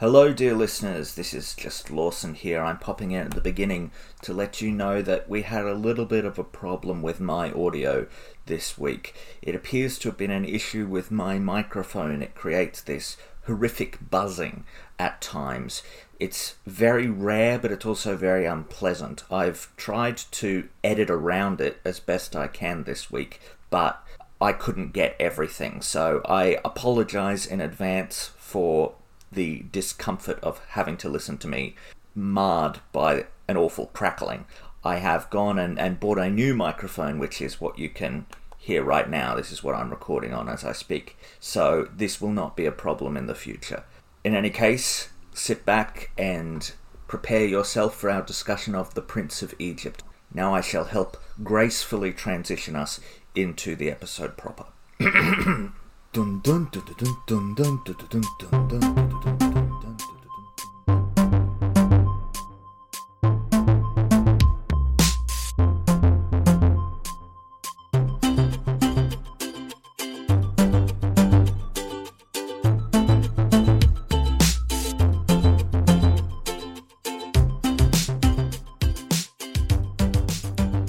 Hello, dear listeners. This is just Lawson here. I'm popping in at the beginning to let you know that we had a little bit of a problem with my audio this week. It appears to have been an issue with my microphone. It creates this horrific buzzing at times. It's very rare, but it's also very unpleasant. I've tried to edit around it as best I can this week, but I couldn't get everything. So I apologize in advance for the discomfort of having to listen to me marred by an awful crackling. I have gone and, and bought a new microphone, which is what you can hear right now. This is what I'm recording on as I speak. So this will not be a problem in the future. In any case, sit back and prepare yourself for our discussion of the Prince of Egypt. Now I shall help gracefully transition us into the episode proper. Dun dun dun dun dun dun dun dun dun dun dun dun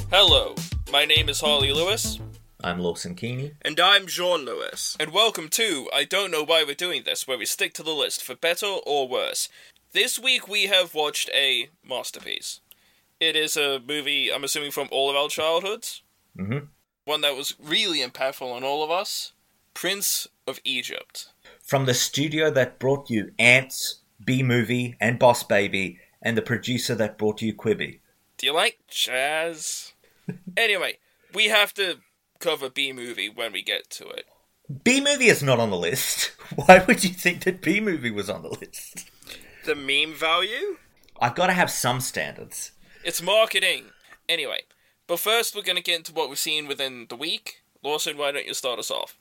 Hello, my name is Harlly Lewis, I'm Lawson Keeney. And I'm Jeaun Lewis. and welcome to I Don't Know Why We're Doing This, where we stick to the list for better or worse. This week we have watched a masterpiece. It is a movie, I'm assuming, from all of our childhoods. Mhm. One that was really impactful on all of us Prince of Egypt. From the studio that brought you Antz, Bee Movie, and Boss Baby, and the producer that brought you Quibi. Do you like jazz? anyway, we have to cover Bee Movie when we get to it. Bee Movie is not on the list. Why would you think that Bee Movie was on the list? The meme value? I've got to have some standards. It's marketing. Anyway, but first we're going to get into what we've seen within the week. Lawson, why don't you start us off?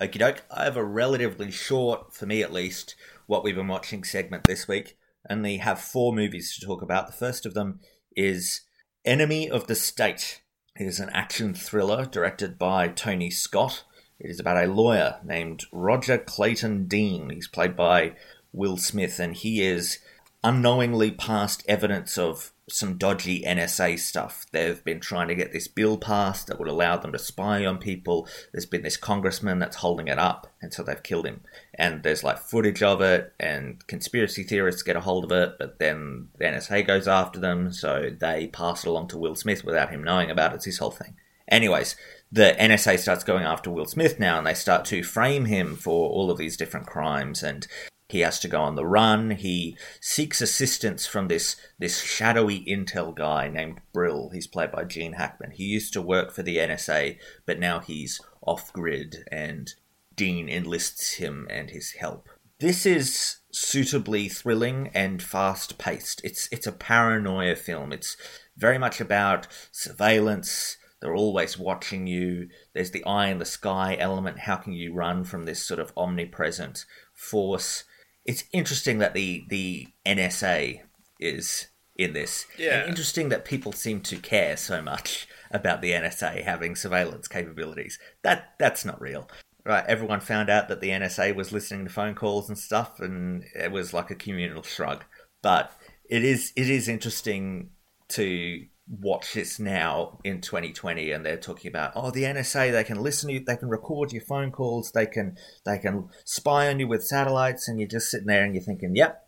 Okie doke. I have a relatively short, for me at least, what we've been watching segment this week. Only have four movies to talk about. The first of them is Enemy of the State. It is an action thriller directed by Tony Scott. It is about a lawyer named Roger Clayton Dean. He's played by Will Smith, and he is unknowingly passed evidence of some dodgy NSA stuff. They've been trying to get this bill passed that would allow them to spy on people. There's been this congressman that's holding it up, and so they've killed him. And there's like footage of it, and conspiracy theorists get a hold of it, but then the NSA goes after them, so they pass it along to Will Smith without him knowing about it. It's this whole thing. Anyways, the NSA starts going after Will Smith now, and they start to frame him for all of these different crimes, and he has to go on the run. He seeks assistance from this this shadowy intel guy named Brill. He's played by Gene Hackman. He used to work for the NSA, but now he's off grid, and Dean enlists him and his help. This is suitably thrilling and fast paced. It's it's a paranoia film. It's very much about surveillance. They're always watching you. There's the eye in the sky element. How can you run from this sort of omnipresent force? It's interesting that the the NSA is in this. Yeah. And interesting that people seem to care so much about the NSA having surveillance capabilities. That that's not real. Right, everyone found out that the NSA was listening to phone calls and stuff and it was like a communal shrug. But it is it is interesting to watch this now in 2020 and they're talking about oh the NSA they can listen to you they can record your phone calls they can they can spy on you with satellites and you're just sitting there and you're thinking yep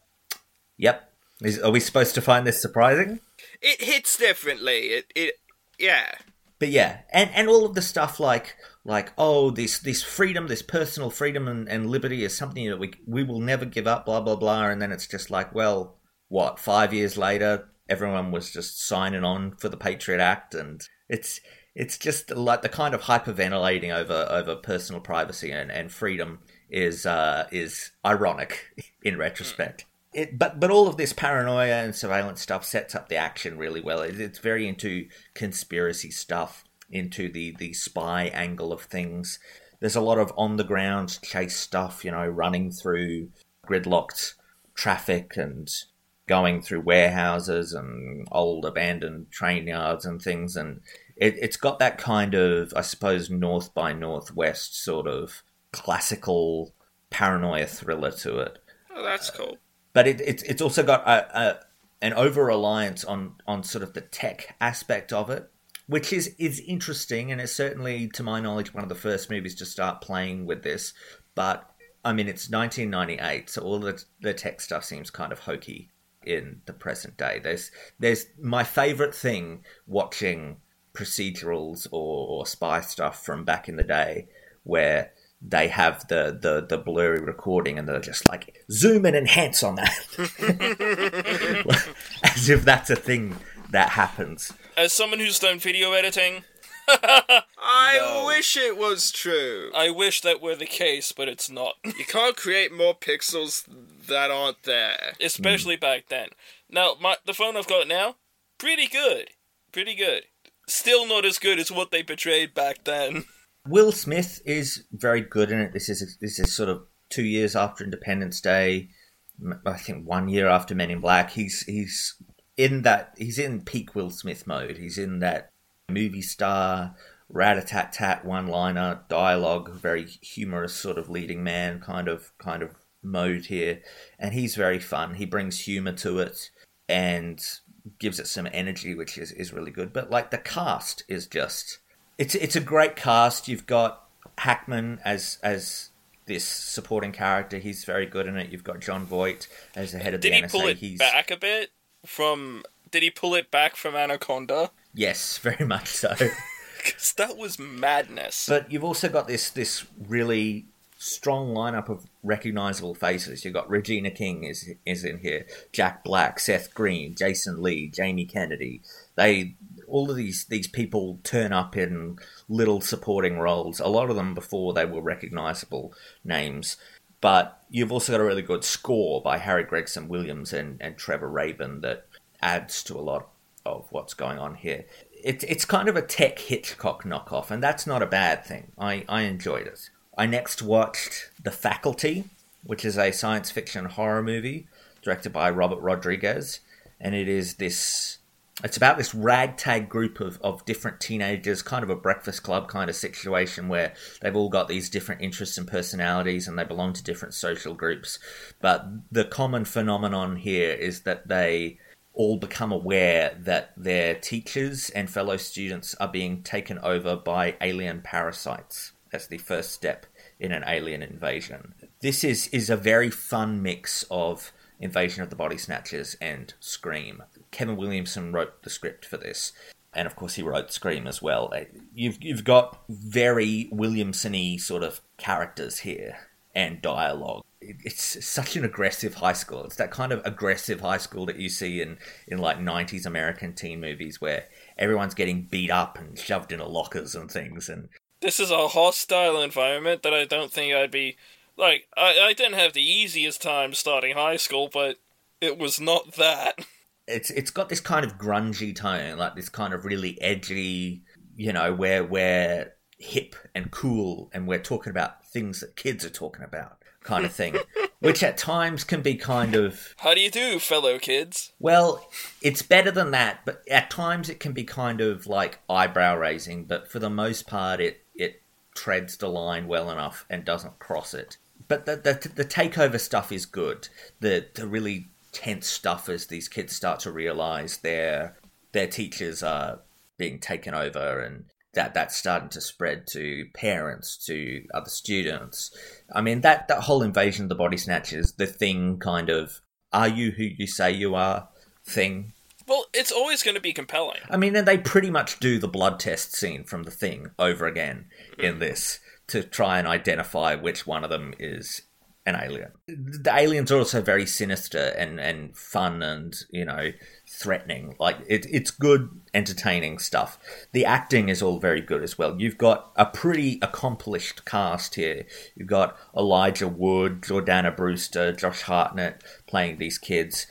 yep is, are we supposed to find this surprising It hits differently. It it yeah. but yeah and and all of the stuff like like oh this this freedom this personal freedom and, and liberty is something that we we will never give up blah blah blah and then it's just like well what five years later everyone was just signing on for the patriot act and it's it's just like the kind of hyperventilating over over personal privacy and, and freedom is uh is ironic in retrospect it, but but all of this paranoia and surveillance stuff sets up the action really well. It, it's very into conspiracy stuff, into the the spy angle of things. There's a lot of on the ground chase stuff, you know, running through gridlocked traffic and going through warehouses and old abandoned train yards and things, and it, it's got that kind of, I suppose, north by northwest sort of classical paranoia thriller to it. Oh, that's cool. but it, it's it's also got a, a an over reliance on on sort of the tech aspect of it, which is is interesting and it's certainly, to my knowledge, one of the first movies to start playing with this. But I mean, it's 1998, so all the the tech stuff seems kind of hokey in the present day. There's there's my favorite thing watching procedurals or, or spy stuff from back in the day where they have the, the, the blurry recording and they're just like zoom and enhance on that as if that's a thing that happens As someone who's done video editing, I No. wish it was true. I wish that were the case, but it's not. You can't create more pixels that aren't there. Especially hmm. back then. Now, my the phone I've got now, pretty good. Pretty good. Still not as good as what they portrayed back then. Will Smith is very good in it. This is this is sort of two years after Independence Day. I think one year after Men in Black. He's he's in that he's in peak Will Smith mode. He's in that movie star rat a tat tat one liner dialogue, very humorous sort of leading man kind of kind of mode here, and he's very fun. He brings humor to it and gives it some energy, which is, is really good. But like the cast is just it's it's a great cast. You've got Hackman as as this supporting character. He's very good in it. You've got Jon Voight as the head of Did the he NSA. pull it He's back a bit from? Did he pull it back from Anaconda? Yes, very much so. Because that was madness. but you've also got this this really strong lineup of recognizable faces. You've got Regina King is is in here, Jack Black, Seth Green, Jason Lee, Jamie Kennedy. They all of these these people turn up in little supporting roles. A lot of them before they were recognizable names. But you've also got a really good score by Harry Gregson Williams and, and Trevor Rabin that adds to a lot of what's going on here. It, it's kind of a tech Hitchcock knockoff, and that's not a bad thing. I, I enjoyed it. I next watched The Faculty, which is a science fiction horror movie directed by Robert Rodriguez, and it is this. It's about this ragtag group of, of different teenagers, kind of a breakfast club kind of situation where they've all got these different interests and personalities and they belong to different social groups. But the common phenomenon here is that they all become aware that their teachers and fellow students are being taken over by alien parasites as the first step in an alien invasion. This is, is a very fun mix of Invasion of the Body Snatchers and Scream. Kevin Williamson wrote the script for this. And of course, he wrote Scream as well. Uh, You've you've got very Williamson-y sort of characters here and dialogue. It- It's such an aggressive high school. It's that kind of aggressive high school that you see in, in like 90s American teen movies where everyone's getting beat up and shoved into lockers and things. And this is a hostile environment that I don't think I'd be like. I, I didn't have the easiest time starting high school, but it was not that. it's it's got this kind of grungy tone, like this kind of really edgy, you know, where we're hip and cool and we're talking about things that kids are talking about, kind of thing, which at times can be kind of How do you do, fellow kids? well, it's better than that, but at times it can be kind of like eyebrow raising, but for the most part, it it treads the line well enough and doesn't cross it. But the the, the takeover stuff is good. The the really tense stuff as these kids start to realize their their teachers are being taken over and that that's starting to spread to parents to other students i mean that that whole invasion of the body snatchers the thing kind of are you who you say you are thing Well, it's always going to be compelling. i mean and they pretty much do the blood test scene from the thing over again in this to try and identify which one of them is an alien. The aliens are also very sinister and and fun and you know threatening. Like it, it's good entertaining stuff. The acting is all very good as well. You've got a pretty accomplished cast here. You've got elijah wood jordana brewster josh hartnett playing these kids.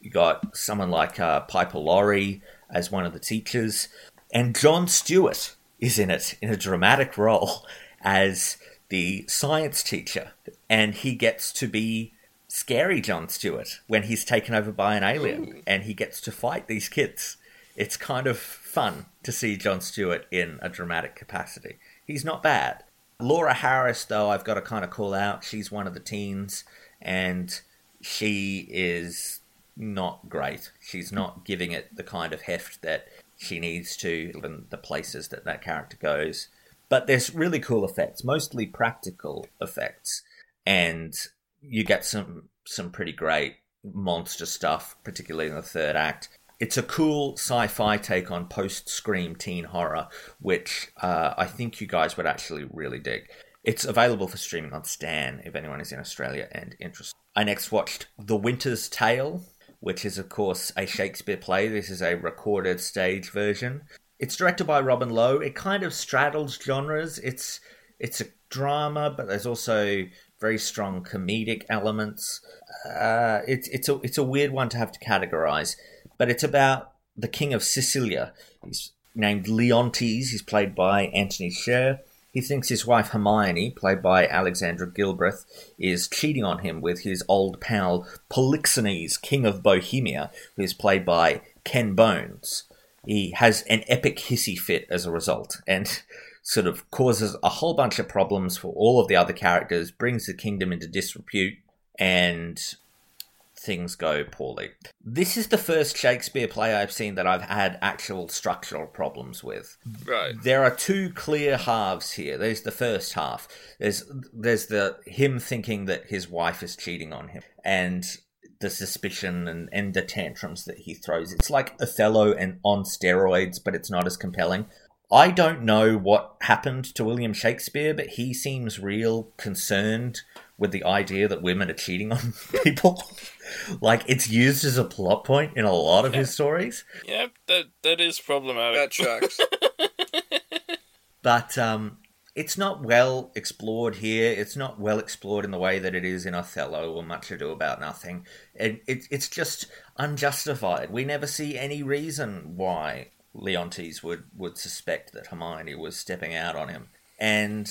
You've got someone like uh, piper laurie as one of the teachers. And jon stewart is in it in a dramatic role as the science teacher and he gets to be scary Jon Stewart when he's taken over by an alien and he gets to fight these kids. It's kind of fun to see Jon Stewart in a dramatic capacity. He's not bad. Laura Harris, though, I've got to kind of call out. She's one of the teens, and she is not great. She's not giving it the kind of heft that she needs to in the places that that character goes. But there's really cool effects, mostly practical effects, and you get some some pretty great monster stuff, particularly in the third act. It's a cool sci-fi take on post-Scream teen horror, which uh, I think you guys would actually really dig. It's available for streaming on Stan if anyone is in Australia and interested. I next watched The Winter's Tale, which is, of course, a Shakespeare play. This is a recorded stage version. It's directed by Robin Lough. It kind of straddles genres. It's it's a drama, but there's also very strong comedic elements. Uh, it's it's a it's a weird one to have to categorize, but it's about the king of Sicilia. He's named Leontes. He's played by Anthony Sher. He thinks his wife Hermione, played by Alexandra Gilbreath, is cheating on him with his old pal Polixenes, king of Bohemia, who is played by Ken Bones. He has an epic hissy fit as a result, and sort of causes a whole bunch of problems for all of the other characters, brings the kingdom into disrepute, and things go poorly. This is the first Shakespeare play I've seen that I've had actual structural problems with. Right. There are two clear halves here. There's the first half. There's there's the him thinking that his wife is cheating on him and the suspicion and, and the tantrums that he throws. It's like Othello and on steroids, but it's not as compelling. I don't know what happened to William Shakespeare, but he seems real concerned with the idea that women are cheating on people. like it's used as a plot point in a lot of his stories. Yep, that that is problematic. That tracks. But um, it's not well explored here. It's not well explored in the way that it is in Othello or Much Ado About Nothing. It, it, it's just unjustified. We never see any reason why Leontes would, would suspect that Hermione was stepping out on him. And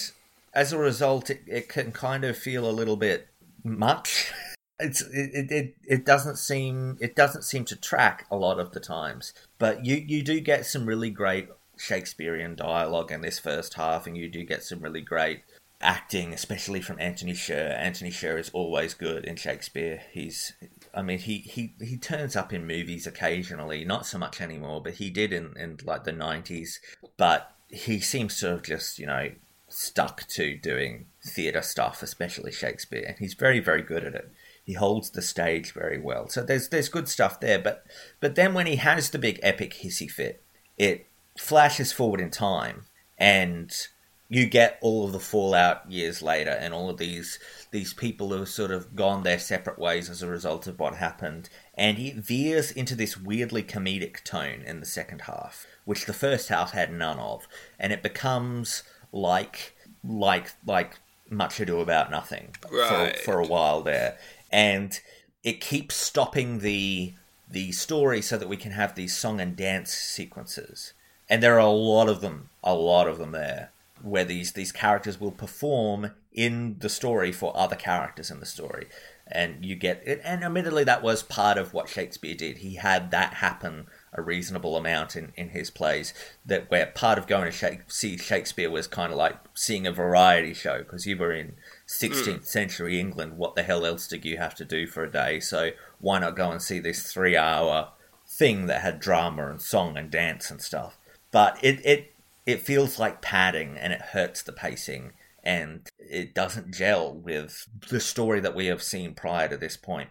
as a result, it, it can kind of feel a little bit much. It's it, it it doesn't seem it doesn't seem to track a lot of the times, but you you do get some really great Shakespearean dialogue in this first half, and you do get some really great acting, especially from Anthony Sher. Anthony Sher is always good in Shakespeare. He's I mean, he, he, he turns up in movies occasionally, not so much anymore, but he did in, in like the 90s. But he seems to have just, you know, stuck to doing theatre stuff, especially Shakespeare. And he's very, very good at it. He holds the stage very well. So there's there's good stuff there. But but then when he has the big epic hissy fit, it flashes forward in time and you get all of the fallout years later and all of these these people who have sort of gone their separate ways as a result of what happened. And it veers into this weirdly comedic tone in the second half which the first half had none of. And it becomes like like like much ado about nothing Right. for, for a while there. And it keeps stopping the the story so that we can have these song and dance sequences and there are a lot of them a lot of them there where these these characters will perform in the story for other characters in the story. And you get it and admittedly that was part of what shakespeare did. He had that happen a reasonable amount in, in his plays that where part of going to Shake, see shakespeare was kind of like seeing a variety show because you were in 16th mm. century england. What the hell else did you have to do for a day? So why not go and see this three hour thing that had drama and song and dance and stuff but it, it it feels like padding and it hurts the pacing and it doesn't gel with the story that we have seen prior to this point.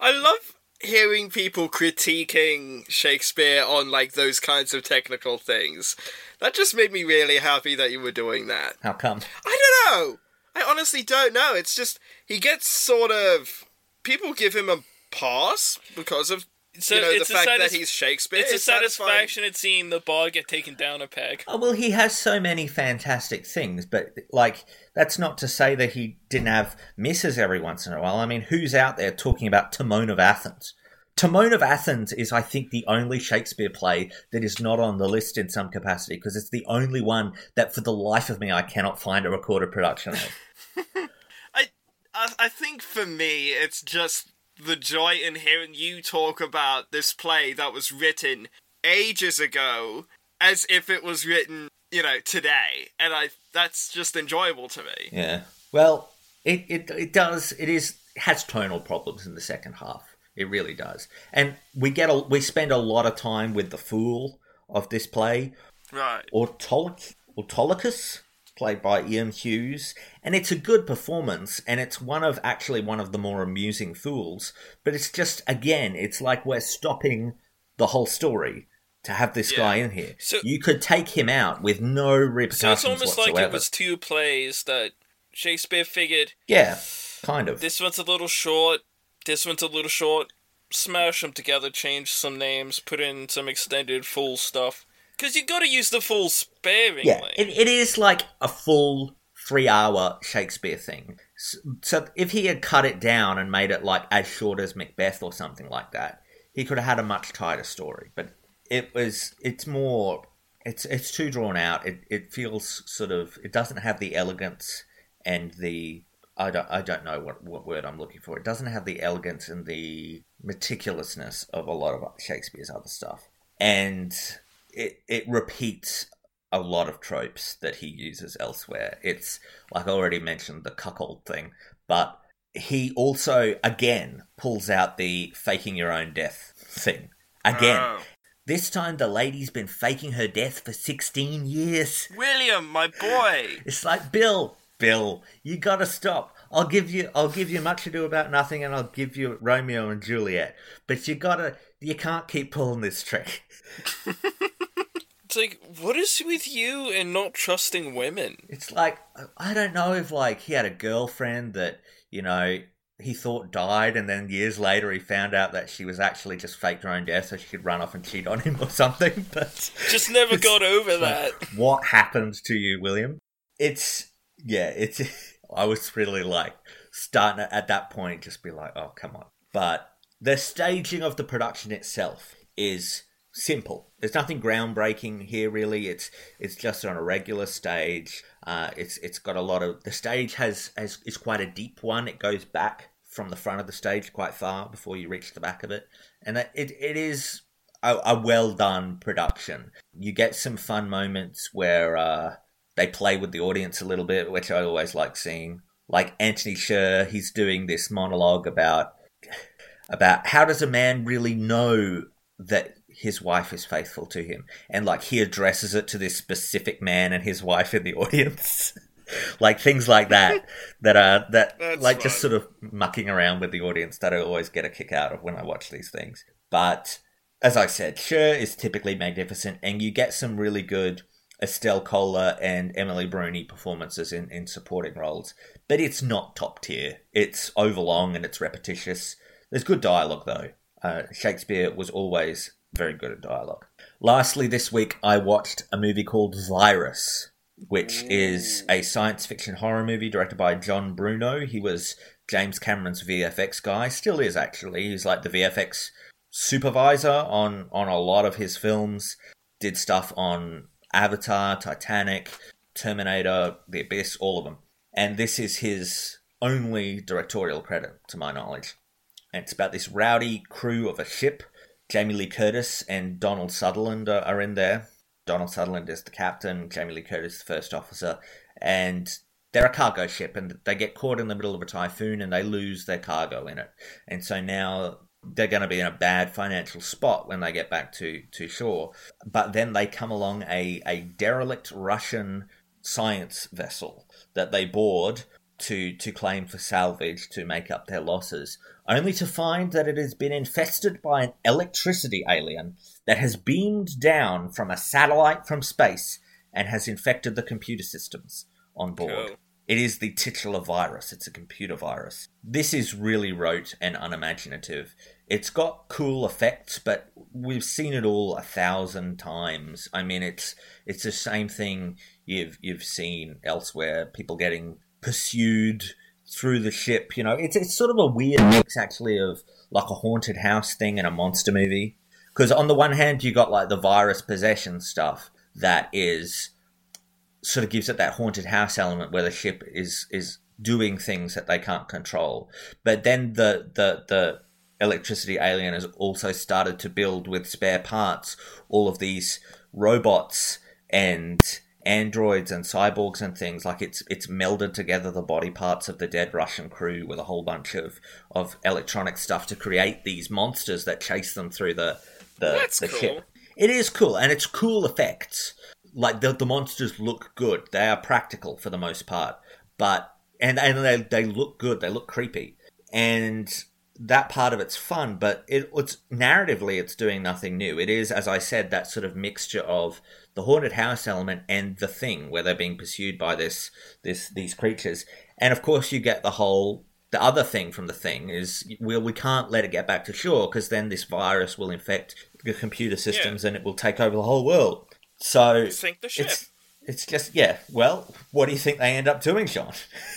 I love hearing people critiquing Shakespeare on like those kinds of technical things. That just made me really happy that you were doing that. How come? I don't know. I honestly don't know. It's just he gets sort of people give him a pass because of So you know the it's a fact that he's Shakespeare. It's a satisfaction at seeing the bar get taken down a peg. Oh, well, he has so many fantastic things, but like that's not to say that he didn't have misses every once in a while. I mean, who's out there talking about Timon of Athens? Timon of Athens is, I think, the only Shakespeare play that is not on the list in some capacity because it's the only one that, for the life of me, I cannot find a recorded production of. I, I I think for me, it's just the joy in hearing you talk about this play that was written ages ago, as if it was written, you know, today, and I that's just enjoyable to me. Yeah. Well, it, it it does. It is has tonal problems in the second half. It really does. And we get a, we spend a lot of time with the fool of this play, Right. Autolyc- Autolycus, played by Ian Hughes, and it's a good performance, and it's one of actually one of the more amusing fools. But it's just again, it's like we're stopping the whole story to have this Yeah. guy in here. So- you could take him out with no So repercussions it's almost whatsoever. like it was two plays that Shakespeare figured yeah, kind of. this one's a little short, this one's a little short. Smash them together, change some names, put in some extended full stuff. Because you've gotta use the full sparingly. Yeah, it, it is like a full three hour Shakespeare thing. S- So if he had cut it down and made it like as short as Macbeth or something like that, he could have had a much tighter story. But it was, it's more, it's it's too drawn out. It it feels sort of, it doesn't have the elegance and the. I don't, I don't know what, what word I'm looking for. It doesn't have the elegance and the meticulousness of a lot of Shakespeare's other stuff. And it it repeats a lot of tropes that he uses elsewhere. It's like I already mentioned the cuckold thing, but he also again pulls out the faking your own death thing. Again, Oh. this time the lady's been faking her death for 16 years. William, my boy. It's like Bill, Bill, you gotta stop. I'll give you, I'll give you Much Ado About Nothing, and I'll give you Romeo and Juliet. But you gotta, you can't keep pulling this trick. It's like, what is with you and not trusting women? It's like I don't know if like he had a girlfriend that you know he thought died, and then years later he found out that she was actually just faked her own death so she could run off and cheat on him or something. But Just never got over that. what happened to you, William? It's yeah, it's. I was really like starting at that point, just be like, oh come on. But the staging of the production itself is simple. There's nothing groundbreaking here, really. It's it's just on a regular stage. Uh, it's it's got a lot of the stage has has is quite a deep one. It goes back from the front of the stage quite far before you reach the back of it, and that it it is a, a well done production. You get some fun moments where uh, they play with the audience a little bit, which I always like seeing. Like Anthony Sher, he's doing this monologue about about how does a man really know that his wife is faithful to him, and like he addresses it to this specific man and his wife in the audience. like things like that that are that That's like just sort of mucking around with the audience that I always get a kick out of when I watch these things. But as I said, Sher is typically magnificent, and you get some really good Estelle Kohler and Emily Bruni performances in, in supporting roles. But it's not top tier. It's overlong and it's repetitious. There's good dialogue, though. Uh, Shakespeare was always very good at dialogue. Lastly, this week I watched a movie called Virus, which is a science fiction horror movie directed by John Bruno. He was James Cameron's VFX guy, still is actually. He's like the VFX supervisor on on a lot of his films. Did stuff on Avatar, Titanic, Terminator, The Abyss, all of them. And this is his only directorial credit, to my knowledge. And it's about this rowdy crew of a ship. Jamie Lee Curtis and Donald Sutherland are, are in there. Donald Sutherland is the captain, Jamie Lee Curtis the first officer, and they're a cargo ship and they get caught in the middle of a typhoon and they lose their cargo in it. And so now they're going to be in a bad financial spot when they get back to, to shore. But then they come along a, a derelict Russian science vessel that they board to, to claim for salvage to make up their losses, only to find that it has been infested by an electricity alien that has beamed down from a satellite from space and has infected the computer systems on board. Cool. It is the titular virus. It's a computer virus. This is really rote and unimaginative. It's got cool effects, but we've seen it all a thousand times. I mean, it's it's the same thing you've you've seen elsewhere. People getting pursued through the ship. You know, it's it's sort of a weird mix actually of like a haunted house thing and a monster movie. Because on the one hand, you got like the virus possession stuff that is sort of gives it that haunted house element where the ship is is doing things that they can't control. But then the the the electricity alien has also started to build with spare parts all of these robots and androids and cyborgs and things. Like it's it's melded together the body parts of the dead Russian crew with a whole bunch of of electronic stuff to create these monsters that chase them through the the, That's the cool. ship. It is cool, and it's cool effects. Like the the monsters look good. They are practical for the most part, but and and they they look good. They look creepy, and that part of it's fun. But it, it's narratively, it's doing nothing new. It is, as I said, that sort of mixture of the haunted house element and the thing where they're being pursued by this this these creatures, and of course you get the whole the other thing from the thing is we, we can't let it get back to shore because then this virus will infect the computer systems and it will take over the whole world. So Sink the ship. it's it's just yeah. Well, what do you think they end up doing, Sean?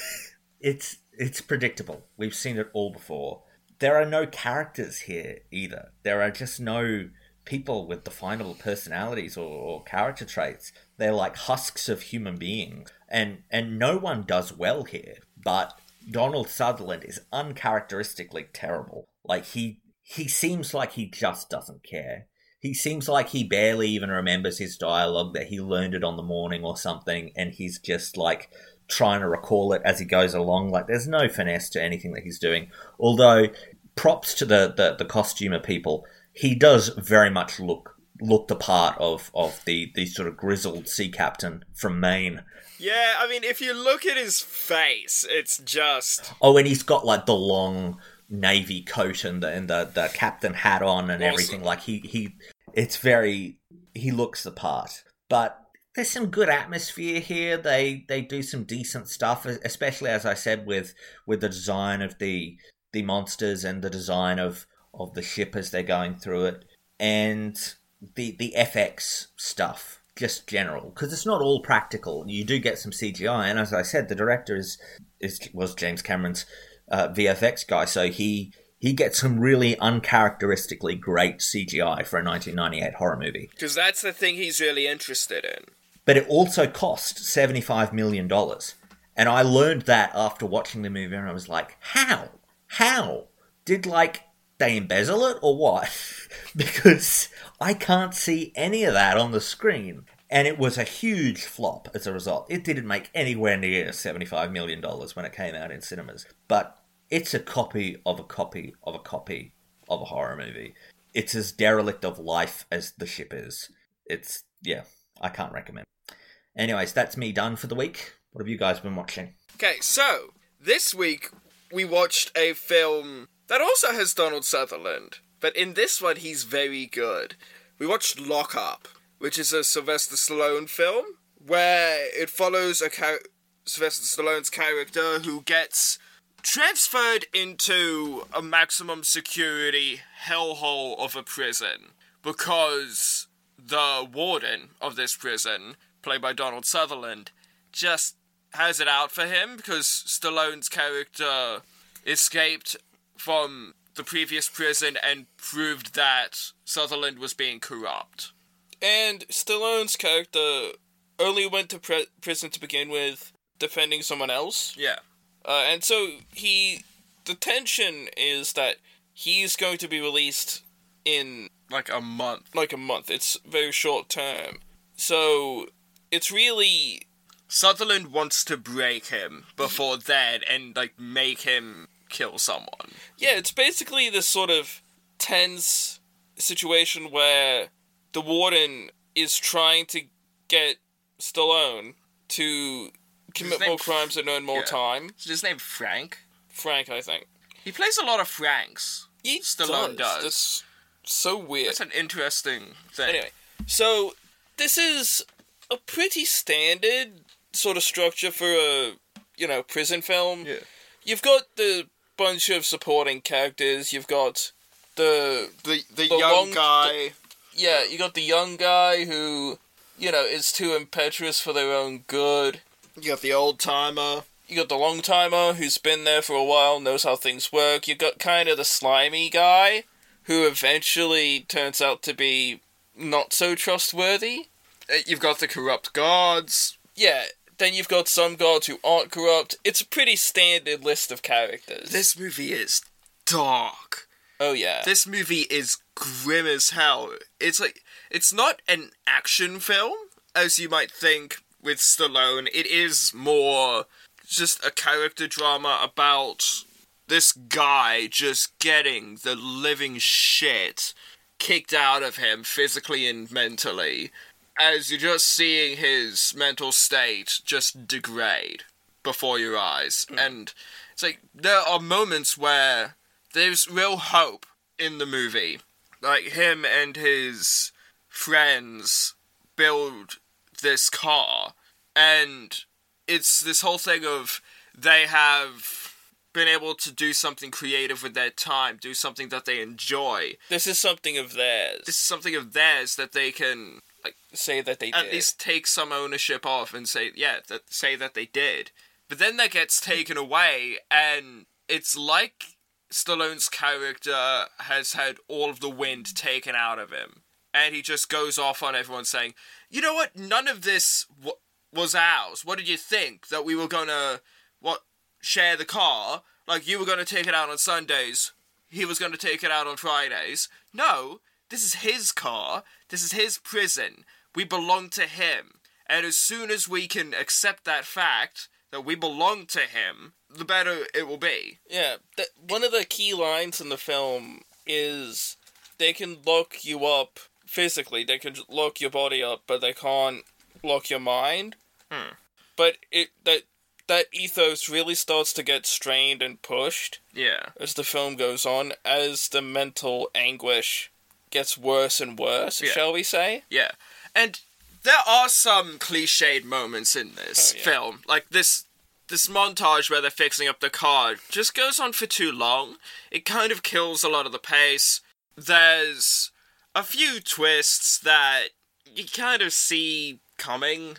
it's it's predictable. We've seen it all before. There are no characters here either. There are just no people with definable personalities or, or character traits. They're like husks of human beings, and and no one does well here. But Donald Sutherland is uncharacteristically terrible. Like he he seems like he just doesn't care. He seems like he barely even remembers his dialogue that he learned it on the morning or something, and he's just like trying to recall it as he goes along. Like there's no finesse to anything that he's doing. Although props to the the, the costumer people, he does very much look look the part of of the the sort of grizzled sea captain from Maine. Yeah, I mean, if you look at his face, it's just. Oh, and he's got like the long navy coat and the and the, the captain hat on and Awesome. everything. Like he he, it's very he looks the part. But there's some good atmosphere here. They they do some decent stuff, especially as I said with with the design of the the monsters and the design of of the ship as they're going through it, and the the FX stuff. Just general, because it's not all practical. You do get some CGI, and as I said, the director is is was James Cameron's uh, VFX guy, so he he gets some really uncharacteristically great CGI for a 1998 horror movie. Because that's the thing he's really interested in. But it also cost 75 million dollars, and I learned that after watching the movie, and I was like, how, how did like they embezzle it or what? because I can't see any of that on the screen. And it was a huge flop as a result. It didn't make anywhere near $75 million when it came out in cinemas. But it's a copy of a copy of a copy of a horror movie. It's as derelict of life as the ship is. It's, yeah, I can't recommend. Anyways, that's me done for the week. What have you guys been watching? Okay, so this week we watched a film that also has Donald Sutherland, but in this one he's very good. We watched Lock Up, which is a Sylvester Stallone film where it follows a Sylvester Stallone's character who gets transferred into a maximum security hellhole of a prison because the warden of this prison, played by Donald Sutherland, just has it out for him because Stallone's character escaped from the previous prison and proved that Sutherland was being corrupt. And Stallone's character only went to pre- prison to begin with, defending someone else. Yeah. Uh, and so he. The tension is that he's going to be released in Like a month. like a month. It's very short term. So it's really. Sutherland wants to break him before then and like make him kill someone. Yeah, it's basically this sort of tense situation where the warden is trying to get Stallone to commit more crimes and earn more yeah. time. Is his name Frank? Frank, I think. He plays a lot of Franks. He Stallone does. That's so weird. That's an interesting thing. Anyway, so this is a pretty standard sort of structure for a you know prison film. Yeah. You've got the bunch of supporting characters. You've got the The the, The young long- guy. yeah, you got the young guy who you know is too impetuous for their own good. You got the old timer. You got the long timer who's been there for a while, knows how things work. You got kind of the slimy guy who eventually turns out to be not so trustworthy. Uh, You've got the corrupt guards. Yeah, then you've got some gods who aren't corrupt. It's a pretty standard list of characters. This movie is dark. oh yeah. This movie is grim as hell. It's like it's not an action film as you might think with Stallone, it is more just a character drama about this guy just getting the living shit kicked out of him physically and mentally as you're just seeing his mental state just degrade before your eyes. Hmm. And it's like there are moments where there's real hope in the movie. Like him and his friends build this car and it's this whole thing of they have been able to do something creative with their time, do something that they enjoy. This is something of theirs. This is something of theirs that they can like say that they at did. least take some ownership of and say, yeah, that say that they did. But then that gets taken away, and it's like Stallone's character has had all of the wind taken out of him, and he just goes off on everyone saying, "You know what? None of this w- was ours. What did you think that we were gonna what share the car? Like you were gonna take it out on Sundays, he was gonna take it out on Fridays? No, this is his car. This is his prison. We belong to him. And as soon as we can accept that fact that we belong to him, the better it will be. Yeah, th- one of the key lines in the film is they can lock you up physically. They can lock your body up, but they can't lock your mind. Hmm. But it that that ethos really starts to get strained and pushed Yeah. as the film goes on, as the mental anguish gets worse and worse. Yeah. Shall we say? Yeah. And there are some cliched moments in this Oh, yeah. film. Like this this montage where they're fixing up the car just goes on for too long. It kind of kills a lot of the pace. There's a few twists that you kind of see coming.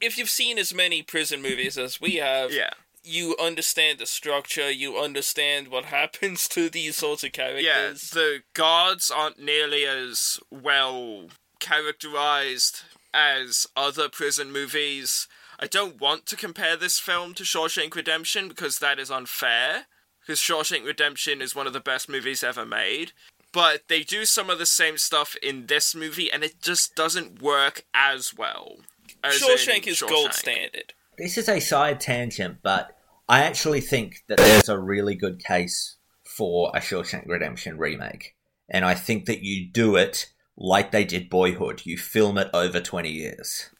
If you've seen as many prison movies as we have, Yeah. You understand the structure. You understand what happens to these sorts of characters. Yeah, the guards aren't nearly as well characterized as other prison movies. I don't want to compare this film to Shawshank Redemption because that is unfair. Because Shawshank Redemption is one of the best movies ever made. But they do some of the same stuff in this movie, and it just doesn't work as well. As Shawshank is gold standard. This is a side tangent, but I actually think that there's a really good case for a Shawshank Redemption remake. And I think that you do it like they did Boyhood. You film it over 20 years.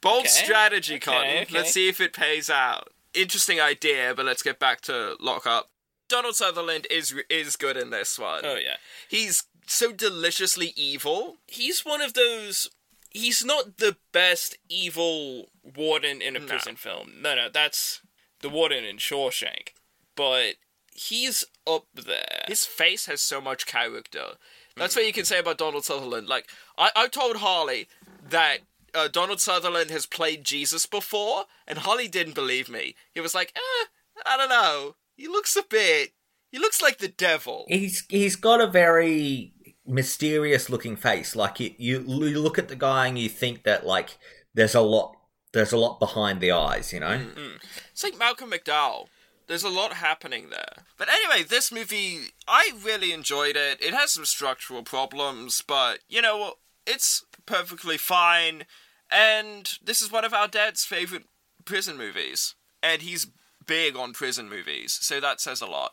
Bold Okay, strategy, okay, Cotton. okay. Let's see if it pays out. Interesting idea, but let's get back to Lock Up. Donald Sutherland is is good in this one. Oh yeah, He's so deliciously evil. he's one of those. He's not the best evil warden in a No. prison film. No, no, that's the warden in Shawshank. But he's up there. His face has so much character. That's what you can say about Donald Sutherland. Like I, I told Harlly that uh, Donald Sutherland has played Jesus before, and Harlly didn't believe me. He was like, eh, I don't know. He looks a bit. He looks like the devil. He's he's got a very mysterious looking face. Like you, you you look at the guy and you think that like there's a lot there's a lot behind the eyes, you know. Mm, mm. It's like Malcolm McDowell. There's a lot happening there. But anyway, this movie, I really enjoyed it. It has some structural problems, but you know, it's perfectly fine. And this is one of our dad's favorite prison movies. And he's big on prison movies, so that says a lot.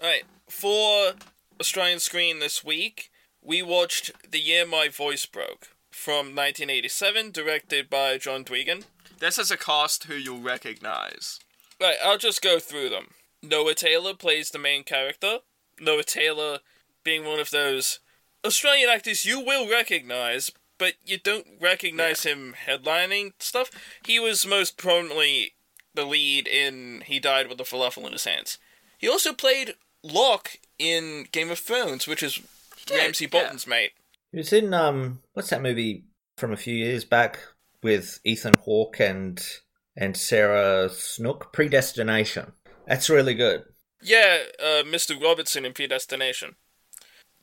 Alright, for Australian screen this week, we watched The Year My Voice Broke from 1987, directed by John Duigan. This has a cast who you'll recognize. Right, I'll just go through them. Noah Taylor plays the main character. Noah Taylor being one of those Australian actors you will recognize, but you don't recognize him headlining stuff. He was most prominently the lead in He Died with a Falafel in His Hands. He also played Locke in Game of Thrones, which is did, Ramsay yeah. Bolton's mate. He was in um what's that movie from a few years back with Ethan Hawke and and Sarah Snook, Predestination. That's really good. Yeah, uh, Mr. Robertson in Predestination.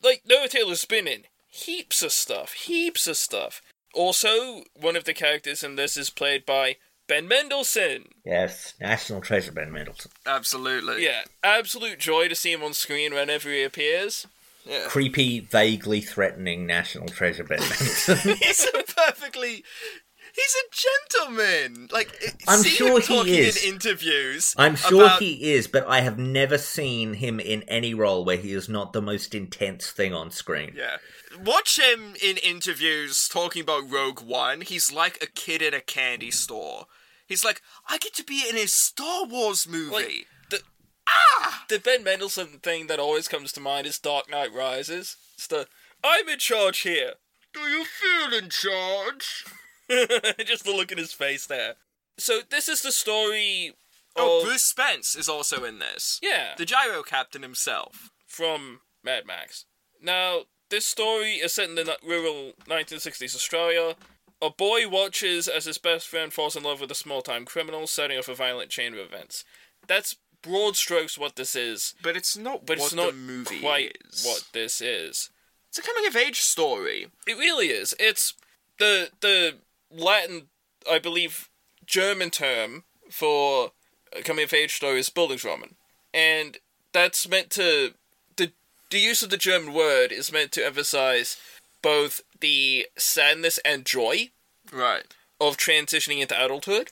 Like, Noah Taylor's been in heaps of stuff, heaps of stuff. Also, one of the characters in this is played by Ben Mendelsohn. Yes, National Treasure Ben Mendelsohn. Absolutely. Yeah, absolute joy to see him on screen whenever he appears. Yeah. creepy, vaguely threatening national treasure Ben Mendelsohn. he's a perfectly. He's a gentleman. Like it- I'm sure him he talking is. in interviews. I'm sure about- he is, but I have never seen him in any role where he is not the most intense thing on screen. Yeah. Watch him in interviews talking about Rogue One. He's like a kid in a candy store. He's like, I get to be in a Star Wars movie. Like, the, ah! the Ben Mendelsohn thing that always comes to mind is Dark Knight Rises. It's the, I'm in charge here. Do you feel in charge? Just the look in his face there. So this is the story Oh, of Bruce Spence is also in this. yeah The gyro captain himself. from Mad Max. Now this story is set in the rural 1960s Australia. A boy watches as his best friend falls in love with a small-time criminal, setting off a violent chain of events. That's broad strokes what this is, But it's not but what it's not the movie quite is. what this is. It's a coming of age story. It really is. It's the the Latin, I believe, German term for uh, coming of age story is Bildungsroman, and that's meant to the the use of the German word is meant to emphasize both the sadness and joy Right. of transitioning into adulthood.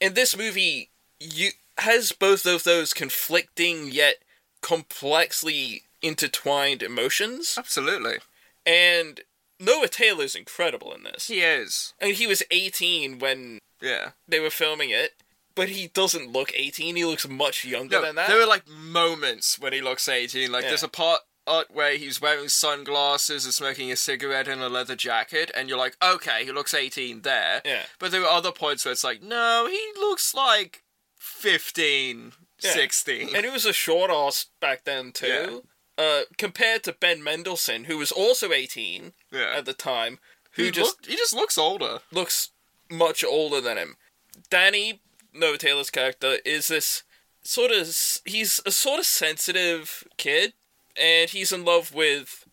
And this movie you has both of those conflicting yet complexly intertwined emotions. Absolutely. And Noah Taylor's incredible in this. He is. I mean, he was 18 when Yeah. they were filming it, but he doesn't look 18. He looks much younger No, than that. there are like moments when he looks 18. Like Yeah. there's a part uh, where he's wearing sunglasses and smoking a cigarette in a leather jacket, and you're like, okay, he looks 18 there. Yeah. But there are other points where it's like, no, he looks like 15, Yeah. 16. And he was a short ass back then, too. Uh, compared to Ben Mendelsohn, who was also 18 yeah. at the time, who he, just look- he just looks older. looks much older than him. Danny, Noah Taylor's character, is this sort of he's a sort of sensitive kid, and he's in love with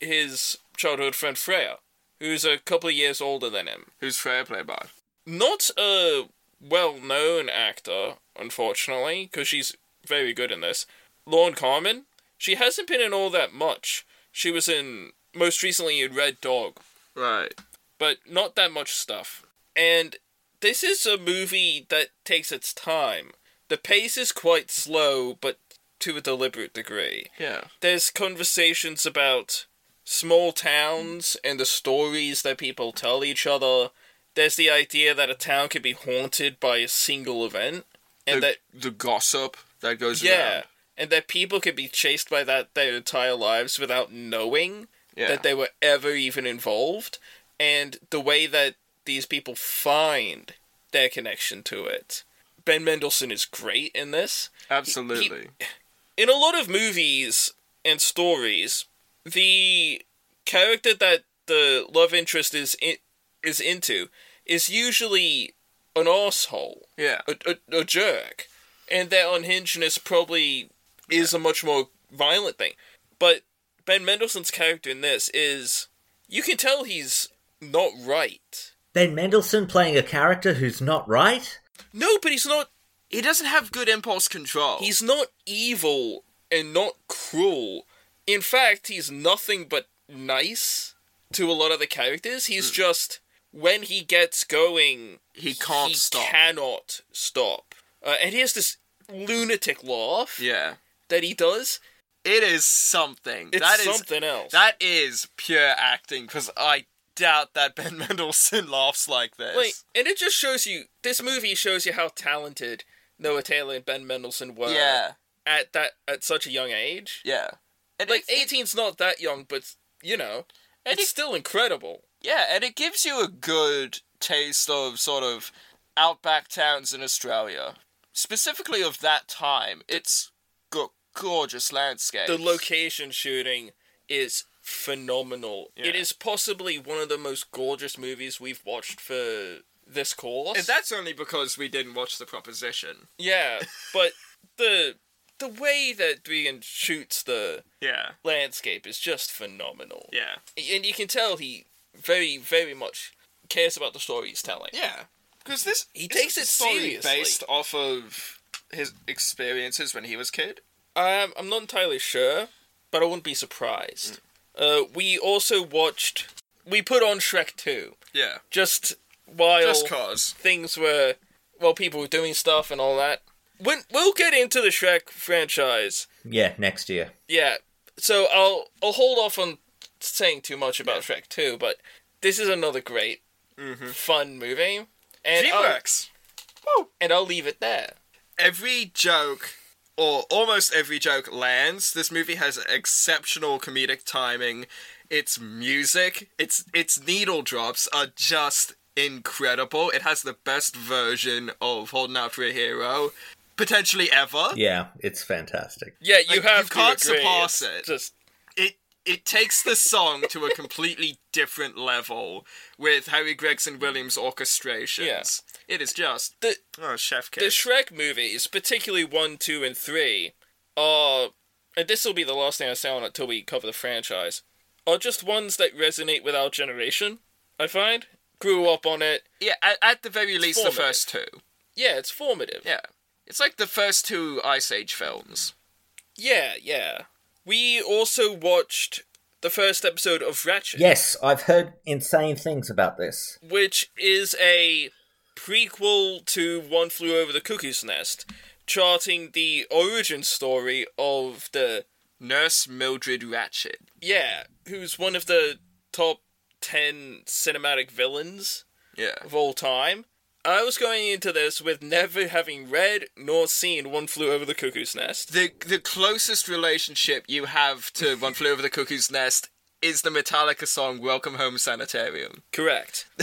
his childhood friend Freya, who's a couple of years older than him. Who's Freya played by? Not a well-known actor, unfortunately, because she's very good in this. Loene Carmen. She hasn't been in all that much. She was in most recently in Red Dog, Right. but not that much stuff. And this is a movie that takes its time. The pace is quite slow, but to a deliberate degree. Yeah. There's conversations about small towns and the stories that people tell each other. There's the idea that a town can be haunted by a single event, and the, that the gossip that goes yeah, around. And that people can be chased by that their entire lives without knowing Yeah. that they were ever even involved, and the way that these people find their connection to it. Ben Mendelsohn is great in this. Absolutely. In a lot of movies and stories, the character that the love interest is in, is into is usually an asshole, yeah. a, a, a jerk, and their unhingedness probably is a much more violent thing. But Ben Mendelsohn's character in this is you can tell he's not right. Ben Mendelsohn playing a character who's not right? No, but he's not He doesn't have good impulse control. He's not evil and not cruel. In fact, he's nothing but nice to a lot of the characters. He's just when he gets going, He can't he stop. cannot stop. Uh, and he has this lunatic laugh yeah. That he does. It is something. It's that is something else. that is pure acting because I doubt that Ben Mendelsohn laughs like this. like, and it just shows you. This movie shows you how talented Noah Taylor and Ben Mendelsohn were. yeah, At that at such a young age. yeah. And Like 18's not that young, but you know, And it's it- still incredible. Yeah, and it gives you a good taste of sort of outback towns in Australia, specifically of that time. It's gorgeous landscape. the location shooting is phenomenal. It Yeah. is possibly one of the most gorgeous movies we've watched for this course. And that's only because we didn't watch the proposition. yeah, but the the way that Dwayne shoots the Yeah, landscape is just phenomenal. yeah, And you can tell he very, very much cares about the story he's telling. yeah. Because this He takes it story seriously. based off of his experiences when he was kid. Um, I'm not entirely sure. but I wouldn't be surprised. Uh, we also watched. We put on Shrek 2 Yeah. just while Just cause. things were well, people were doing stuff and all that. When we'll get into the Shrek franchise, Yeah, next year. yeah. So I'll I'll hold off on saying too much about Shrek 2, but this is another great, fun movie, and I'll, DreamWorks. and I'll leave it there. every joke or almost every joke lands. This movie has exceptional comedic timing. Its music, its its needle drops are just incredible. It has the best version of Holding Out for a Hero potentially ever. Yeah, it's fantastic. Yeah, you Like, have you can't agree. surpass It's it. Just It it takes the song to a completely different level with Harry Gregson Williams orchestrations. Yeah. It is just the oh chef the. Shrek movies, particularly one, two, and three, are and this will be the last thing I say on it until we cover the franchise. Are just ones that resonate with our generation. I find grew up on it. yeah, at, at the very least, the first two. Yeah, it's formative. Yeah. It's like the first two Ice Age films. yeah, yeah. We also watched the first episode of Ratched, Yes, I've heard insane things about this. which is a prequel to One Flew Over the Cuckoo's Nest, charting the origin story of the Nurse Mildred Ratched. Yeah, who's one of the top 10 cinematic villains Yeah. of all time. I was going into this with never having read nor seen One Flew Over the Cuckoo's Nest. The the closest relationship you have to One Flew Over the Cuckoo's Nest is the Metallica song Welcome Home Sanitarium. Correct.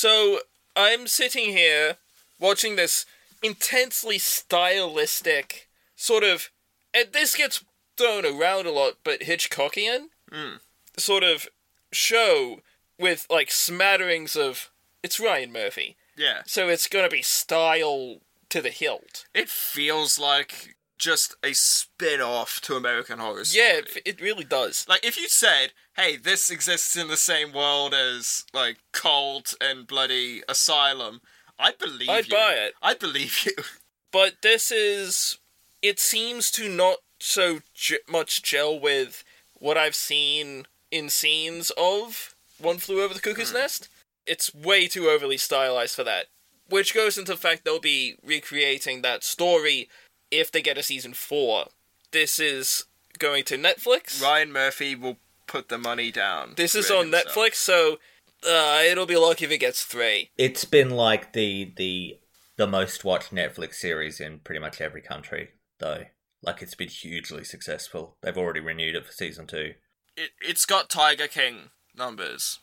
so, I'm sitting here watching this intensely stylistic sort of. And this gets thrown around a lot, but Hitchcockian hmm. sort of show with like smatterings of. It's Ryan Murphy. Yeah. So it's gonna be style to the hilt. It feels like just a spin off to American Horror Story. Yeah, it, it really does. Like if you said, "Hey, this exists in the same world as like Cult and bloody Asylum," I'd believe I'd you. buy it. I'd believe you. But this is. It seems to not so j- much gel with what I've seen in scenes of One Flew Over the Cuckoo's hmm. Nest. It's way too overly stylized for that. Which goes into the fact they'll be recreating that story if they get a season 4. This is going to Netflix. Ryan Murphy will put the money down. This is on himself. Netflix, so uh, it'll be lucky if it gets 3. It's been like the the the most watched Netflix series in pretty much every country, though. Like it's been hugely successful. They've already renewed it for season two. It, it's got Tiger King numbers.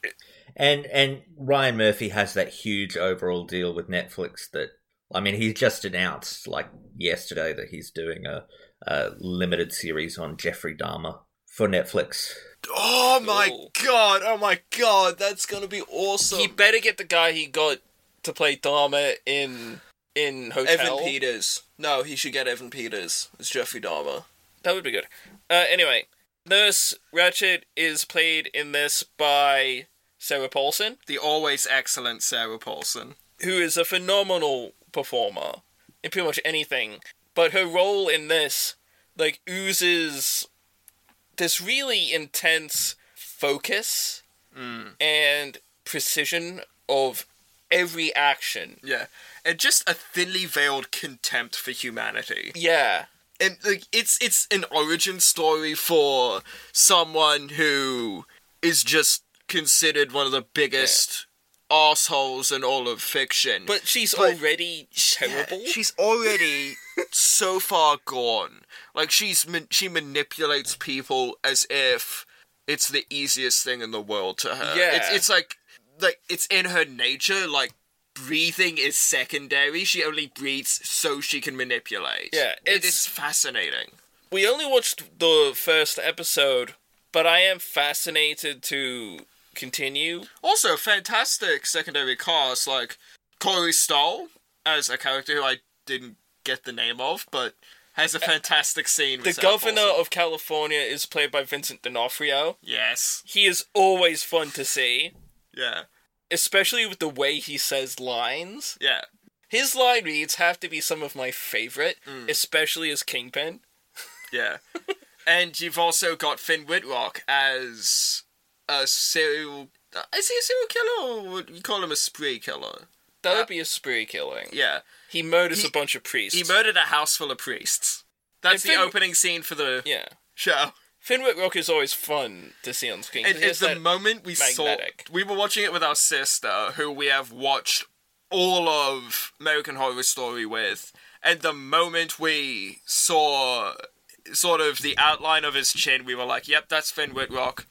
And and Ryan Murphy has that huge overall deal with Netflix that I mean he's just announced like yesterday that he's doing a, a limited series on Jeffrey Dahmer for Netflix. Oh my Ooh. god! Oh my god! That's gonna be awesome. He better get the guy he got to play Dahmer in in Hotel. Evan Peters. No, he should get Evan Peters as Jeffrey Dahmer. That would be good. Uh, anyway, Nurse Ratched is played in this by Sarah Paulson, The always excellent Sarah Paulson. who is a phenomenal performer in pretty much anything. But her role in this, like, oozes this really intense focus mm. and precision of every action. Yeah, and just a thinly veiled contempt for humanity. Yeah. and like it's it's an origin story for someone who is just considered one of the biggest assholes in all of fiction. But she's But- already Yeah, terrible. she's already so far gone. Like she's she manipulates people as if it's the easiest thing in the world to her. Yeah. it's it's like like it's in her nature. Like breathing is secondary. She only breathes so she can manipulate. Yeah, it it's- fascinating. we only watched the first episode, but I am fascinated to continue. Also, fantastic secondary cast like Corey Stoll as a character who I didn't get the name of, but has a fantastic scene. The governor of California is played by Vincent D'Onofrio. yes, He is always fun to see, yeah, especially with the way he says lines. yeah. His line reads have to be some of my favorite, Mm. especially as Kingpin. Yeah. and you've also got Finn Wittrock as a serial. uh, Is he a serial killer or would you call him a spree killer? That Uh, would be a spree killing. Yeah. He murders He- a bunch of priests. He murdered a house full of priests. That's And the Finn- opening scene for the Yeah. show. Finn Rock is always fun to see on screen. And it's the moment we magnetic. saw. We were watching it with our sister, who we have watched all of American Horror Story with. And the moment we saw sort of the outline of his chin, we were like, "Yep, that's Finn Wittrock."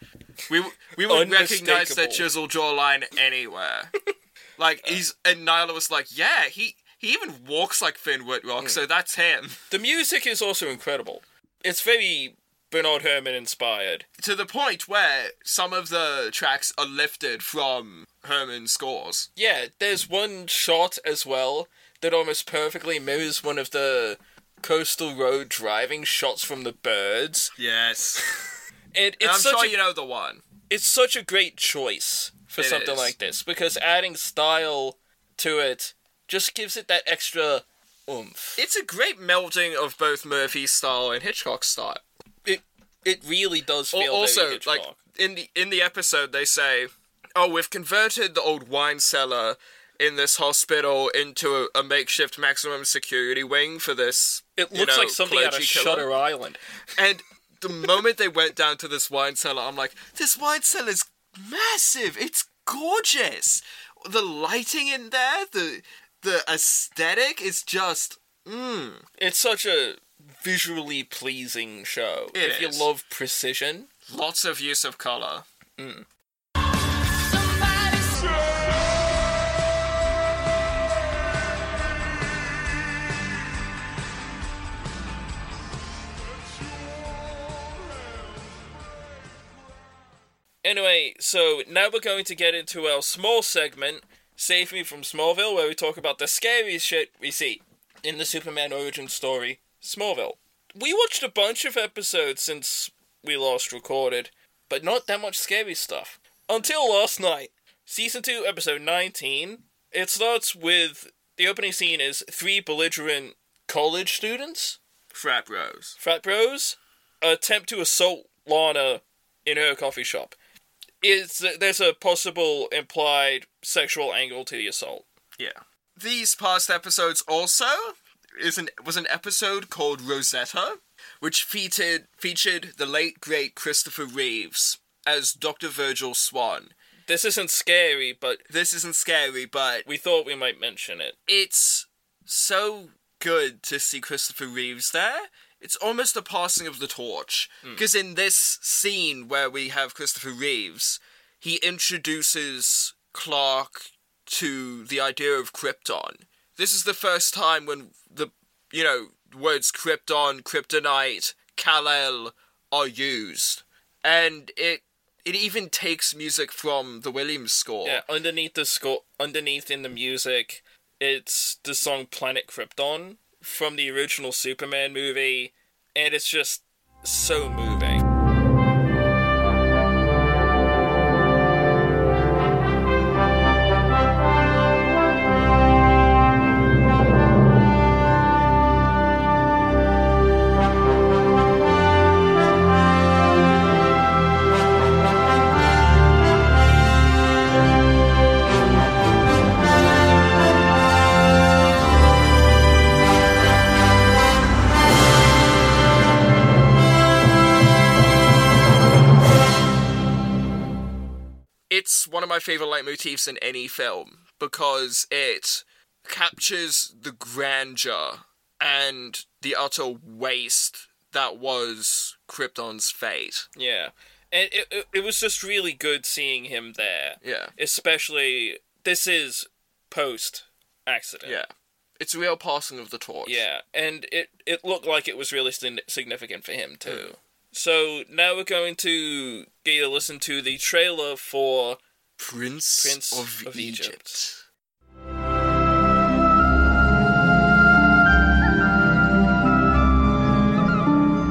We we would recognize that Unmistakable. chisel jawline anywhere. like he's and Nyla was like, "Yeah, he he even walks like Finn Wittrock, Hmm. so that's him." The music is also incredible. It's very Bernard Herrmann inspired. to the point where some of the tracks are lifted from Herrmann scores. Yeah, there's one shot as well that almost perfectly mirrors one of the coastal road driving shots from the birds. Yes. And And I'm it's such sure a, you know the one. it's such a great choice for It something is. like this because adding style to it just gives it that extra oomph. It's a great melding of both Murphy's style and Hitchcock's style. It it really does feel also, like in the in the episode, they say, "Oh, we've converted the old wine cellar in this hospital into a, a makeshift maximum security wing for this." it you looks know, like something out of killer." Shutter Island. And the moment they went down to this wine cellar, I'm like, this wine cellar is massive. It's gorgeous. The lighting in there, the the aesthetic is just mm. It's such a visually pleasing show. It if is. you love precision, lots of use of color. Anyway, so now we're going to get into our small segment, Save Me from Smallville, where we talk about the scariest shit we see in the Superman origin story, Smallville. We watched a bunch of episodes since we last recorded, but not that much scary stuff. Until last night, Season 2, Episode 19. It starts with the opening scene is three belligerent college students, Frat bros. frat bros, attempt to assault Lana in her coffee shop. Is there's a possible implied sexual angle to the assault? Yeah. These past episodes also is an was an episode called Rosetta, which featured featured the late great Christopher Reeves as Dr. Virgil Swan. This isn't scary, but This isn't scary, but we thought we might mention it. it's so good to see Christopher Reeves there. It's almost a passing of the torch. Mm. Because in this scene where we have Christopher Reeves, he introduces Clark to the idea of Krypton. This is the first time when the, you know, words Krypton, Kryptonite, Kal-El are used. And it it even takes music from the Williams score. Yeah, underneath the score, underneath in the music, it's the song "Planet Krypton" from the original Superman movie, and it's just so moving. It's one of my favorite leitmotifs in any film because it captures the grandeur and the utter waste that was Krypton's fate. Yeah, and it, it it was just really good seeing him there. Yeah. Especially this is post accident. Yeah. It's a real passing of the torch. Yeah, and it it looked like it was really significant for him too. Mm. So now we're going to get a listen to the trailer for Prince, Prince of, of Egypt. Egypt.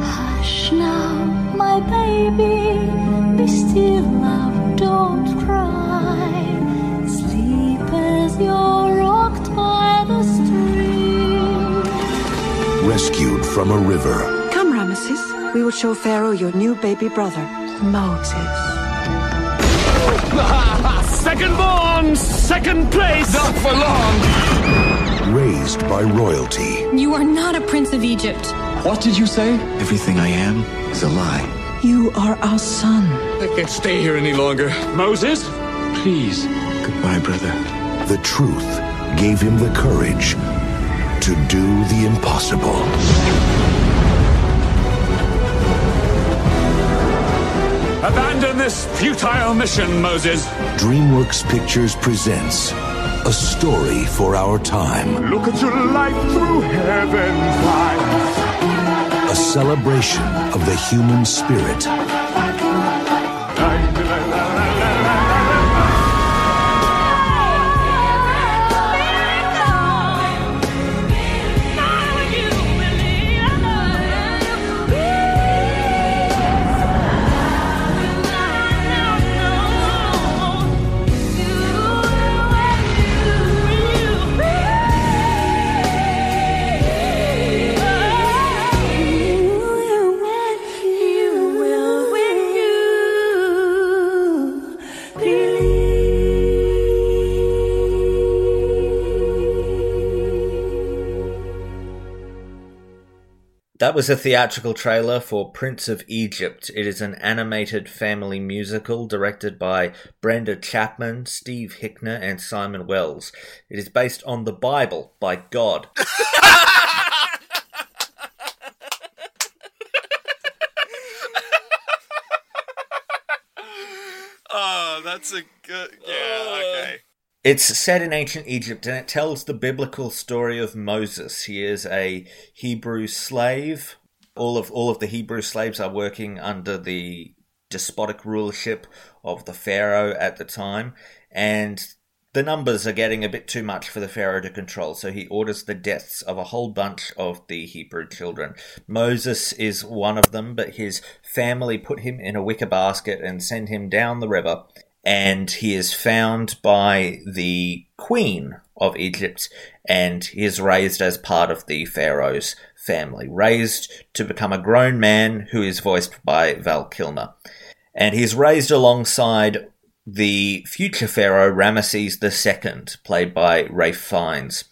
Hush now, my baby, be still, love, don't cry. Sleep as you're rocked by the stream. rescued from a river. Come, Ramesses. we will show Pharaoh your new baby brother, Moses. Second born, second place. Not for long. Raised by royalty, You are not a prince of Egypt. What did you say? Everything I am is a lie. You are our son. I can't stay here any longer. Moses, please. Goodbye, brother. the truth gave him the courage to do the impossible. Abandon this futile mission, Moses. DreamWorks Pictures presents a story for our time, Look at your life through heaven's eyes. a celebration of the human spirit, That was a theatrical trailer for Prince of Egypt. It is an animated family musical directed by Brenda Chapman, Steve Hickner, and Simon Wells. It is based on the Bible by God. Oh, that's a good. Yeah, oh. okay. It's set in ancient Egypt and it tells the biblical story of Moses. He is a Hebrew slave. All of all of the Hebrew slaves are working under the despotic rulership of the pharaoh at the time and the numbers are getting a bit too much for the pharaoh to control so he orders the deaths of a whole bunch of the hebrew children moses is one of them but his family put him in a wicker basket and send him down the river and he is found by the queen of Egypt and he is raised as part of the pharaoh's family, raised to become a grown man who is voiced by Val Kilmer. And he's raised alongside the future pharaoh Ramesses II, played by Ralph Fiennes.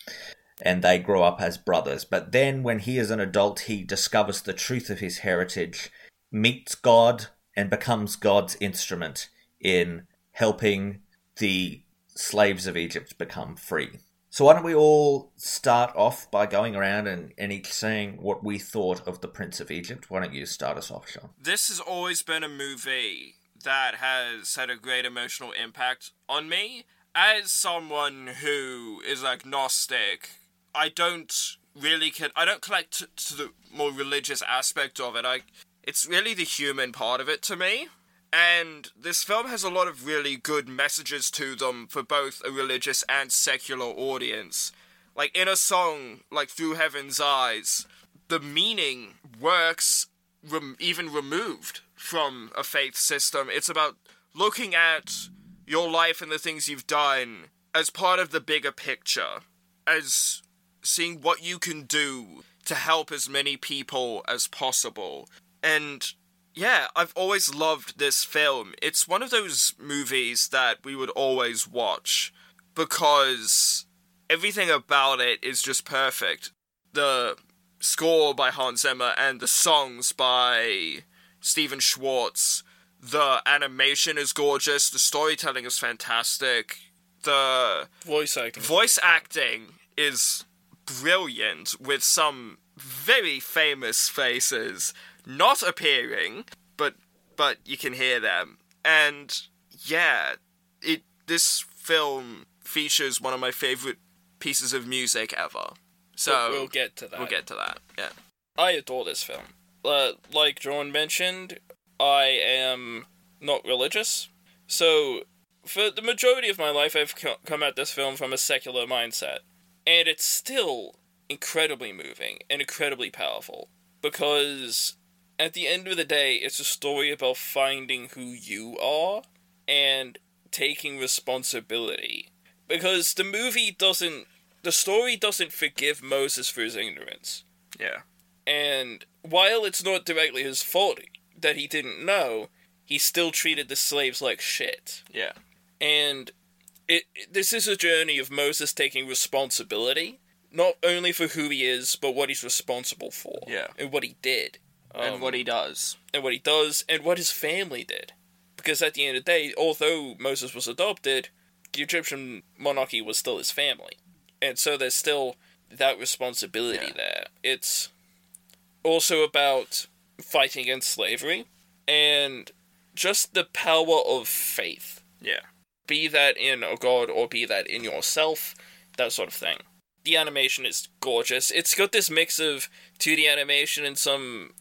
And they grow up as brothers. But then, when he is an adult, he discovers the truth of his heritage, meets God, and becomes God's instrument in helping the slaves of Egypt become free. So why don't we all start off by going around and, and each saying what we thought of the Prince of Egypt? Why don't you start us off, Jeaun? This has always been a movie that has had a great emotional impact on me. As someone who is agnostic, I don't really can I don't connect to, to the more religious aspect of it. I it's really the human part of it to me. And this film has a lot of really good messages to them for both a religious and secular audience. Like in a song like Through Heaven's Eyes, the meaning works rem- even removed from a faith system. It's about looking at your life and the things you've done as part of the bigger picture, as seeing what you can do to help as many people as possible. And yeah, I've always loved this film. It's one of those movies that we would always watch because everything about it is just perfect. The score by Hans Zimmer and the songs by Stephen Schwartz. The animation is gorgeous. The storytelling is fantastic. The Voice acting. voice acting is brilliant with some very famous faces not appearing but but you can hear them. And yeah it this film features one of my favorite pieces of music ever. So we'll get to that. we'll get to that yeah. I adore this film. Uh, like Jeaun mentioned, I am not religious, so for the majority of my life, I've come at this film from a secular mindset, and it's still incredibly moving and incredibly powerful. Because at the end of the day, it's a story about finding who you are and taking responsibility. Because the movie doesn't, the story doesn't forgive Moses for his ignorance yeah and while it's not directly his fault that he didn't know, he still treated the slaves like shit. Yeah. And it, this is a journey of Moses taking responsibility, not only for who he is, but what he's responsible for. Yeah. And what he did. And Um, what he does. and what he does, and what his family did. Because at the end of the day, although Moses was adopted, the Egyptian monarchy was still his family. And so there's still that responsibility Yeah. there. It's also about fighting against slavery and just the power of faith. Yeah. Be that in a god or be that in yourself, that sort of thing. The animation is gorgeous. It's got this mix of 2D animation and some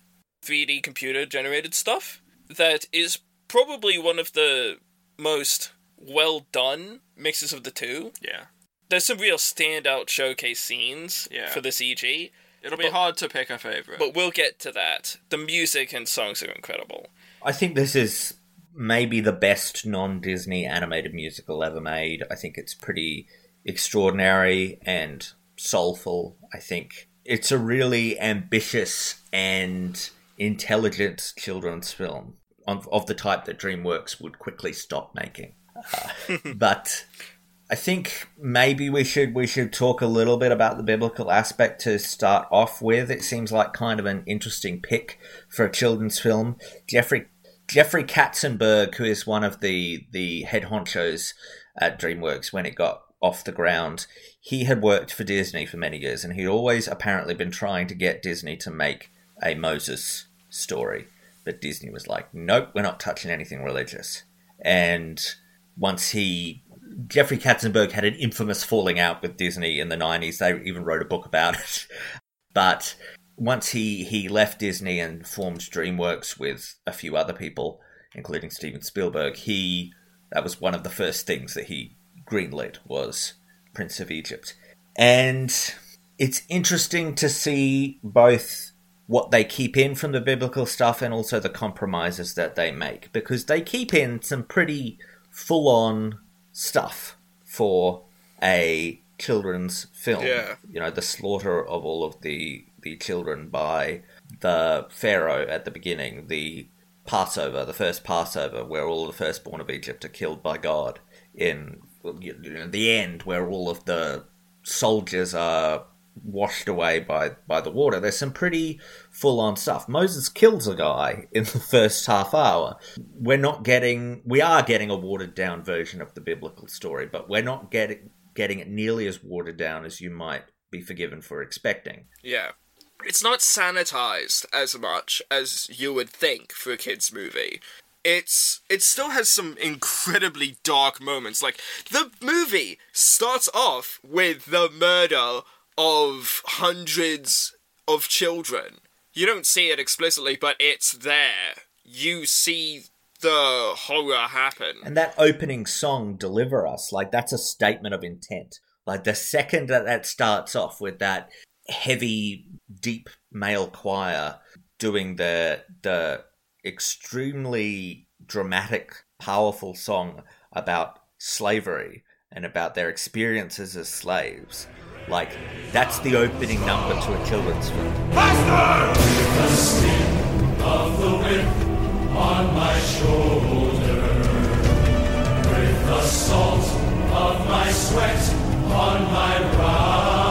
3D computer generated stuff that is probably one of the most well done mixes of the two. Yeah. There's some real standout showcase scenes Yeah. for the CG, It'll be But- hard to pick a favorite. but we'll get to that. The music and songs are incredible. I think this is maybe the best non Disney animated musical ever made. I think it's pretty extraordinary and soulful. I think it's a really ambitious and intelligent children's film of, of the type that DreamWorks would quickly stop making. Uh, but I think maybe we should we should talk a little bit about the biblical aspect to start off with. It seems like kind of an interesting pick for a children's film. Jeffrey Jeffrey Katzenberg, who is one of the the head honchos at DreamWorks when it got off the ground, he had worked for Disney for many years, and he'd always apparently been trying to get Disney to make a Moses story. But Disney was like, nope, we're not touching anything religious. And once he Jeffrey Katzenberg had an infamous falling out with Disney in the 90s. They even wrote a book about it. But once he, he left Disney and formed DreamWorks with a few other people, including Steven Spielberg, he that was one of the first things that he greenlit was Prince of Egypt. And it's interesting to see both what they keep in from the biblical stuff and also the compromises that they make because they keep in some pretty full on stuff for a children's film. Yeah. You know, the slaughter of all of the the children by the Pharaoh at the beginning, the Passover, the first Passover, where all the firstborn of Egypt are killed by God. In you know, the end, where all of the soldiers are washed away by by the water. There's some pretty full on stuff. Moses kills a guy in the first half hour. We're not getting we are getting a watered down version of the biblical story, but we're not getting getting it nearly as watered down as you might be forgiven for expecting. Yeah. It's not sanitized as much as you would think for a kids movie. It's it still has some incredibly dark moments. Like the movie starts off with the murder of hundreds of children. You don't see it explicitly, but it's there. You see the horror happen. And that opening song, Deliver Us, like that's a statement of intent. Like the second that that starts off with that heavy, deep male choir doing the the extremely dramatic, powerful song about slavery and about their experiences as slaves. Like that's the opening number to a children's film. of the whip on my shoulder, with the salt of my sweat on my brow.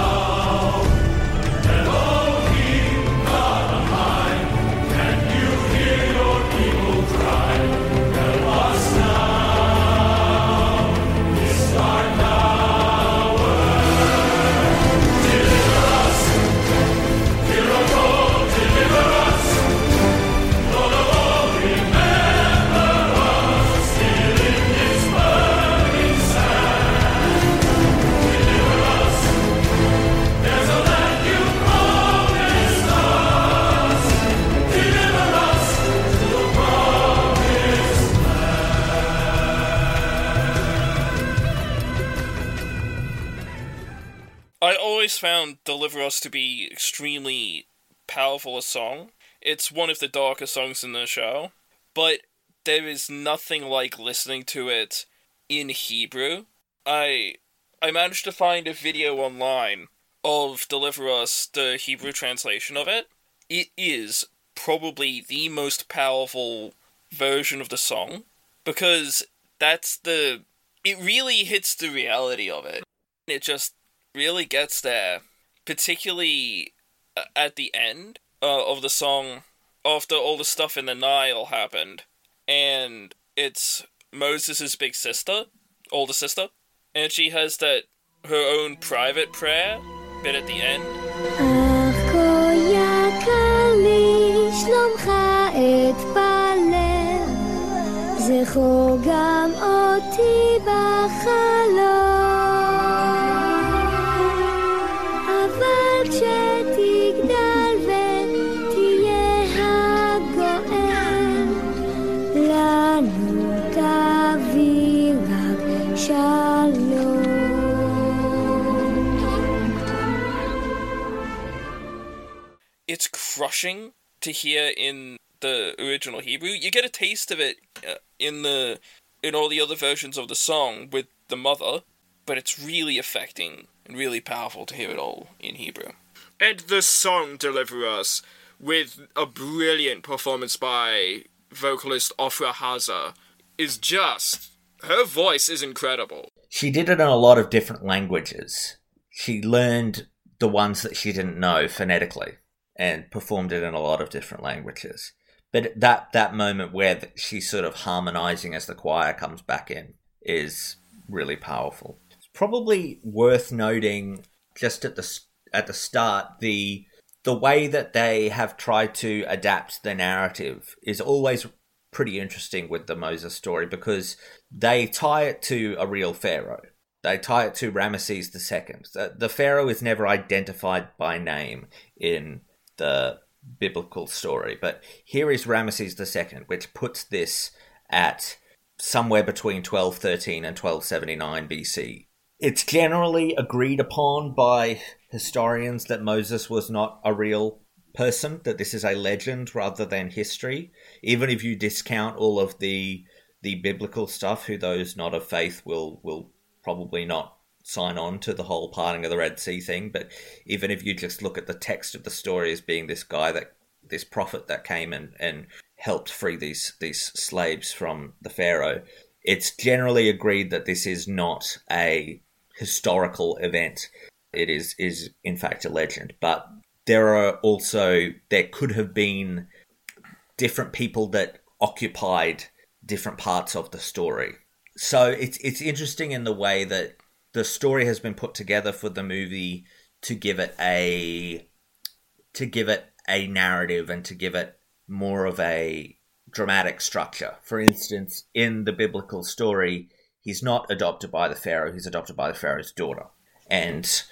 Always found Deliver Us to be extremely powerful a song. It's one of the darker songs in the show, but there is nothing like listening to it in Hebrew. I I managed to find a video online of Deliver Us, the Hebrew translation of it. it is probably the most powerful version of the song because that's the it really hits the reality of it. It just really gets there, particularly uh, at the end uh, of the song after all the stuff in the Nile happened, and it's Moses' big sister, older sister, and she has that her own private prayer bit at the end. אך כה יקר לי שלומך אתפלל, זכור גם אותי בחלום. Crushing to hear in the original Hebrew. You get a taste of it uh, in the in all the other versions of the song with the mother, but it's really affecting and really powerful to hear it all in Hebrew. And the song deliver us with a brilliant performance by vocalist Ofra Haza is just her voice is incredible. She did it in a lot of different languages. She learned the ones that she didn't know phonetically and performed it in a lot of different languages. But that that moment where she's sort of harmonizing as the choir comes back in is really powerful. It's probably worth noting just at the at the start the the way that they have tried to adapt the narrative is always pretty interesting with the Moses story because they tie it to a real pharaoh. They tie it to Ramesses II. The, the pharaoh is never identified by name in the biblical story, but here is Ramesses II, which puts this at somewhere between 1213 and 1279 BC. It's generally agreed upon by historians that Moses was not a real person, that this is a legend rather than history. Even if you discount all of the the biblical stuff, who those not of faith will will probably not sign on to the whole parting of the Red Sea thing. But even if you just look at the text of the story as being this guy that this prophet that came and, and helped free these these slaves from the Pharaoh, it's generally agreed that this is not a historical event. It is is in fact a legend. But there are also there could have been different people that occupied different parts of the story. So it's it's interesting in the way that the story has been put together for the movie to give it a to give it a narrative and to give it more of a dramatic structure. For instance, in the biblical story, he's not adopted by the pharaoh, he's adopted by the pharaoh's daughter. And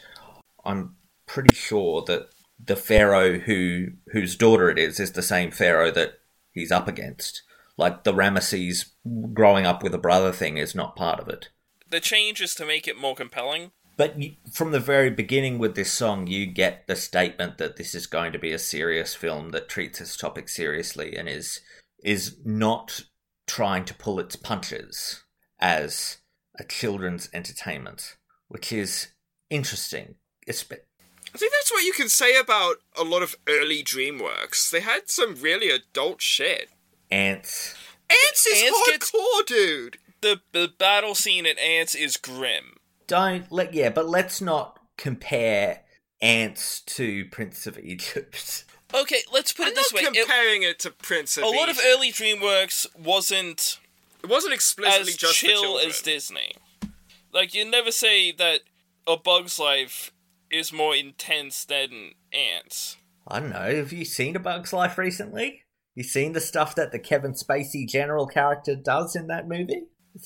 I'm pretty sure that the pharaoh who whose daughter it is is the same pharaoh that he's up against. Like the Ramesses growing up with a brother thing is not part of it. The change is to make it more compelling. But you, from the very beginning with this song, you get the statement that this is going to be a serious film that treats this topic seriously and is is not trying to pull its punches as a children's entertainment, which is interesting. It's, I think that's what you can say about a lot of early DreamWorks. They had some really adult shit. Antz. Antz is Antz gets- hardcore, dude. The the battle scene at Antz is grim. Don't let yeah, but let's not compare Antz to Prince of Egypt. Okay, let's put I'm it this way. not It- comparing it, to Prince of Egypt. a lot of early DreamWorks wasn't It wasn't explicitly as just chill children. as Disney. Like you never say that A Bug's Life is more intense than Antz. I don't know. Have you seen A Bug's Life recently? You seen the stuff that the Kevin Spacey general character does in that movie?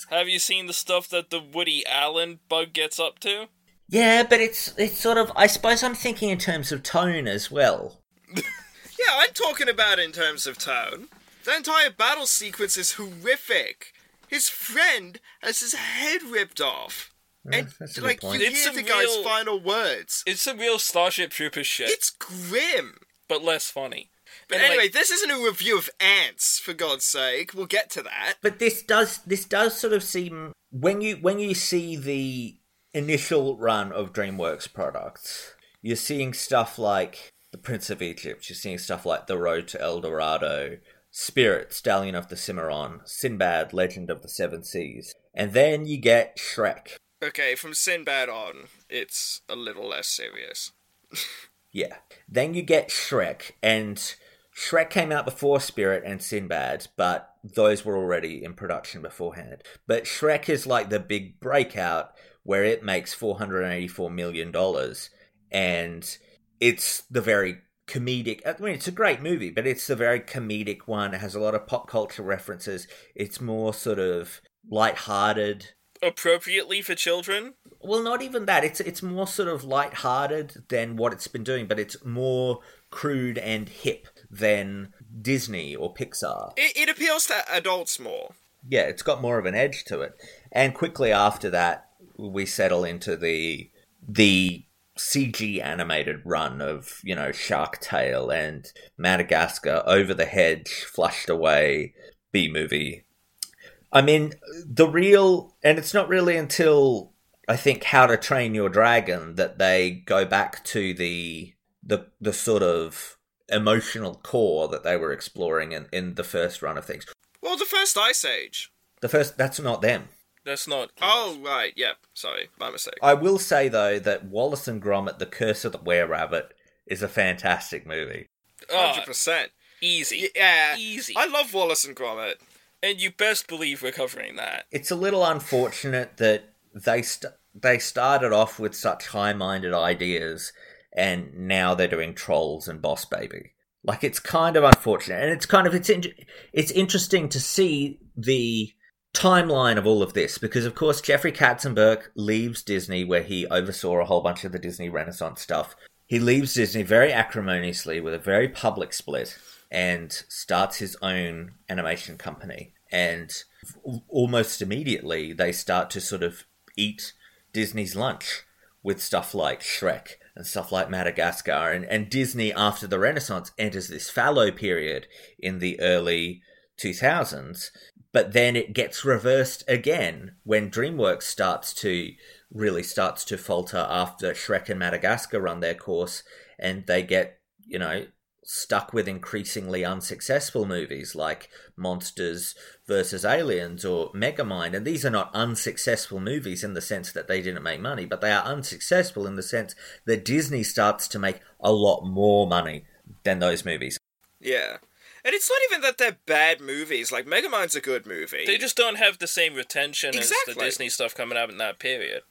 Have you seen the stuff that the Woody Allen bug gets up to? Yeah, but it's it's sort of. I suppose I'm thinking in terms of tone as well. Yeah, I'm talking about in terms of tone. The entire battle sequence is horrific. His friend has his head ripped off. and that's like you It's hear a the guy's final words. It's a real Starship Troopers shit, It's grim. but less funny. But anyway, this isn't a review of Antz, for God's sake. We'll get to that. But this does this does sort of seem when you when you see the initial run of DreamWorks products, you're seeing stuff like The Prince of Egypt. You're seeing stuff like The Road to El Dorado, Spirit, Stallion of the Cimarron, Sinbad, Legend of the Seven Seas. And then you get Shrek. Okay, from Sinbad on, it's a little less serious. Yeah. Then you get Shrek, and Shrek came out before Spirit and Sinbad, but those were already in production beforehand. But Shrek is like the big breakout where it makes $484 million, and it's the very comedic. I mean, it's a great movie, but it's the very comedic one. It has a lot of pop culture references. It's more sort of light-hearted. Appropriately for children. Well, not even that. It's it's more sort of light-hearted than what it's been doing, but it's more crude and hip than Disney or Pixar. It, it appeals to adults more. Yeah, it's got more of an edge to it. And quickly after that, we settle into the the CG animated run of, you know, Shark Tale and Madagascar, Over the Hedge, Flushed Away, Bee Movie. I mean, the real, and it's not really until I think How to Train Your Dragon that they go back to the the the sort of emotional core that they were exploring in, in the first run of things. Well, the first Ice Age. The first that's not them. That's not. Oh, right, yep. Sorry, my mistake. I will say though that Wallace and Gromit: The Curse of the Were Rabbit is a fantastic movie. Ah, 100%. easy. Yeah. Easy. I love Wallace and Gromit. And you best believe we're covering that. It's a little unfortunate that they st- they started off with such high-minded ideas and now they're doing Trolls and Boss Baby. Like it's kind of unfortunate and it's kind of it's in- it's interesting to see the timeline of all of this because of course Jeffrey Katzenberg leaves Disney where he oversaw a whole bunch of the Disney Renaissance stuff. He leaves Disney very acrimoniously with a very public split and starts his own animation company and almost immediately they start to sort of eat Disney's lunch with stuff like Shrek and stuff like Madagascar. And, and Disney after the Renaissance enters this fallow period in the early 2000s but then it gets reversed again when DreamWorks starts to really starts to falter after Shrek and Madagascar run their course and they get you know stuck with increasingly unsuccessful movies like Monsters versus Aliens or Megamind and these are not unsuccessful movies in the sense that they didn't make money but they are unsuccessful in the sense that Disney starts to make a lot more money than those movies Yeah. And it's not even that they're bad movies. Like, Megamind's a good movie. They just don't have the same retention as the Disney stuff coming out in that period.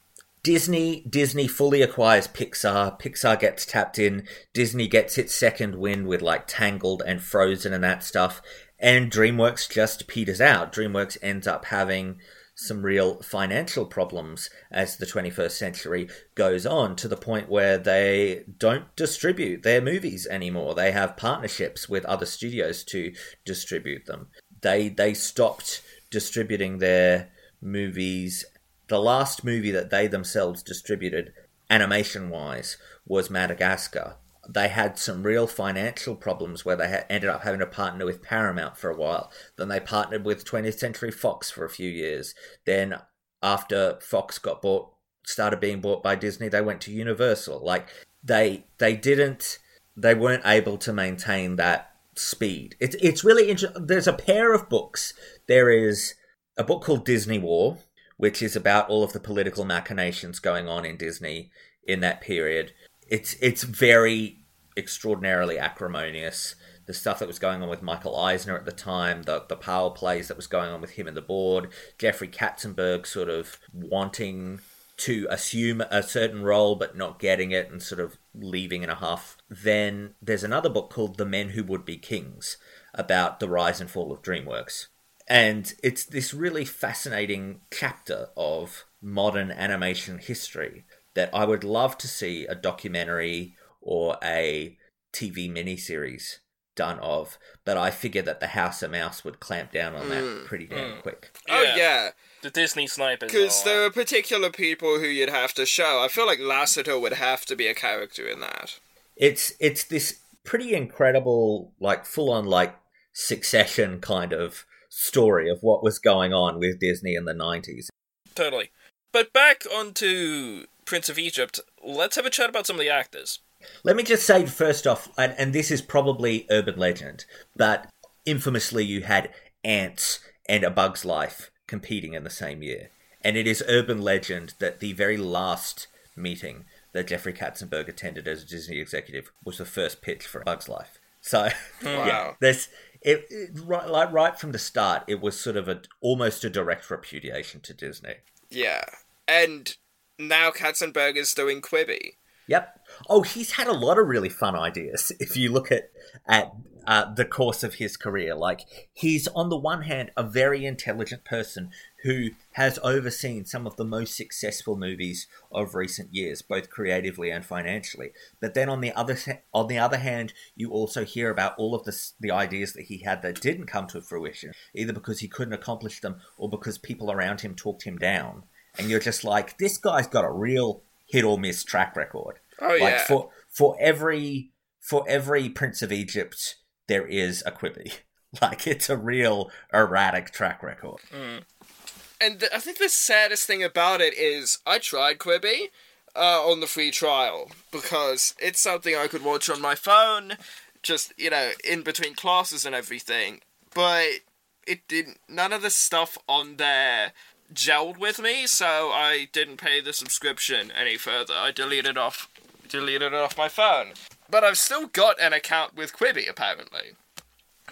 Disney Disney fully acquires Pixar. Pixar gets tapped in. Disney gets its second win with like Tangled and Frozen and that stuff. And DreamWorks just peters out. DreamWorks ends up having some real financial problems as the 21st century goes on to the point where they don't distribute their movies anymore. They have partnerships with other studios to distribute them. They they stopped distributing their movies the last movie that they themselves distributed animation wise was Madagascar. They had some real financial problems where they ha- ended up having to partner with Paramount for a while. Then they partnered with 20th Century Fox for a few years. Then, after Fox got bought, started being bought by Disney, they went to Universal. Like they they didn't they weren't able to maintain that speed. It's it's really interesting. There's a pair of books. There is a book called Disney War, which is about all of the political machinations going on in Disney in that period. It's it's very extraordinarily acrimonious. The stuff that was going on with Michael Eisner at the time, the the power plays that was going on with him and the board, Jeffrey Katzenberg sort of wanting to assume a certain role but not getting it and sort of leaving in a huff. Then there's another book called The Men Who Would Be Kings about the rise and fall of DreamWorks. And it's this really fascinating chapter of modern animation history that I would love to see a documentary or a TV miniseries done of, but I figure that the House of Mouse would clamp down on that mm, pretty damn mm. quick. Oh, yeah. The Disney snipers. Because are- there are particular people who you'd have to show. I feel like Lasseter would have to be a character in that. It's it's this pretty incredible, like full on like succession kind of story of what was going on with Disney in the nineties. Totally. But back onto Prince of Egypt, let's have a chat about some of the actors. Let me just say first off, and, and this is probably urban legend, but infamously you had Antz and A Bug's Life competing in the same year. And it is urban legend that the very last meeting that Jeffrey Katzenberg attended as a Disney executive was the first pitch for A Bug's Life. So yeah, Wow. there's it, it right like right from the start. It was sort of a almost a direct repudiation to Disney. Yeah. And now Katzenberg is doing Quibi. Yep. Oh, he's had a lot of really fun ideas. If you look at at uh, the course of his career, like he's on the one hand a very intelligent person who has overseen some of the most successful movies of recent years, both creatively and financially. But then on the other on the other hand, you also hear about all of the the ideas that he had that didn't come to fruition, either because he couldn't accomplish them or because people around him talked him down. And you're just like, this guy's got a real hit or miss track record. Oh, like yeah. for for every for every Prince of Egypt, there is a Quibi. Like it's a real erratic track record. Mm. And th- I think the saddest thing about it is I tried Quibi uh, on the free trial because it's something I could watch on my phone, just you know, in between classes and everything. But it didn't. None of the stuff on there gelled with me, so I didn't pay the subscription any further. I deleted off, deleted it off my phone. But I've still got an account with Quibi. Apparently,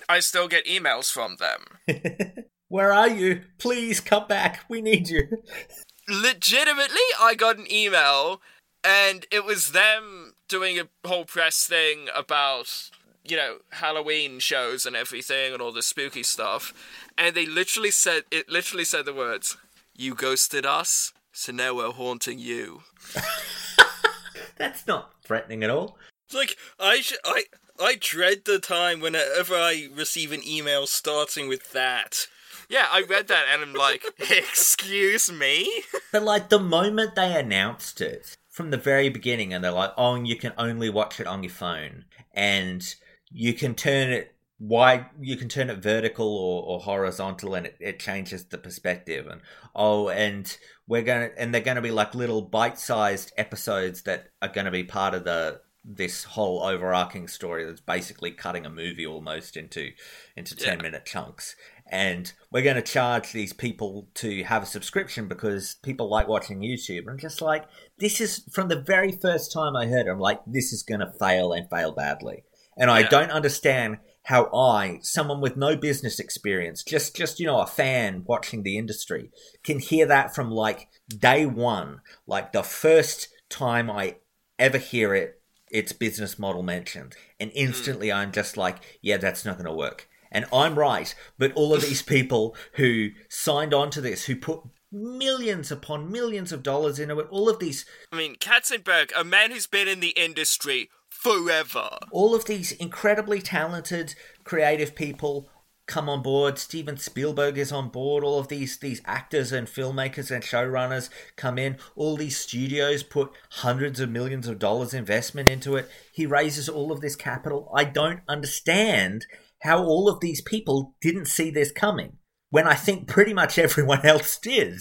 I still get emails from them. Where are you? Please come back. We need you. legitimately I got an email and it was them doing a whole press thing about you know Halloween shows and everything and all the spooky stuff and they literally said it literally said the words you ghosted us so now we're haunting you That's not threatening at all. It's like I sh- I I dread the time whenever I receive an email starting with that. Yeah I read that and I'm like excuse me But like the moment they announced it from the very beginning, and they're like, "Oh, you can only watch it on your phone, and you can turn it why you can turn it vertical or, or horizontal, and it, it changes the perspective." And oh, and we're gonna, and they're gonna be like little bite-sized episodes that are gonna be part of the this whole overarching story that's basically cutting a movie almost into into 10 Yeah. minute chunks and we're going to charge these people to have a subscription because people like watching YouTube. I'm just like, this is from the very first time I heard it, I'm like, this is going to fail and fail badly. And I don't understand how I, someone with no business experience, just just you know, a fan watching the industry, can hear that from like day one, like the first time I ever hear it, its business model mentioned, and hmm. instantly I'm just like, yeah, that's not going to work. And I'm right, but all of these people who signed on to this, who put millions upon millions of dollars into it, all of these I mean Katzenberg a man who's been in the industry forever. All of these incredibly talented creative people come on board. Steven spielberg is on board. All of these these actors and filmmakers and showrunners come in. All these studios put hundreds of millions of dollars investment into it. He raises all of this capital. I don't understand how all of these people didn't see this coming when i think pretty much everyone else did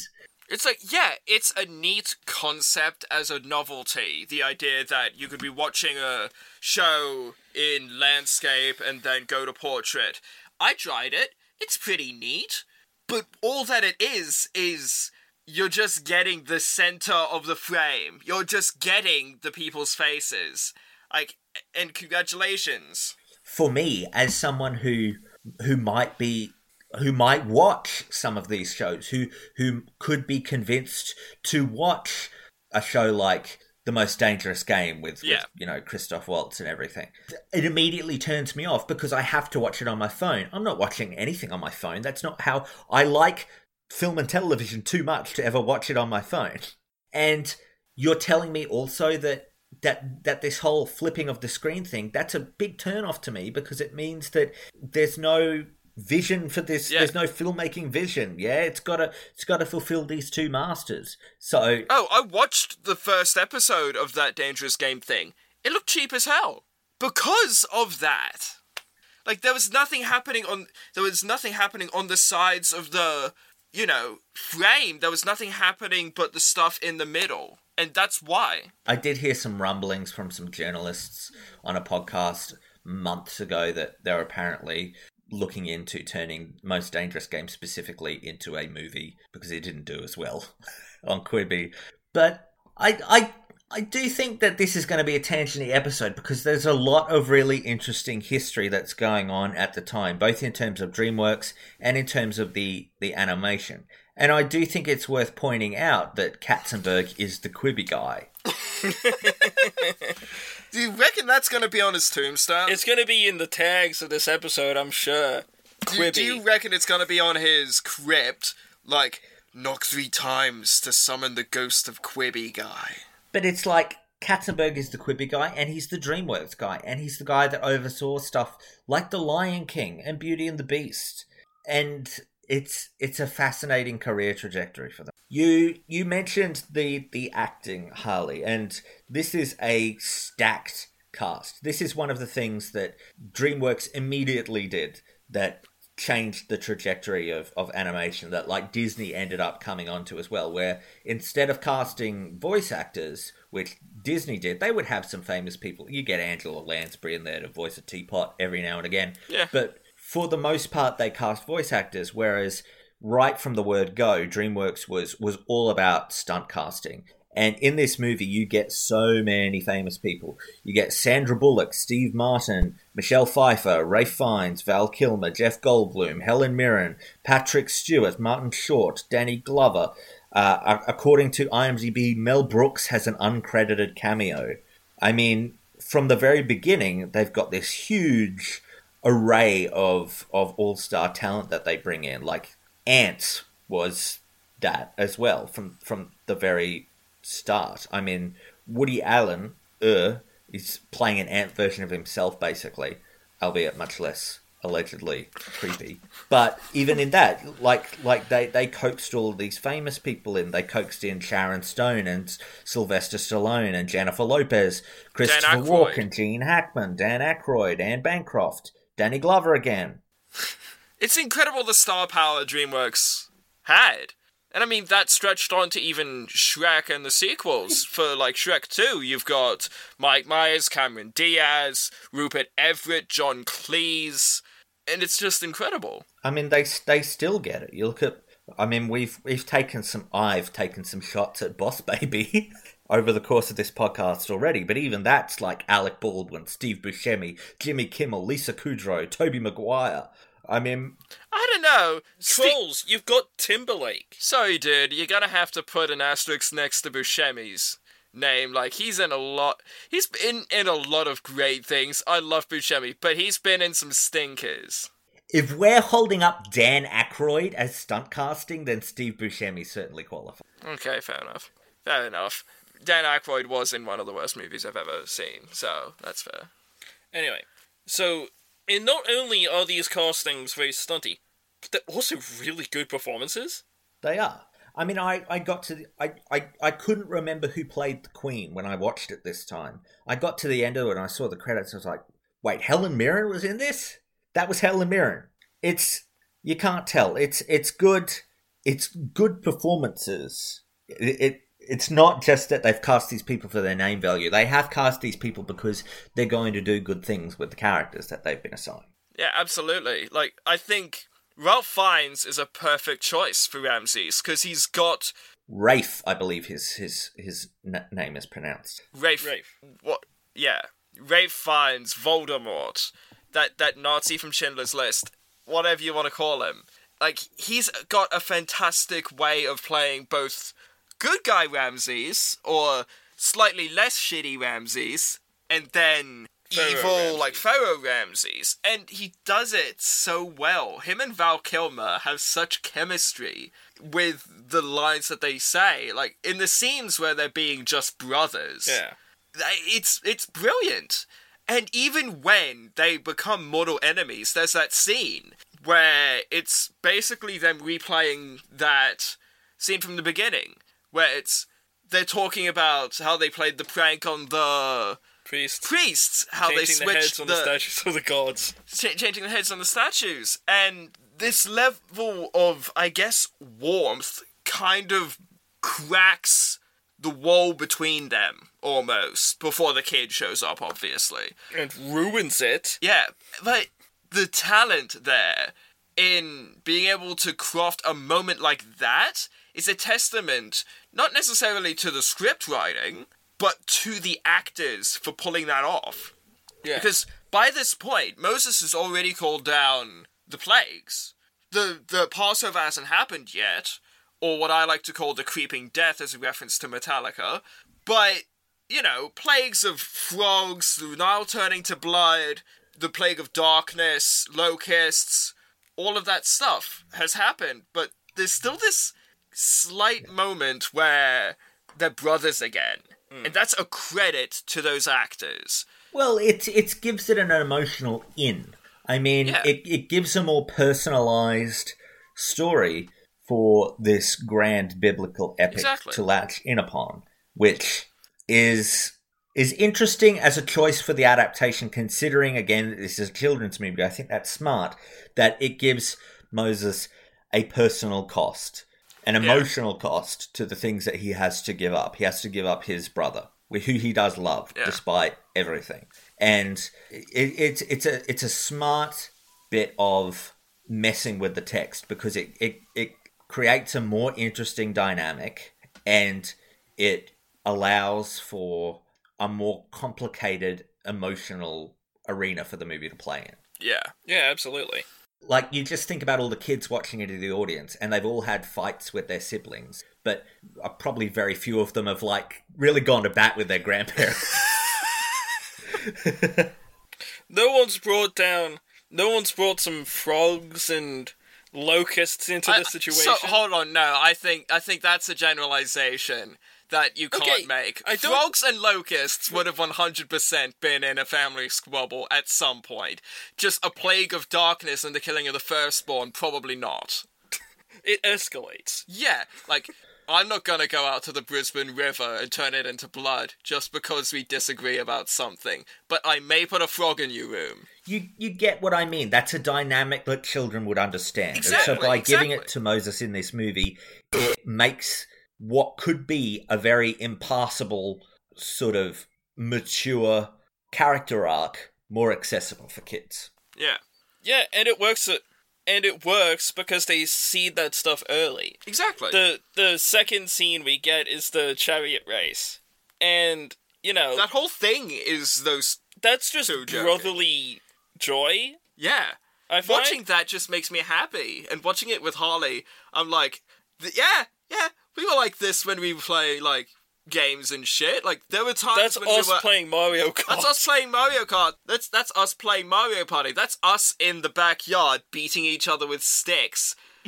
It's like, yeah, it's a neat concept as a novelty. The idea that you could be watching a show in landscape and then go to portrait. I tried it. It's pretty neat. But all that it is, is you're just getting the center of the frame. You're just getting the people's faces. Like, and congratulations. For me as someone who who might be who might watch some of these shows who who could be convinced to watch a show like the most dangerous game with, with you know Christoph Waltz and everything. It immediately turns me off because I have to watch it on my phone. I'm not watching anything on my phone. That's not how I like film and television too much to ever watch it on my phone. And you're telling me also that that that this whole flipping of the screen thing that's a big turn off to me because it means that there's no vision for this Yeah. there's no filmmaking vision yeah it's got to it's got to fulfill these two masters so Oh, I watched the first episode of that Dangerous Game thing. It looked cheap as hell. Because of that. Like there was nothing happening on there was nothing happening on the sides of the, you know, frame. There was nothing happening but the stuff in the middle. And that's why. I did hear some rumblings from some journalists on a podcast months ago that they're apparently looking into turning Most Dangerous Game specifically into a movie because it didn't do as well on Quibi. But I, I, I do think that this is going to be a tangent episode because there's a lot of really interesting history that's going on at the time, both in terms of DreamWorks and in terms of the, the animation. And I do think it's worth pointing out that Katzenberg is the Quibi guy. Do you reckon that's going to be on his tombstone? It's going to be in the tags of this episode, I'm sure. do, do you reckon it's going to be on his crypt? Like, knock three times to summon the ghost of Quibi guy. But it's like Katzenberg is the Quibi guy, and he's the DreamWorks guy, and he's the guy that oversaw stuff like The Lion King and Beauty and the Beast, and it's it's a fascinating career trajectory for them. You you mentioned the the acting, Harlly, and this is a stacked cast. This is one of the things that DreamWorks immediately did that changed the trajectory of, of animation that like Disney ended up coming onto as well, where instead of casting voice actors, which Disney did, they would have some famous people. You get Angela Lansbury in there to voice a teapot every now and again. Yeah. But for the most part they cast voice actors, whereas right from the word go, DreamWorks was was all about stunt casting. And in this movie, you get so many famous people. You get Sandra Bullock, Steve Martin, Michelle Pfeiffer, Rafe Fiennes, Val Kilmer, Jeff Goldblum, Helen Mirren, Patrick Stewart, Martin Short, Danny Glover. Uh, according to IMDb, Mel Brooks has an uncredited cameo. I mean, from the very beginning, they've got this huge array of of all star talent that they bring in. Like Antz was that as well from from the very start. I mean, Woody Allen, uh, is playing an ant version of himself, basically, albeit much less allegedly creepy. But even in that, like like they they coaxed all these famous people in. They coaxed in Sharon Stone and Sylvester Stallone and Jennifer Lopez, Christopher Walken, Gene Hackman, Dan Aykroyd, Anne Bancroft, Danny Glover again. It's incredible the star power DreamWorks had. And I mean, that stretched on to even Shrek and the sequels. For like Shrek 2, you've got Mike Myers, Cameron Diaz, Rupert Everett, John Cleese. And it's just incredible. I mean, they they still get it. You look at. I mean, we've we've taken some. I've taken some shots at Boss Baby over the course of this podcast already, but even that's like Alec Baldwin, Steve Buscemi, Jimmy Kimmel, Lisa Kudrow, Tobey Maguire. I mean, I don't know. Ste- Trolls, you've got Timberlake. Sorry, dude, you're gonna have to put an asterisk next to Buscemi's name. Like, he's in a lot. He's been in a lot of great things. I love Buscemi, but he's been in some stinkers. if we're holding up Dan Aykroyd as stunt casting, then Steve Buscemi certainly qualifies. Okay, fair enough. Fair enough. Dan Aykroyd was in one of the worst movies I've ever seen, so that's fair. Anyway, so and not only are these castings very stunty, but they're also really good performances. They are. I mean, I, I got to the, I, I I couldn't remember who played the Queen when I watched it this time. I got to the end of it and I saw the credits. I was like, wait, Helen Mirren was in this. That was Helen Mirren. It's you can't tell. It's it's good. It's good performances. It, it it's not just that they've cast these people for their name value. They have cast these people because they're going to do good things with the characters that they've been assigned. Yeah, absolutely. Like, I think Ralph Fiennes is a perfect choice for Ramses because he's got Rafe, I believe his his his n- name is pronounced. Rafe. Rafe. What? Yeah, Rafe Fiennes, Voldemort, that that Nazi from Schindler's List, whatever you want to call him. Like, he's got a fantastic way of playing both good guy Ramses or slightly less shitty Ramses, and then Pharaoh evil Ramses. like Pharaoh Ramses, and he does it so well. Him and Val Kilmer have such chemistry with the lines that they say, like in the scenes where they're being just brothers. Yeah. It's it's brilliant. And even when they become mortal enemies, there's that scene where it's basically them replaying that scene from the beginning, where it's they're talking about how they played the prank on the Priest. priests, how changing they the switched heads on the, statues of the gods. cha- changing the heads on the statues, and this level of, I guess, warmth kind of cracks the wall between them almost before the kid shows up, obviously. And ruins it. Yeah, but the talent there in being able to craft a moment like that is a testament not necessarily to the script writing, but to the actors for pulling that off. Yeah. Because by this point, Moses has already called down the plagues. The the Passover hasn't happened yet, or what I like to call the creeping death as a reference to Metallica. But, you know, plagues of frogs, the Nile turning to blood, the plague of darkness, locusts, all of that stuff has happened, but there's still this slight moment where they're brothers again. Hmm. And that's a credit to those actors. Well, it it gives it an emotional in. I mean, Yeah. it it gives a more personalized story for this grand biblical epic Exactly. to latch in upon, which is is interesting as a choice for the adaptation. Considering again, that this is a children's movie, I think that's smart. That it gives Moses a personal cost, an emotional cost to the things that he has to give up. He has to give up his brother, who he does love, Yeah. despite everything. And it, it's it's a it's a smart bit of messing with the text because it, it it creates a more interesting dynamic and it allows for a more complicated emotional arena for the movie to play in Yeah. Yeah, absolutely. Like you just think about all the kids watching it in the audience and they've all had fights with their siblings but uh, probably very few of them have like really gone to bat with their grandparents No one's brought down. No one's brought some frogs and locusts into I- the situation. So hold on, no, I think I think that's a generalization that you can't Okay, make. I don't- Frogs and locusts would have 100% been in a family squabble at some point. Just a plague of darkness and the killing of the firstborn, probably not. it escalates. Yeah, like I'm not gonna go out to the Brisbane River and turn it into blood just because we disagree about something. But I may put a frog in your room. you you get what i mean that's a dynamic that children would understand And so Exactly, by giving it to moses in this movie it makes what could be a very impassable sort of mature character arc more accessible for kids Yeah, Yeah, and it works. And it works because they see that stuff early. exactly. The the second scene we get is the chariot race, and you know that whole thing is those. that's just so joking. brotherly joy. Yeah. I find. Watching that just makes me happy, and watching it with Harlly, I'm like, yeah, yeah, we were like this when we play like games and shit. Like there were times that's when us we were. playing Mario Kart. that's us playing Mario Kart. That's that's us playing Mario Party. That's us in the backyard beating each other with sticks.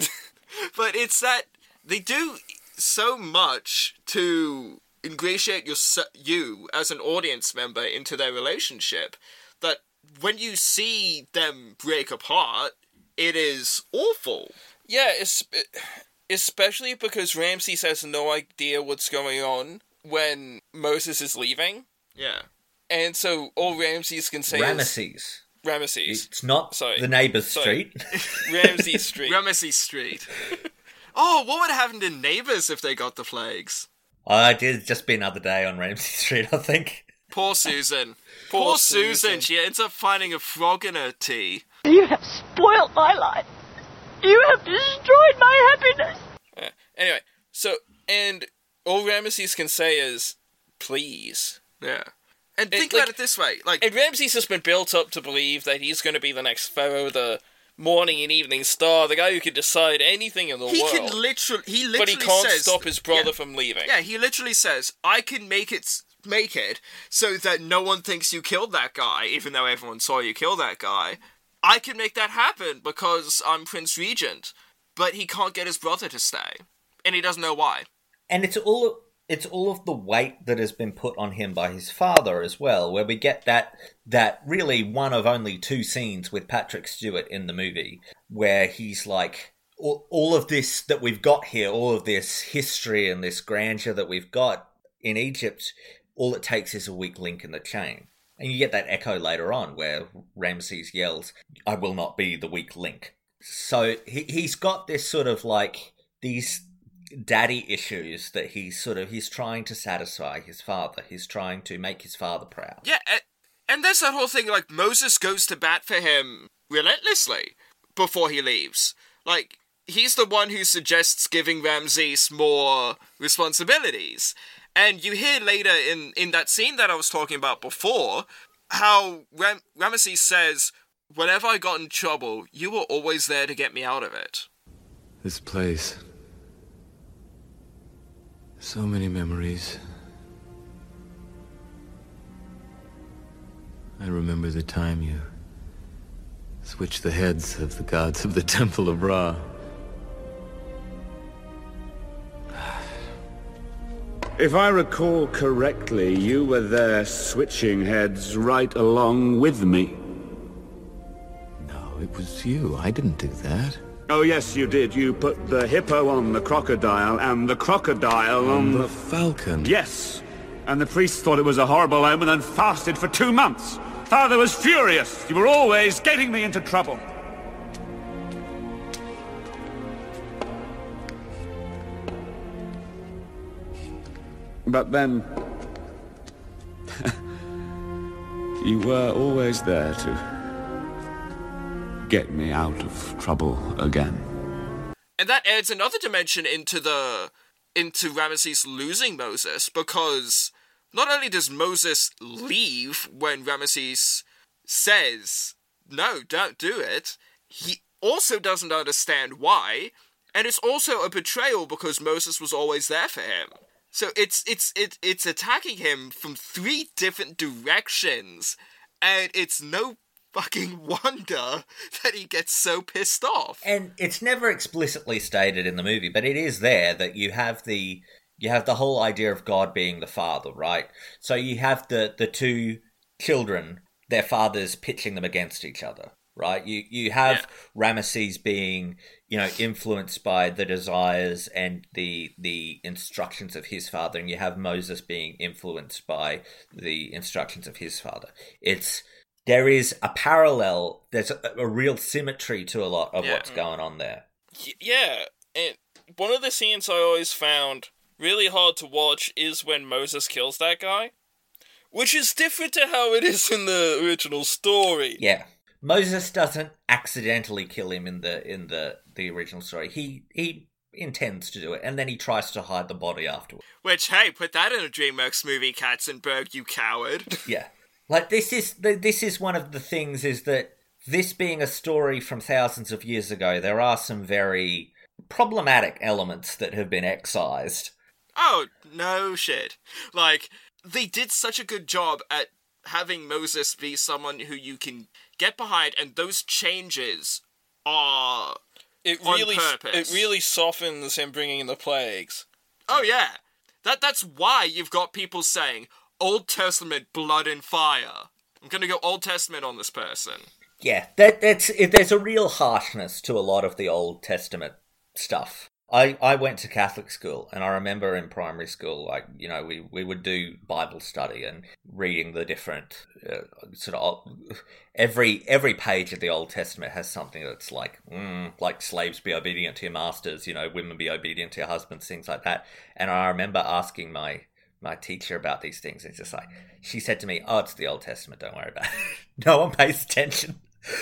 but it's that they do so much to ingratiate your you as an audience member into their relationship that when you see them break apart, it is awful. Yeah, it's, especially because Ramses has no idea what's going on when Moses is leaving, Yeah. and so all Ramses can say is ramesses Ramesses, it's not Sorry. the neighbor's Sorry. street Ramses Street. Ramesses Street. oh, what would happen to neighbors if they got the plagues? i did just be another day on Ramsay Street i think Poor Susan. Poor Poor Susan. Susan. She ends up finding a frog in her tea. You have spoiled my life. You have destroyed my happiness. Yeah. Anyway, so and all Ramesses can say is please. Yeah. And It- think like- about it this way: like, And Ramses has been built up to believe that he's going to be the next pharaoh, the morning and evening star, the guy who can decide anything in the he world. can literally, he literally but he can't says, stop his brother yeah, from leaving. Yeah, he literally says, "I can make it, make it, so that no one thinks you killed that guy, even though everyone saw you kill that guy. I can make that happen because I'm Prince Regent." But he can't get his brother to stay, and he doesn't know why. and it's all it's all of the weight that has been put on him by his father as well where we get that that really one of only two scenes with Patrick Stewart in the movie where he's like all, all of this that we've got here all of this history and this grandeur that we've got in Egypt all it takes is a weak link in the chain and you get that echo later on where Ramses yells I will not be the weak link so he, he's got this sort of like these daddy issues that he's sort of he's trying to satisfy his father. He's trying to make his father proud. Yeah, and, and there's that whole thing like Moses goes to bat for him relentlessly before he leaves. Like he's the one who suggests giving Ramses more responsibilities. And you hear later in in that scene that I was talking about before how Ram- Ramesses says, "Whenever I got in trouble, you were always there to get me out of it." This place. So many memories. I remember the time you switched the heads of the gods of the Temple of Ra. If I recall correctly, you were there switching heads right along with me. No, it was you. I didn't do that. Oh, yes, you did. You put the hippo on the crocodile and the crocodile on the falcon. Yes. And the priest thought it was a horrible omen and fasted for two months. Father was furious. You were always getting me into trouble. But then... you were always there to get me out of trouble again. And that adds another dimension into the into Ramesses losing Moses because not only does Moses leave when Ramesses says, "No, don't do it," he also doesn't understand why, and it's also a betrayal because Moses was always there for him. So it's it's it, it's attacking him from three different directions, and it's no fucking wonder that he gets so pissed off. And it's never explicitly stated in the movie, but it is there that you have the you have the whole idea of God being the father, right? So you have the the two children, their fathers pitching them against each other, right? You you have yeah. Ramesses being, you know, influenced by the desires and the the instructions of his father, and you have Moses being influenced by the instructions of his father. It's there is a parallel. There's a, a real symmetry to a lot of Yeah. what's going on there. Yeah, and one of the scenes I always found really hard to watch is when Moses kills that guy, which is different to how it is in the original story. Yeah. Moses doesn't accidentally kill him in the in the the original story. He he intends to do it, and then he tries to hide the body afterwards. Which, hey, put that in a DreamWorks movie, Katzenberg, you coward. Yeah, like this is th- this is one of the things is that this being a story from thousands of years ago, there are some very problematic elements that have been excised. Oh, no shit. Like, they did such a good job at having Moses be someone who you can get behind, and those changes are. It on really, purpose. it really softens him bringing in the plagues. Oh, yeah. That That's why you've got people saying, Old Testament, blood and fire. I'm gonna go Old Testament on this person. Yeah, that that's it, there's a real harshness to a lot of the Old Testament stuff. I, I went to Catholic school, and I remember in primary school, like you know, we, we would do Bible study and reading the different uh, sort of every every page of the Old Testament has something that's like mm, like slaves be obedient to your masters, you know, women be obedient to your husbands, things like that. And I remember asking my my teacher about these things. It's just like she said to me, "Oh, it's the Old Testament. Don't worry about it." no one pays attention.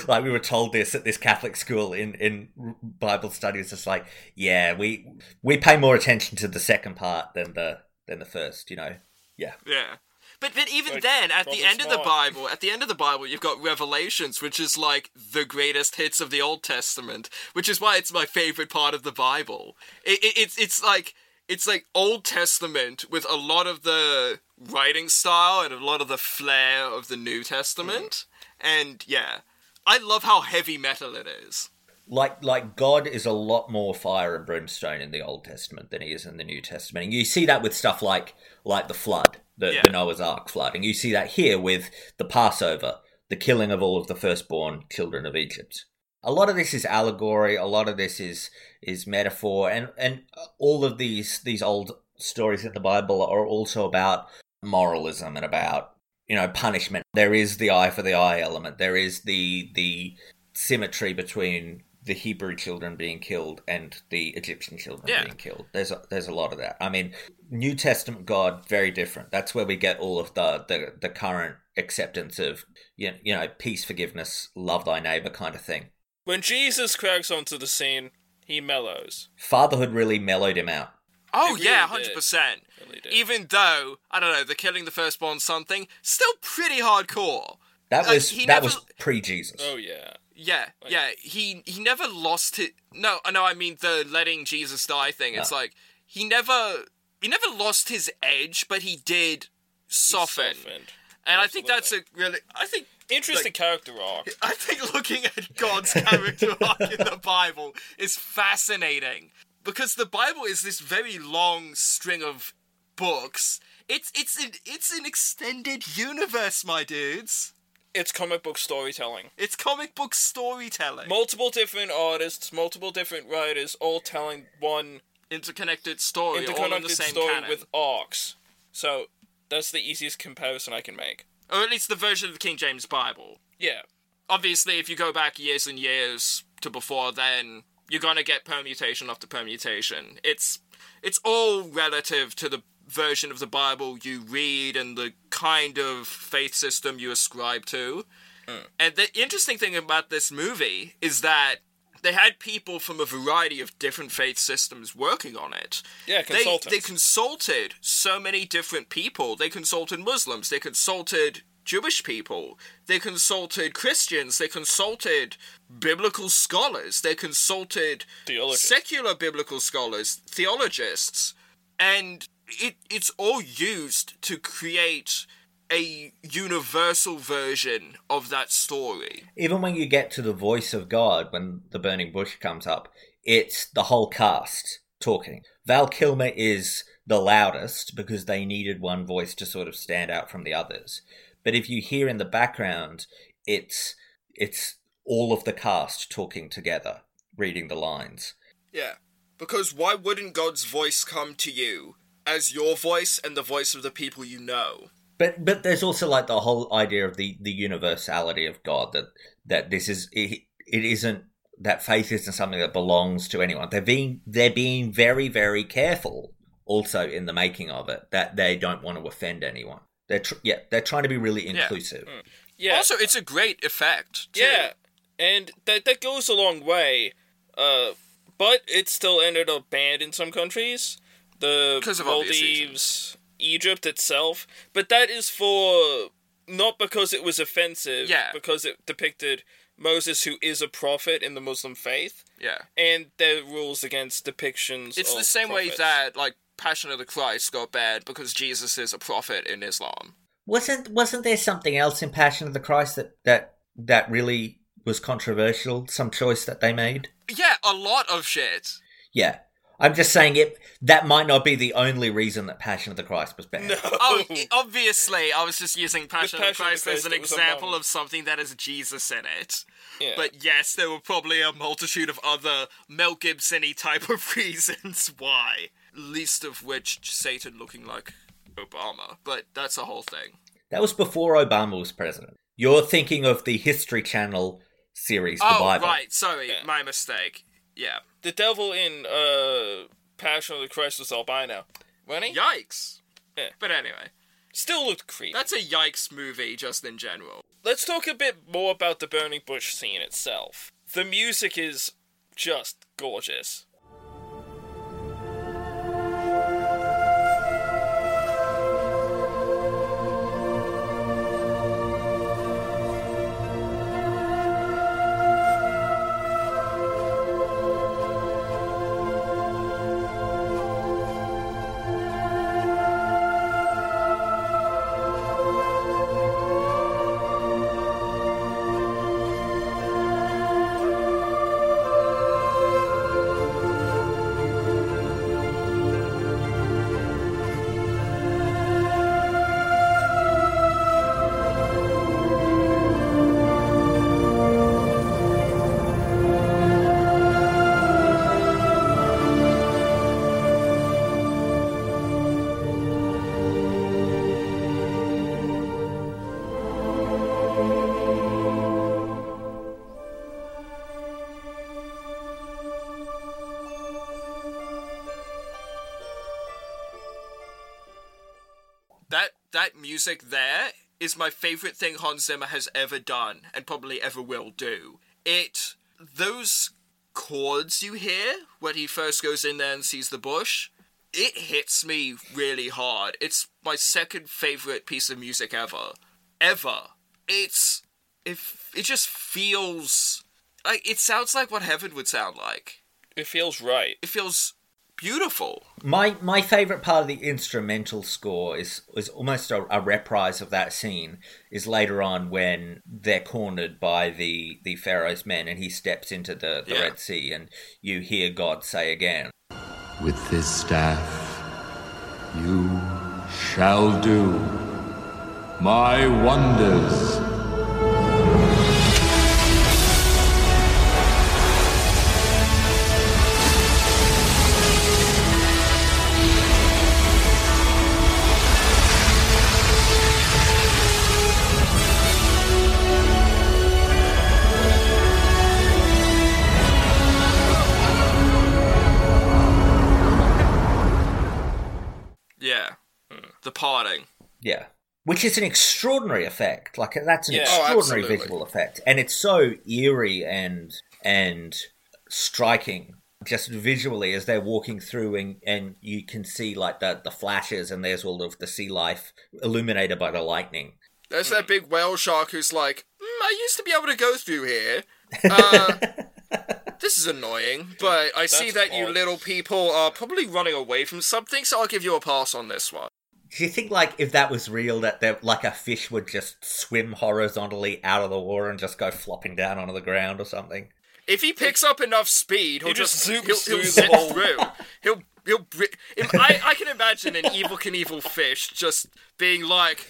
Like we were told this at this Catholic school in in Bible study. It's just like, yeah, we we pay more attention to the second part than the than the first. You know, yeah. Yeah. But but even Like, then, at the Robert end of the Bible, at the end of the Bible, you've got Revelations, which is like the greatest hits of the Old Testament, which is why it's my favorite part of the Bible. It, it, it's it's like it's like Old Testament with a lot of the writing style and a lot of the flair of the New Testament, mm. and yeah, I love how heavy metal it is. like like God is a lot more fire and brimstone in the Old Testament than he is in the New Testament. And you see that with stuff like like the flood, the, Yeah. the Noah's Ark flood, and you see that here with the Passover, the killing of all of the firstborn children of Egypt. A lot of this is allegory. A lot of this is is metaphor, and and all of these these old stories in the Bible are also about moralism and about you know punishment. There is the eye for the eye element. There is the the symmetry between the Hebrew children being killed and the Egyptian children Yeah. being killed. There's a, there's a lot of that. I mean, New Testament God very different. That's where we get all of the the, the current acceptance of you know, you know peace, forgiveness, love thy neighbor kind of thing. When Jesus cracks onto the scene, he mellows. Fatherhood really mellowed him out. Oh It yeah, hundred did. percent. Really. Even though I don't know, the killing the firstborn something still pretty hardcore. That Like, was he that never- was pre Jesus. Oh yeah. Yeah, yeah. He he never lost it. No, no. I mean the letting Jesus die thing. It's No. like he never he never lost his edge, but he did soften. Softened. And I think that's a really. I think Interesting like, character arc. I think looking at God's character arc in the Bible is fascinating because the Bible is this very long string of books. It's it's an it's an extended universe, my dudes. It's comic book storytelling. It's comic book storytelling. Multiple different artists, multiple different writers, all telling one interconnected story, all in the interconnected same story canon. with arcs. So that's the easiest comparison I can make. or at least the version of the King James Bible. Yeah. Obviously, if you go back years and years to before then, you're gonna get permutation after permutation. It's it's all relative to the version of the Bible you read and the kind of faith system you ascribe to. Mm. And the interesting thing about this movie is that they had people from a variety of different faith systems working on it. Yeah, They, they consulted so many different people. They consulted Muslims. They consulted Jewish people. They consulted Christians. They consulted biblical scholars. They consulted Theologists. secular biblical scholars, theologists. And it, it's all used to create a universal version of that story. Even when you get to the voice of God, when the burning bush comes up, it's the whole cast talking. Val Kilmer is the loudest because they needed one voice to sort of stand out from the others. But if you hear in the background, it's it's all of the cast talking together, reading the lines. Yeah. Because why wouldn't God's voice come to you as your voice and the voice of the people you know? But but there's also like the whole idea of the the universality of God that that this is it, it isn't that faith isn't something that belongs to anyone. They're being they're being very very careful also in the making of it that they don't want to offend anyone. They're tr- yeah they're trying to be really Yeah. inclusive. Yeah. Also, it's a great effect. too. Yeah, and that that goes a long way. Uh, but it still ended up banned in some countries. The 'Cause of obvious Maldives, Egypt itself. But that is for not because it was offensive. Yeah. Because it depicted Moses, who is a prophet in the Muslim faith, Yeah. and there are rules against depictions. It's the of same way that, like, Passion of the Christ got bad because Jesus is a prophet in Islam. Wasn't wasn't there something else in Passion of the Christ that that that really was controversial? Some choice that they made. Yeah, a lot of shit. Yeah. I'm just saying it. That might not be the only reason that Passion of the Christ was banned. Oh, obviously, I was just using Passion, Passion of the Christ as an example of something that has Jesus in it. Yeah. But yes, there were probably a multitude of other Mel Gibson-y type of reasons why. Least of which Satan looking like Obama. But that's a whole thing. That was before Obama was president. You're thinking of the History Channel series, The oh, Bible. right. Sorry, Yeah. my mistake. Yeah. the devil in uh, Passion of the Christ was albino. Wasn't he? Yikes. Yeah. But anyway, Still looked creepy. that's a yikes movie just in general. Let's talk a bit more about the burning bush scene itself. The music is just gorgeous. Music there is my favorite thing Hans Zimmer has ever done and probably ever will do. It those chords you hear when he first goes in there and sees the bush, it hits me really hard. It's my second favorite piece of music ever. Ever. It's it it just feels like it sounds like what heaven would sound like. It feels right. It feels beautiful. My my favorite part of the instrumental score is is almost a, a reprise of that scene. Is later on when they're cornered by the the Pharaoh's men, and he steps into the, the Yeah. Red Sea, and you hear God say again, With this staff, you shall do my wonders. Parting. "Yeah." Which is an extraordinary effect. Like that's an Yeah. Oh, extraordinary absolutely. visual effect, and it's so eerie and and striking just visually as they're walking through and, and you can see like the, the flashes and there's all of the sea life illuminated by the lightning There's that big whale shark who's like, mm, I used to be able to go through here. Uh, this is annoying, but I see That's that you little people are probably running away from something, so I'll give you a pass on this one. Do you think, like, if that was real, that there, like a fish would just swim horizontally out of the water and just go flopping down onto the ground or something? If he picks up enough speed, he'll He just just, zooms he'll, through he'll the zip hole. through. He'll he'll. if- I I can imagine an Evel Knievel fish just being like,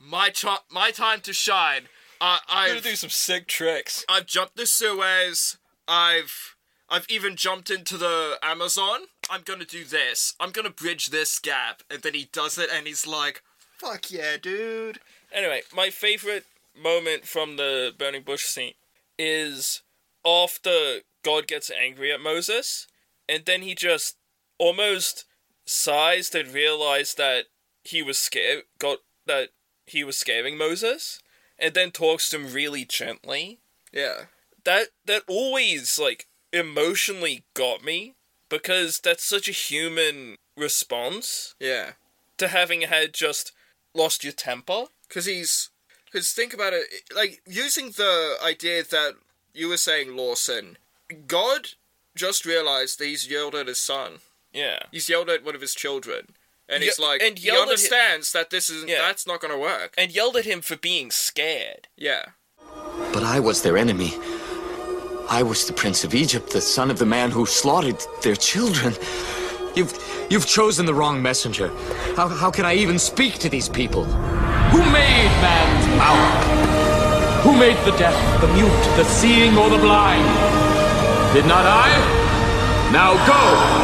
my ch- my time to shine. Uh, I'm gonna I've do some sick tricks. I've jumped the Suez. I've I've even jumped into the Amazon. I'm gonna do this. I'm gonna bridge this gap. And then he does it, and he's like, "Fuck yeah, dude." Anyway, my favorite moment from the burning bush scene is after God gets angry at Moses, and then he just almost sighs and realized that he was scared, got that he was scaring Moses, and then talks to him really gently. Yeah. That that always like emotionally got me because that's such a human response Yeah. to having had just lost your temper. Because he's. Because think about it, like, using the idea that you were saying, Lawson, God just realized that he's yelled at his son. Yeah. He's yelled at one of his children. And Ye- he's like, and he yelled at hi- understands that this is Yeah. that's not going to work. and yelled at him for being scared. Yeah. But I was their enemy. I was the Prince of Egypt, the son of the man who slaughtered their children. You've you've chosen the wrong messenger. How how can I even speak to these people? Who made man's mouth? Who made the deaf, the mute, the seeing, or the blind? Did not I? Now go!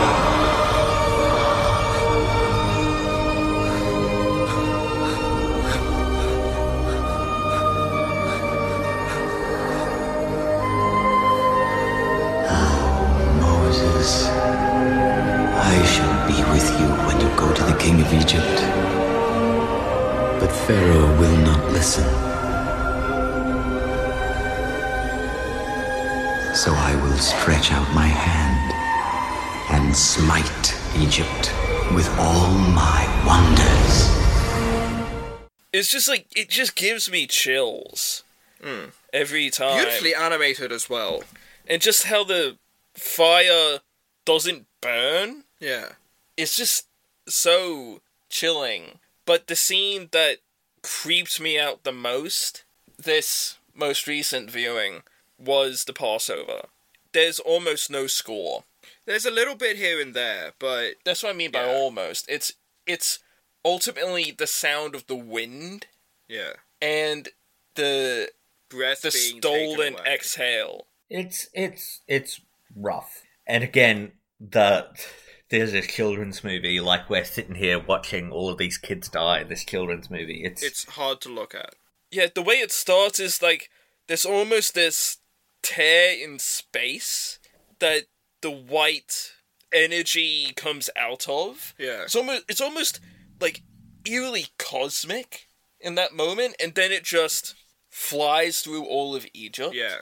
King of Egypt. But Pharaoh will not listen. So I will stretch out my hand and smite Egypt with all my wonders. It's just like it just gives me chills hmm. every time. Beautifully animated as well. and just how the fire doesn't burn. Yeah. It's just so chilling. But the scene that creeped me out the most this most recent viewing was the Passover. There's almost no score. There's a little bit here and there, but That's what I mean by Yeah. almost. It's it's ultimately the sound of the wind yeah. and the Breath the being stolen taken away. exhale. It's it's it's rough. And again, the there's a children's movie. Like we're sitting here watching all of these kids die. in This children's movie. It's It's hard to look at. Yeah, the way it starts is like there's almost this tear in space that the white energy comes out of. Yeah. It's almost it's almost like eerily cosmic in that moment, and then it just flies through all of Egypt. Yeah.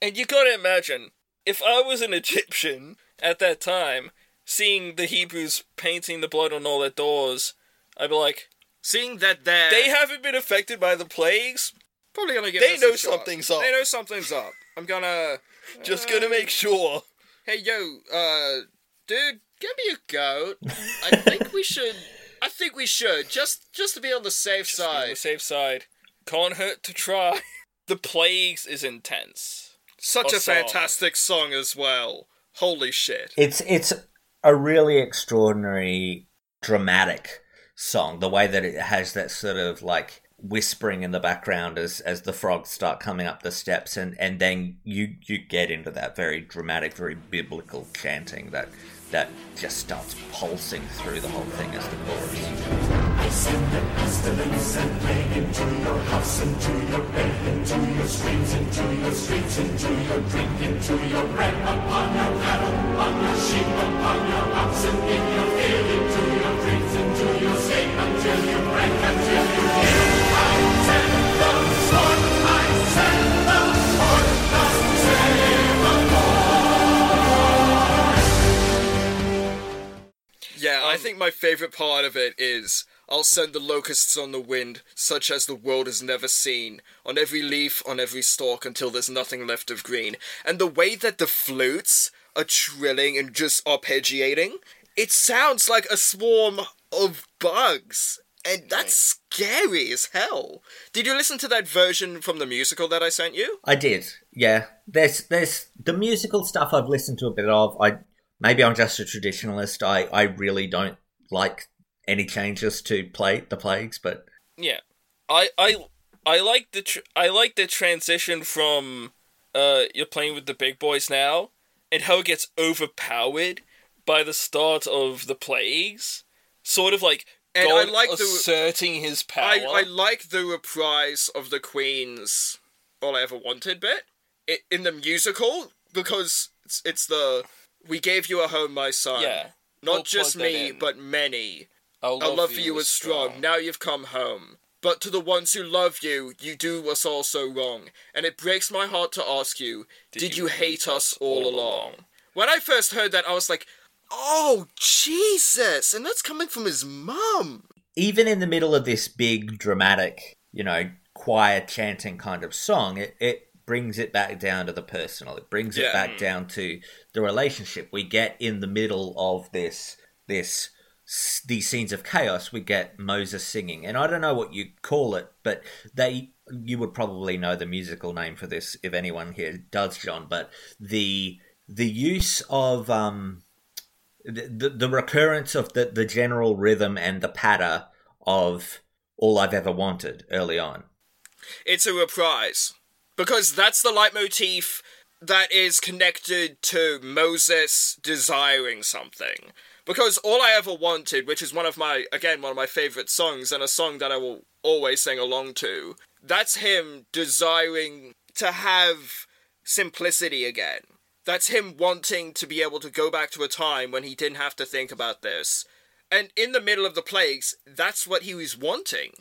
And you gotta imagine, if I was an Egyptian at that time, seeing the Hebrews painting the blood on all their doors, I'd be like, seeing that they they haven't been affected by the plagues. Probably gonna get. They this a know something's up. They know something's up. I'm gonna Just gonna make sure. Hey yo, uh, dude, give me a goat. I think we should. I think we should just just to be on the safe Be on side. the safe side. Can't hurt to try. The plagues is intense. Such A a song. fantastic song as well. Holy shit. It's it's a really extraordinary dramatic song. The way that it has that sort of like whispering in the background as as the frogs start coming up the steps and and then you you get into that very dramatic very biblical chanting that that just starts pulsing through the whole thing as the chorus I send the pestilence and plague into your house, into your bed, into your streets, into your streets, into your drink, into your bread, upon your cattle, on your sheep, upon your oxen, in your field, into your drinks, into your state, until you break, until you hear. I send the sword, I send the sword, thus saith the Yeah, I um, think my favorite part of it is I'll send the locusts on the wind, such as the world has never seen, on every leaf, on every stalk, until there's nothing left of green. And the way that the flutes are trilling and just arpeggiating, it sounds like a swarm of bugs. And that's mm. scary as hell. Did you listen to that version from the musical that I sent you? I did. Yeah. There's there's the musical stuff I've listened to a bit of. I maybe I'm just a traditionalist. I I really don't like any changes to play the plagues, but Yeah, I I I like the tr- I like the transition from uh you're playing with the big boys now and how it gets overpowered by the start of the plagues, sort of like And God I like the- asserting his power. I, I like the reprise of the Queen's All I Ever Wanted bit i in the musical because it's, it's the We gave you a home, my son. Yeah. Not We'll just me, but many. Our Our love for you is strong. Now you've come home. But to the ones who love you, you do us all so wrong. And it breaks my heart to ask you, did, you, hate us all along? When I first heard that, I was like, oh, Jesus! And that's coming from his mum. even in the middle of this big dramatic, you know, choir chanting kind of song, it, it brings it back down to the personal. It brings it back down to the relationship. We get in the middle of this this these scenes of chaos. We get Moses singing, and I don't know what you call it, but they you would probably know the musical name for this if anyone here does, John. But the the use of um the, the, recurrence of the, the general rhythm and the patter of all I've ever wanted early on. it's a reprise because that's the leitmotif that is connected to Moses desiring something. Because all I ever wanted, which is one of my again one of my favorite songs and a song that I will always sing along to, that's him desiring to have simplicity again. That's him wanting to be able to go back to a time when he didn't have to think about this. And in the middle of the plagues, that's what he was wanting.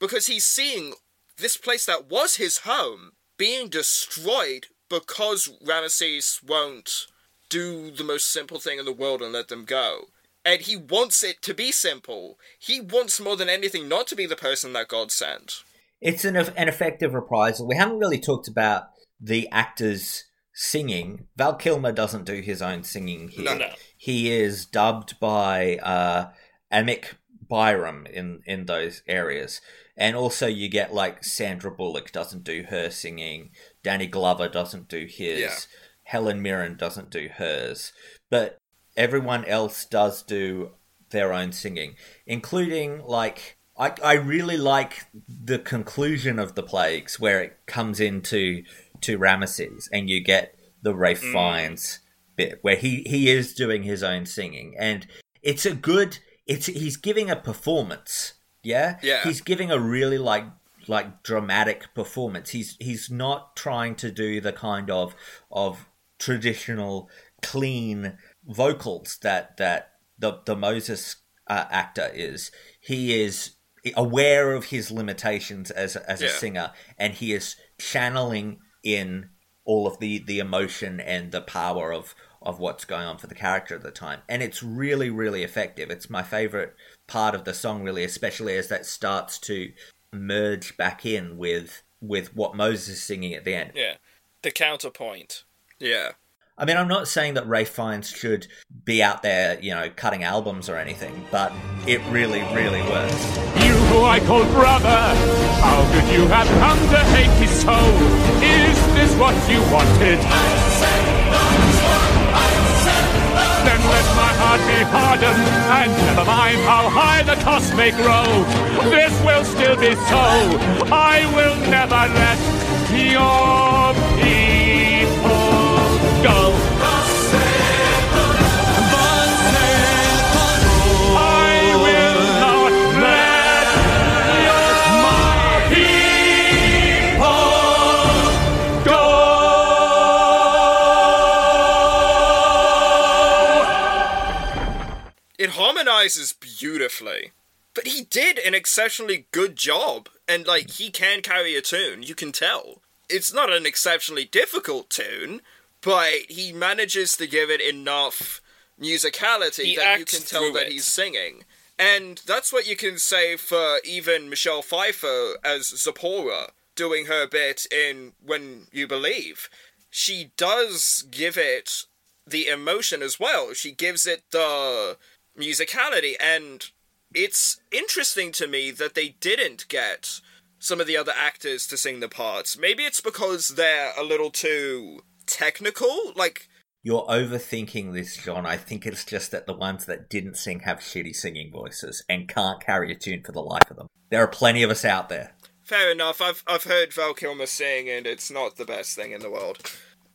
Because he's seeing this place that was his home being destroyed because Ramesses won't do the most simple thing in the world and let them go. And he wants it to be simple. He wants more than anything not to be the person that God sent. It's an, an effective reprisal. We haven't really talked about the actors singing. Val Kilmer doesn't do his own singing here. No, no. He is dubbed by uh, Amick Byram in, in those areas. And also, you get like Sandra Bullock doesn't do her singing, Danny Glover doesn't do his, Yeah. Helen Mirren doesn't do hers. But everyone else does do their own singing, including like I, I really like the conclusion of the plagues where it comes into to Ramesses and you get the Ralph Mm. Fiennes bit where he, he is doing his own singing and it's a good it's he's giving a performance yeah Yeah. he's giving a really like like dramatic performance he's he's not trying to do the kind of of traditional clean vocals that that the the Moses uh, actor is he is aware of his limitations as a, as a singer, and he is channeling in all of the the emotion and the power of of what's going on for the character at the time, and it's really really effective. It's my favorite part of the song, really, especially as that starts to merge back in with with what Moses is singing at the end. Yeah. The counterpoint. Yeah. I mean, I'm not saying that Ray Fiennes should be out there, you know, cutting albums or anything, but it really, really works. You who I call brother, how could you have come to hate me so? Is this what you wanted? Then let my heart be hardened, and never mind how high the cost may grow. This will still be so. I will never let your It harmonizes beautifully. But he did an exceptionally good job, and like he can carry a tune, you can tell. It's not an exceptionally difficult tune, but he manages to give it enough musicality He that you can tell that it. he's singing. And that's what you can say for even Michelle Pfeiffer as Zipporah doing her bit in When You Believe. She does give it the emotion as well. She gives it the musicality, and it's interesting to me that they didn't get some of the other actors to sing the parts. Maybe it's because they're a little too technical. Like, You're overthinking this, John. I think it's just that the ones that didn't sing have shitty singing voices and can't carry a tune for the life of them. There are plenty of us out there. fair enough. I've I've heard Val Kilmer sing, and it's not the best thing in the world.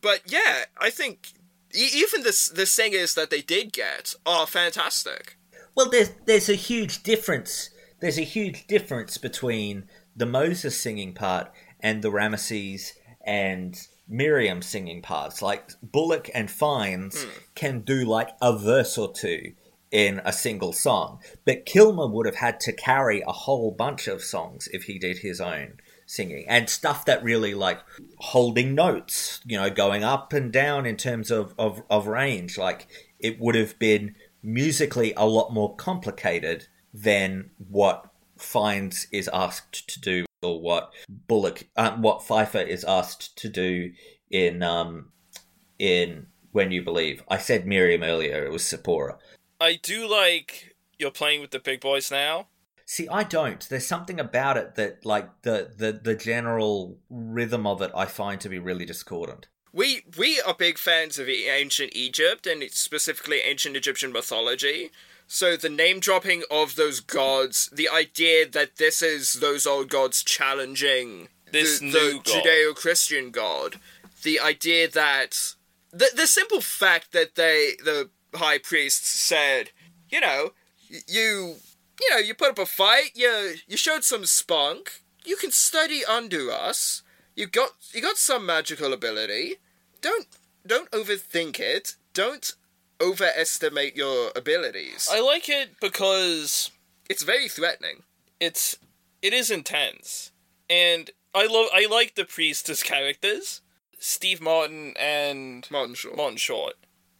But yeah, I think even the the singers that they did get are fantastic. Well, there's there's a huge difference. There's a huge difference between the Moses singing part and the Ramesses and Miriam singing parts. Like Bullock and Fiennes hmm. can do like a verse or two in a single song, but Kilmer would have had to carry a whole bunch of songs if he did his own singing and stuff that really like holding notes, you know, going up and down in terms of, of, of range. Like it would have been musically a lot more complicated than what Fiennes is asked to do or what Bullock, um, what Pfeiffer is asked to do in um, in When You Believe. I said Miriam earlier; it was Sephora. I do like you're playing with the big boys now. See, I don't. There's something about it that, like the the the general rhythm of it, I find to be really discordant. We we are big fans of ancient Egypt and it's specifically ancient Egyptian mythology. So the name dropping of those gods, the idea that this is those old gods challenging This the, new the. Judeo-Christian god, the idea that the the simple fact that they the high priests said, you know, you you know you put up a fight, you you showed some spunk, you can study under us. You got you got some magical ability. Don't don't overthink it. Don't overestimate your abilities. I like it because it's very threatening. It's it is intense, and I love I like the priests as characters. Steve Martin and Martin Short. Martin Short.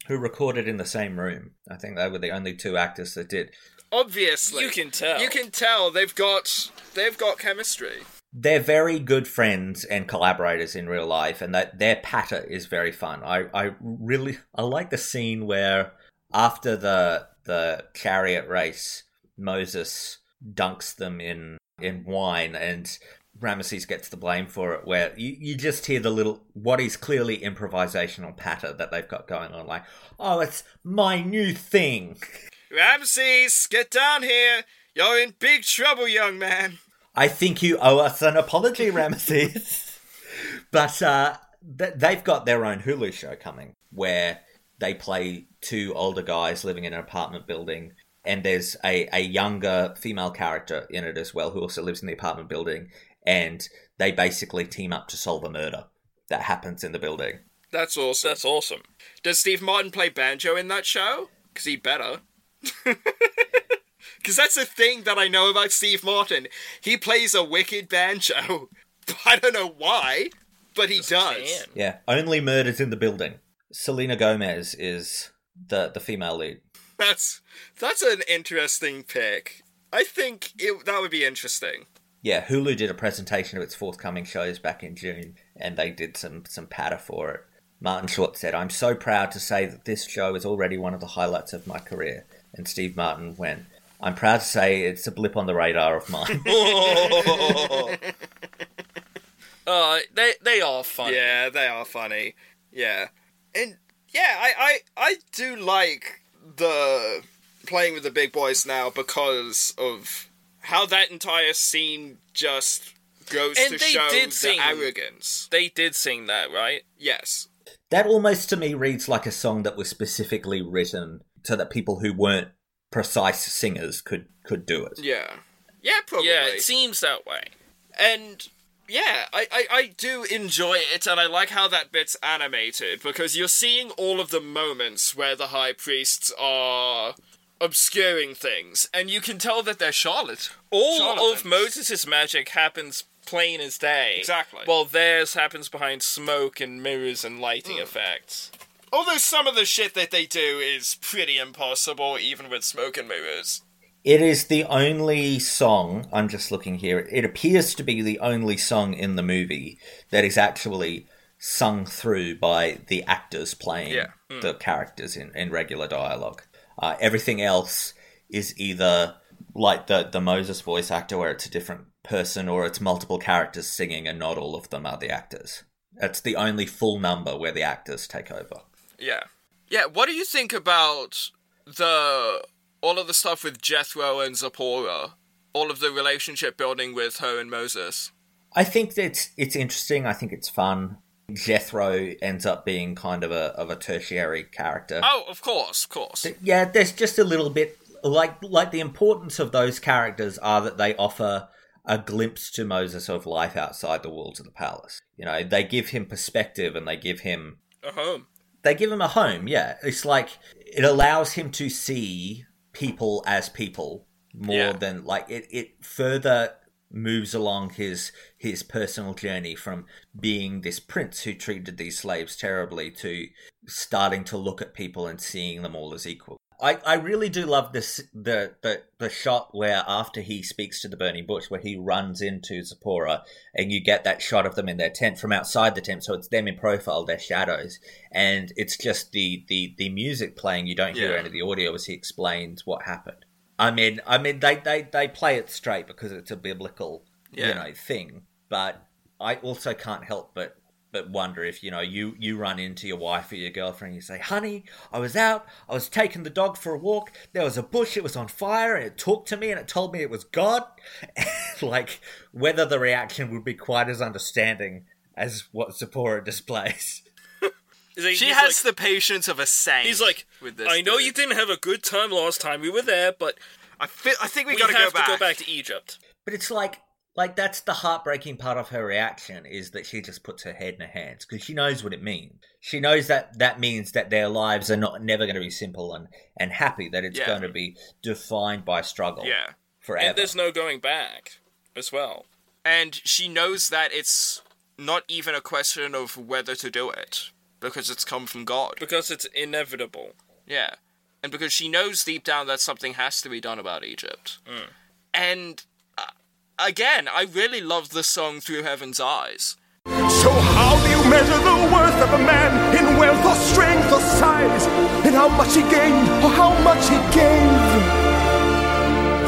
Who recorded in the same room? I think they were the only two actors that did. Obviously, You can tell. You can tell they've got they've got chemistry. They're very good friends and collaborators in real life, and that their patter is very fun. I, I really I like the scene where after the the chariot race, Moses dunks them in in wine, and Ramesses gets the blame for it. Where you, you just hear the little what is clearly improvisational patter that they've got going on, like oh, it's my new thing. Ramses, get down here. You're in big trouble, young man. I think you owe us an apology, Ramesses. but uh, th- they've got their own Hulu show coming where they play two older guys living in an apartment building, and there's a, a younger female character in it as well who also lives in the apartment building, and they basically team up to solve a murder that happens in the building. That's awesome. That's awesome. Does Steve Martin play banjo in that show? Because he better. Because that's a thing that I know about Steve Martin. He plays a wicked banjo. I don't know why, but he does. Yeah, only murders in the building. Selena Gomez is the the female lead. That's that's an interesting pick. I think it, that would be interesting. Yeah, Hulu did a presentation of its forthcoming shows back in June, and they did some some patter for it. Martin Short said, "I'm so proud to say that this show is already one of the highlights of my career." And Steve Martin went, "I'm proud to say it's a blip on the radar of mine." Uh, they they are funny. Yeah, they are funny. Yeah, and yeah, I I I do like the playing with the big boys now because of how that entire scene just goes And to they show did the sing- arrogance. They did sing that, right? Yes. that almost to me reads like a song that was specifically written so that people who weren't precise singers could could do it. Yeah. Yeah, probably. Yeah, it seems that way. And yeah, I, I, I do enjoy it, and I like how that bit's animated because you're seeing all of the moments where the high priests are obscuring things, and you can tell that they're charlotte. All charlatans. of Moses' magic happens plain as day. Exactly. While theirs happens behind smoke and mirrors and lighting Hmm. effects. Although some of the shit that they do is pretty impossible, even with smoke and mirrors. It is the only song, I'm just looking here, it appears to be the only song in the movie that is actually sung through by the actors playing Yeah. Mm. the characters in, in regular dialogue. Uh, everything else is either like the, the Moses voice actor, where it's a different person, or it's multiple characters singing and not all of them are the actors. It's the only full number where the actors take over. Yeah. Yeah, what do you think about the all of the stuff with Jethro and Zipporah? All of the relationship building with her and Moses? I think that it's it's interesting. I think it's fun. Jethro ends up being kind of a of a tertiary character. Oh, of course, of course. Yeah, there's just a little bit like like the importance of those characters are that they offer a glimpse to Moses of life outside the walls of the palace. You know, they give him perspective and they give him A home. They give him a home. Yeah, it's like it allows him to see people as people more Yeah. than like it. It further moves along his his personal journey from being this prince who treated these slaves terribly to starting to look at people and seeing them all as equal. I, I really do love this the, the the shot where after he speaks to the burning bush where he runs into Zipporah and you get that shot of them in their tent from outside the tent. So it's them in profile their shadows. And it's just the the the music playing you don't hear Yeah. any of the audio as he explains what happened. I mean I mean they they, they play it straight because it's a biblical you know thing. But I also can't help but but wonder if you know you you run into your wife or your girlfriend and you say honey i was out i was taking the dog for a walk there was a bush it was on fire and it talked to me and it told me it was god like whether the reaction would be quite as understanding as what Zipporah displays Is he- She has like- the patience of a saint. He's like, with this I know dude. you didn't have a good time last time we were there, but I, fi- I think we, we gotta have go back. to go back to Egypt. but it's like like that's the heartbreaking part of her reaction is that she just puts her head in her hands because she knows what it means she knows that that means that their lives are not never going to be simple and and happy that it's Yeah. going to be defined by struggle Yeah. forever And there's no going back as well. And she knows that it's not even a question of whether to do it because it's come from God. Because it's inevitable. Yeah. And because she knows deep down that something has to be done about Egypt. And uh, again, I really love the song Through Heaven's Eyes. So how do you measure the worth of a man in wealth or strength or size? In how much he gained or how much he gave?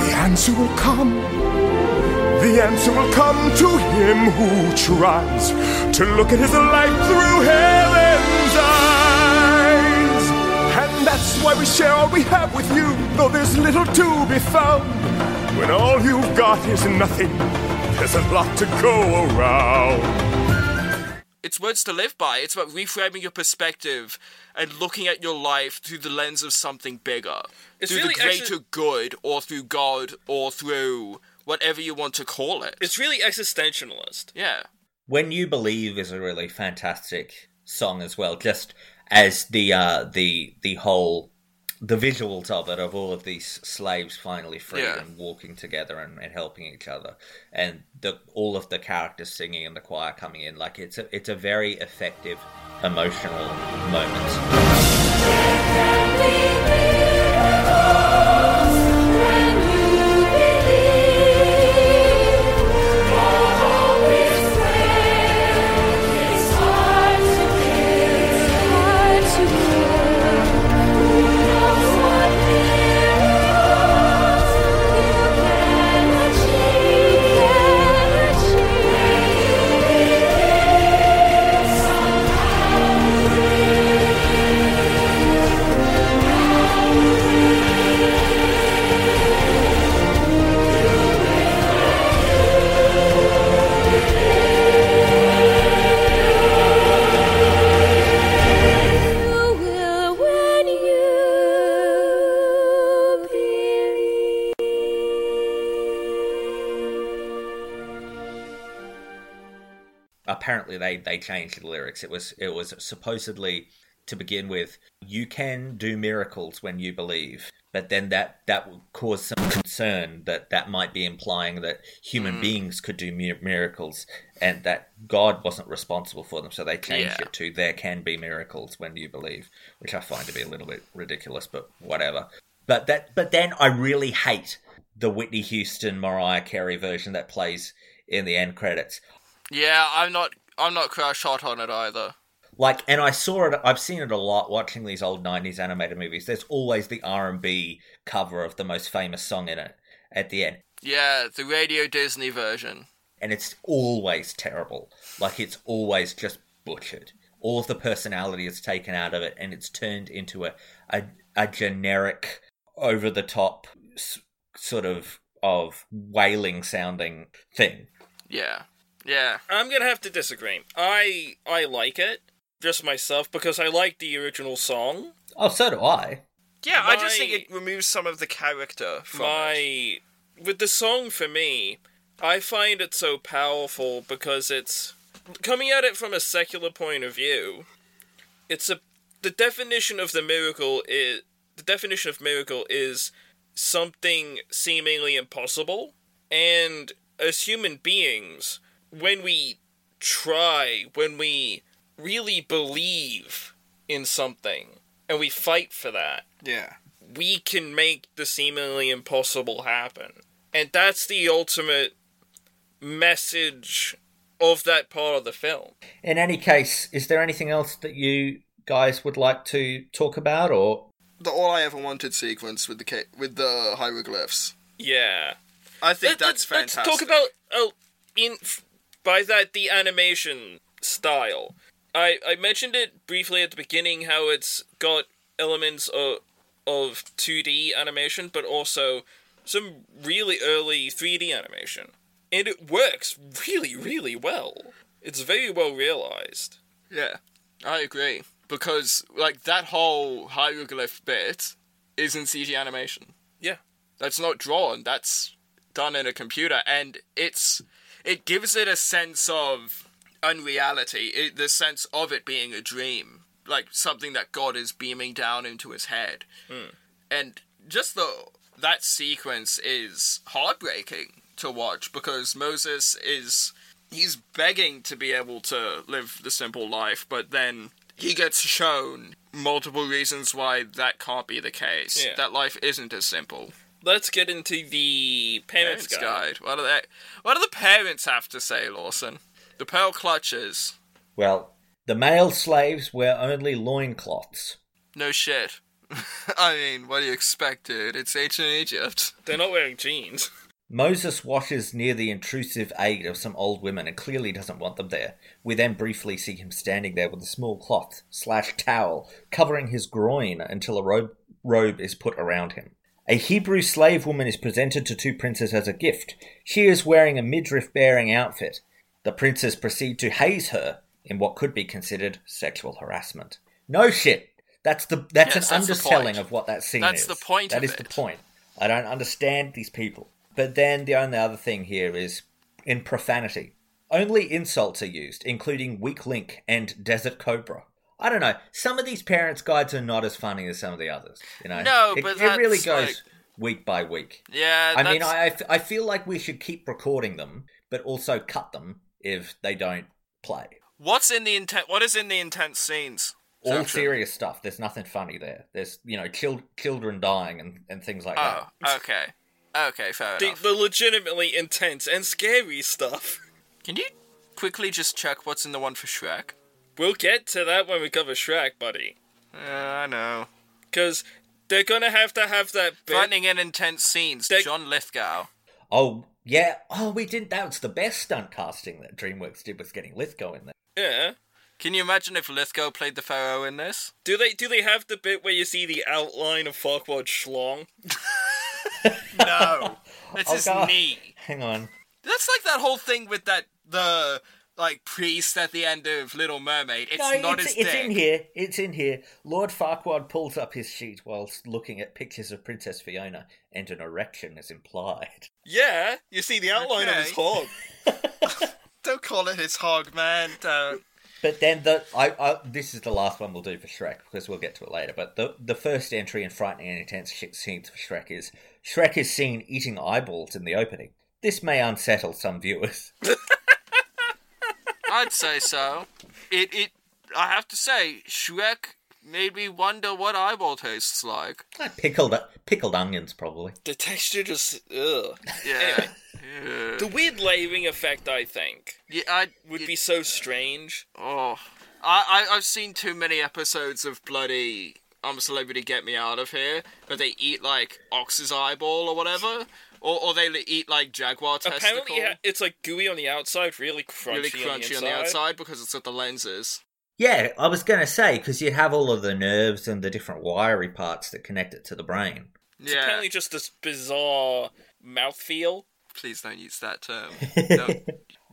The answer will come. The answer will come to him who tries to look at his life through heaven's eyes. And that's why we share all we have with you, though there's little to be found. When all you've got is nothing, there's a lot to go around. It's words to live by. It's about reframing your perspective and looking at your life through the lens of something bigger. It's through really the greater actually- good, or through God, or through whatever you want to call it. It's really existentialist. Yeah. when you believe is a really fantastic song as well just as the uh the the whole the visuals of it of all of these slaves finally free Yeah. and walking together and, and helping each other. And the all of the characters singing and the choir coming in. Like it's a it's a very effective emotional moment apparently they they changed the lyrics it was it was supposedly to begin with you can do miracles when you believe but then that that would cause some concern that that might be implying that human Mm. beings could do miracles and that god wasn't responsible for them so they changed Yeah. it to there can be miracles when you believe which i find to be a little bit ridiculous but whatever but that but then i really hate the whitney houston mariah carey version that plays in the end credits Yeah, I'm not. I'm not crash hot on it either. like and i saw it i've seen it a lot watching these old 90s animated movies there's always the r&b cover of the most famous song in it at the end Yeah, the Radio Disney version. and it's always terrible like it's always just butchered all of the personality is taken out of it and it's turned into a a, a generic over the top s- sort of of wailing sounding thing Yeah, yeah. I'm gonna have to disagree. I I like it just myself because I like the original song. oh so do i Yeah, I just think it removes some of the character from it. my with the song for me, I find it so powerful because it's coming at it from a secular point of view. It's a the definition of the miracle is the definition of miracle is something seemingly impossible, and as human beings, when we try, when we really believe in something and we fight for that, Yeah. we can make the seemingly impossible happen. And that's the ultimate message of that part of the film. in any case is there anything else that you guys would like to talk about or The all I ever wanted sequence with the ca- with the hieroglyphs. Yeah. I think Let- that's let's- fantastic. Let's talk about oh, in by that the animation style. I I mentioned it briefly at the beginning how it's got elements of of 2D animation but also some really early 3D animation. And it works really really well. It's very well realized. Yeah, I agree. Because, like, that whole hieroglyph bit is in CG animation. Yeah. That's not drawn, that's done in a computer, and it's. It gives it a sense of unreality, it, the sense of it being a dream. Like, something that God is beaming down into his head. Hmm. And just the. That sequence is heartbreaking to watch because Moses is. He's begging to be able to live the simple life, but then he gets shown multiple reasons why that can't be the case. Yeah. That life isn't as simple. Let's get into the parents, Parents guide. guide. What do they? What do the parents have to say, Lawson? The pearl clutches. Well, the male slaves wear only loincloths. No shit. I mean, what do you expect, dude? It's ancient Egypt. They're not wearing jeans. Moses washes near the intrusive aid of some old women and clearly doesn't want them there. We then briefly see him standing there with a small cloth slash towel covering his groin until a robe, robe is put around him. A Hebrew slave woman is presented to two princes as a gift. She is wearing a midriff bearing outfit. The princes proceed to haze her in what could be considered sexual harassment. No shit. That's the that's Yes, an that's underselling of what that scene That's is. That's the point That of is it. the point. I don't understand these people. But then the only other thing here is in profanity. Only insults are used, including weak link and desert cobra. I don't know. Some of these parents' guides are not as funny as some of the others. You know, No, it, but it really goes like- week by week. Yeah, I mean, I I, I f- I feel like we should keep recording them, but also cut them if they don't play. What's in the intent? What is in the intense scenes? All section? serious stuff. There's nothing funny there. There's you know chil- children dying and, and things like that. Oh, okay, okay, fair The, enough. the legitimately intense and scary stuff. Can you quickly just check what's in the one for Shrek? We'll get to that when we cover Shrek, buddy. Yeah, I know. Because they're gonna have to have that bit. Frightening and intense scenes. John Lithgow. Oh yeah. Oh, we did. That was the best stunt casting that DreamWorks did was getting Lithgow in there. Yeah. Can you imagine if Lithgow played the Pharaoh in this? Do they do they have the bit where you see the outline of Farquaad Schlong? No, it's Oh, his God. knee. Hang on. That's like that whole thing with that the like priest at the end of Little Mermaid. It's no, not it's, his it's dick. in here. It's in here. Lord Farquaad pulls up his sheet whilst looking at pictures of Princess Fiona, and an erection is implied. Yeah, you see the outline of his hog. Don't call it his hog, man. Don't. But then the I, I this is the last one we'll do for Shrek because we'll get to it later. But the the first entry in frightening and intense sh- scenes for Shrek is Shrek is seen eating eyeballs in the opening. This may unsettle some viewers. I'd say so. It it. I have to say, Shrek made me wonder what eyeball tastes like. Like pickled pickled onions, probably. The texture just ugh. Yeah. Anyway, the weird layering effect, I think, Yeah, I would be so strange. Oh, I, I I've seen too many episodes of bloody I'm a Celebrity Get Me Out of Here, where they eat like ox's eyeball or whatever, or or they eat like jaguar testicle. Apparently, yeah, it's like gooey on the outside, really crunchy, really crunchy on, the outside because it's got the lenses. Yeah, I was gonna say because you have all of the nerves and the different wiry parts that connect it to the brain. It's apparently just this bizarre mouthfeel. Please don't use that term. Don't-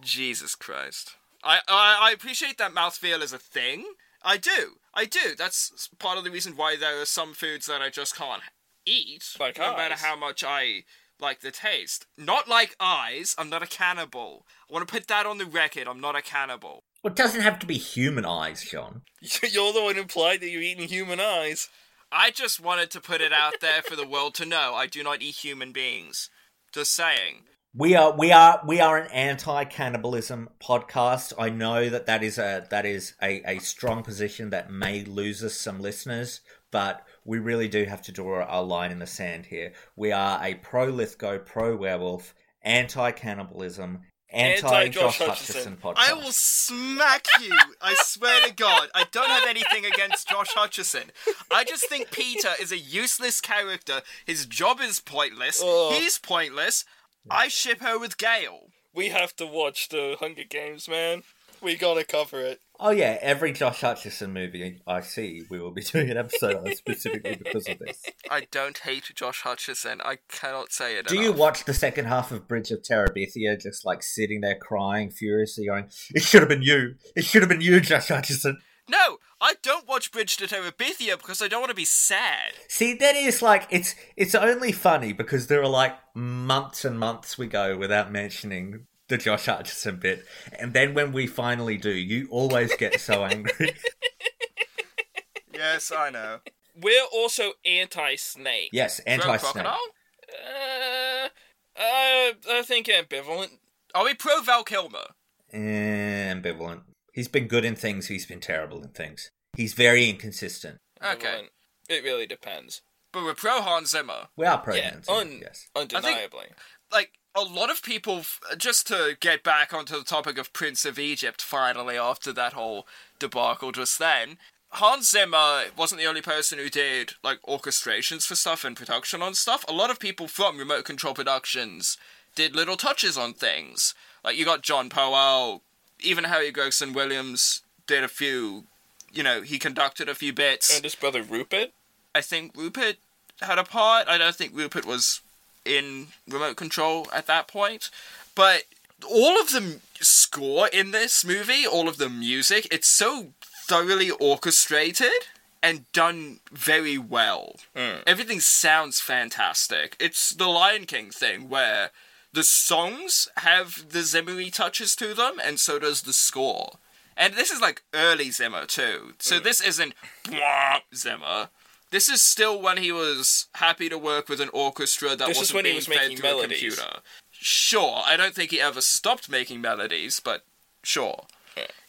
Jesus Christ. I, I I appreciate that mouthfeel is a thing. I do. I do. That's part of the reason why there are some foods that I just can't eat, Like no matter how much I like the taste. Not like eyes. I'm not a cannibal. I want to put that on the record. I'm not a cannibal. Well, it doesn't have to be human eyes, Sean. You're the one who implied that you're eating human eyes. I just wanted to put it out there for the world to know. I do not eat human beings. Just saying. We are we are we are an anti-cannibalism podcast. I know that that is a that is a, a strong position that may lose us some listeners, but we really do have to draw our line in the sand here. We are a pro Lithgow, pro werewolf, anti-cannibalism, anti Josh Hutcherson podcast. I will smack you. I swear to God. I don't have anything against Josh Hutcherson. I just think Peter is a useless character. His job is pointless. Ugh. He's pointless. I ship her with Gale. We have to watch the Hunger Games, man. We gotta cover it. Oh yeah, every Josh Hutcherson movie I see, we will be doing an episode on specifically because of this. I don't hate Josh Hutcherson. I cannot say it. Do you watch the second half of Bridge of Terabithia just like sitting there crying furiously going, It should have been you. It should have been you, Josh Hutcherson. No, I don't watch Bridge to Terabithia because I don't want to be sad. See, that is like it's it's only funny because there are like months and months we go without mentioning the Josh Hutcherson bit. And then when we finally do, you always get so angry. Yes, I know. We're also anti-snake. yes, anti snake. Crocodile? Uh, I, I think ambivalent. Are we pro Val Kilmer? Ambivalent. He's been good in things, he's been terrible in things. He's very inconsistent. Okay. It really depends. But we're pro Hans Zimmer. We are pro Yeah, Zimmer. un- yes. undeniably. like a lot of people just to get back onto the topic of Prince of Egypt finally after that whole debacle just then Hans Zimmer wasn't the only person who did like orchestrations for stuff and production on stuff a lot of people from remote control productions did little touches on things like you got John Powell even Harry Gregson Williams did a few you know he conducted a few bits And his brother Rupert. I think Rupert had a part. I don't think Rupert was in remote control at that point. But all of the score in this movie, all of the music, it's so thoroughly orchestrated and done very well. Mm. Everything sounds fantastic. It's the Lion King thing where the songs have the Zimmery touches to them, and so does the score. And this is like early Zimmer too. So mm. this isn't Zimmer. This is still when he was happy to work with an orchestra that This wasn't when he was fed making through a melodies. computer. Sure, I don't think he ever stopped making melodies, but sure.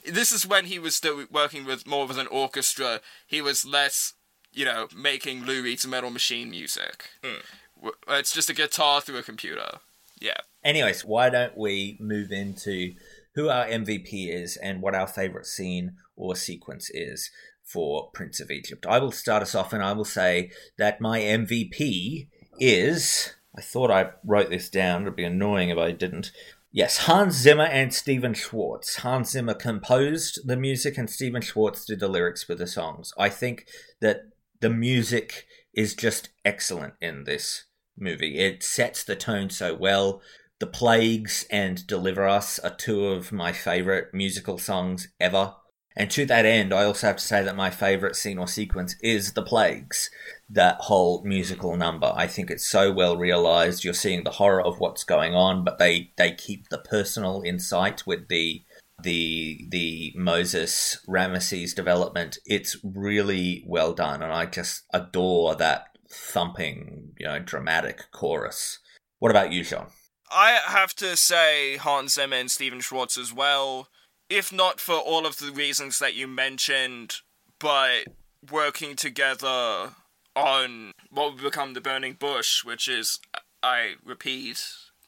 This is when he was still working with more with an orchestra. He was less, you know, making Lou Reed's Metal Machine music. Hmm. W- It's just a guitar through a computer. Yeah. Anyways, why don't we move into who our MVP is and what our favorite scene or sequence is for Prince of Egypt? I will start us off and I will say that my MVP is. I thought I wrote this down. It would be annoying if I didn't. Yes, Hans Zimmer and Stephen Schwartz. Hans Zimmer composed the music and Stephen Schwartz did the lyrics for the songs. I think that the music is just excellent in this movie. It sets the tone so well. The Plagues and Deliver Us are two of my favorite musical songs ever. And to that end, I also have to say that my favorite scene or sequence is The Plagues. That whole musical number. I think it's so well realized. You're seeing the horror of what's going on, but they, they keep the personal in sight with the the the Moses Ramesses development. It's really well done, and I just adore that thumping, you know, dramatic chorus. What about you, Jeaun? I have to say Hans Zimmer and Stephen Schwartz as well. If not for all of the reasons that you mentioned, but working together on what would become The Burning Bush, which is, I repeat,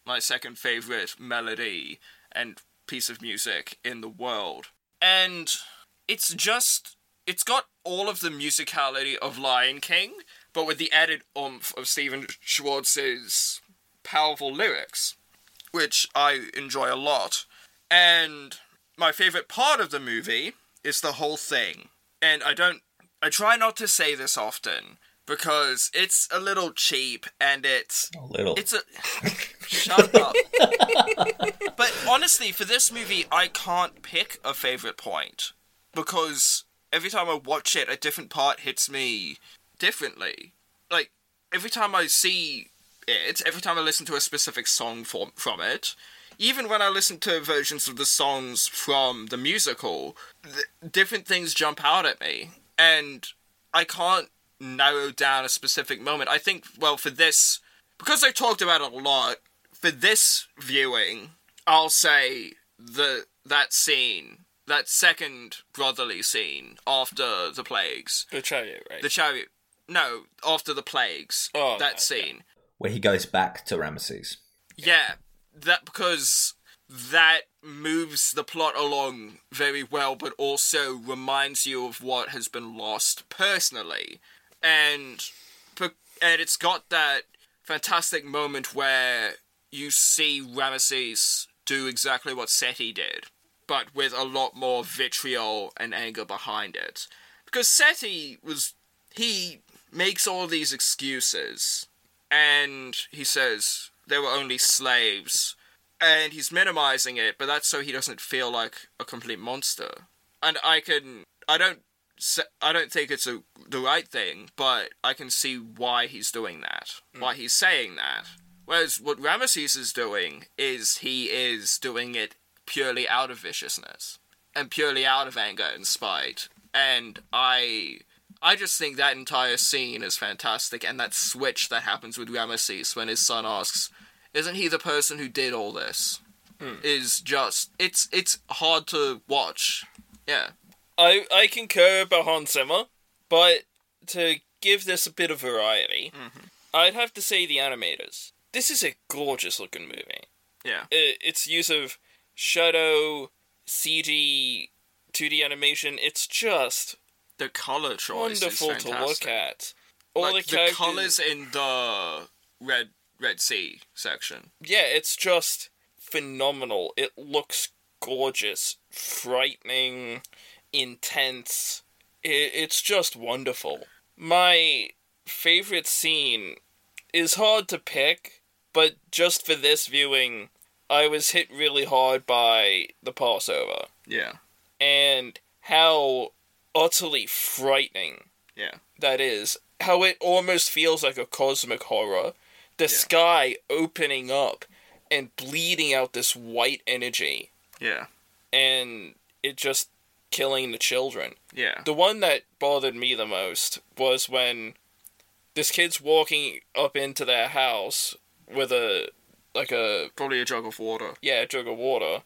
my second favorite melody and piece of music in the world. And it's just, it's got all of the musicality of Lion King, but with the added oomph of Stephen Schwartz's powerful lyrics, which I enjoy a lot. And my favorite part of the movie is the whole thing. And I don't I try not to say this often because it's a little cheap and it's A little. it's a shut up. but honestly, for this movie, I can't pick a favorite point because every time I watch it, a different part hits me differently. Like every time I see it, every time I listen to a specific song from from it, even when I listen to versions of the songs from the musical, th- different things jump out at me, and I can't narrow down a specific moment. I think, well, for this, because I talked about it a lot, for this viewing, I'll say the that scene, that second brotherly scene after the plagues, The chariot, right? the chariot. No, after the plagues, Oh, that okay. scene. Where he goes back to Ramesses. Yeah, that because that moves the plot along very well, but also reminds you of what has been lost personally, and and it's got that fantastic moment where you see Ramesses do exactly what Seti did, but with a lot more vitriol and anger behind it, because Seti was he makes all these excuses and he says they were only slaves. And he's minimizing it but that's so he doesn't feel like a complete monster. And i can i don't i don't think it's a, the right thing but i can see why he's doing that mm. why he's saying that. Whereas what ramesses is doing is he is doing it purely out of viciousness and purely out of anger and spite. And i I just think that entire scene is fantastic, and that switch that happens with Ramesses when his son asks, "Isn't he the person who did all this?" Hmm. is just it's it's hard to watch. Yeah, I I concur about Hans Zimmer, but to give this a bit of variety, mm-hmm. I'd have to say the animators. This is a gorgeous looking movie. yeah, I its use of shadow, CG, 2D animation, it's just the color choice wonderful is to look at. All like the the, characters, colors in the red Red Sea section. yeah, it's just phenomenal. It looks gorgeous, frightening, intense. I it's just wonderful. My favorite scene is hard to pick, but just for this viewing, I was hit really hard by the Passover Yeah, and how utterly frightening yeah, that is. How it almost feels like a cosmic horror. The sky opening up and bleeding out this white energy. yeah, And it just killing the children. Yeah. The one that bothered me the most was when this kid's walking up into their house with a like a Probably a jug of water. yeah, a jug of water.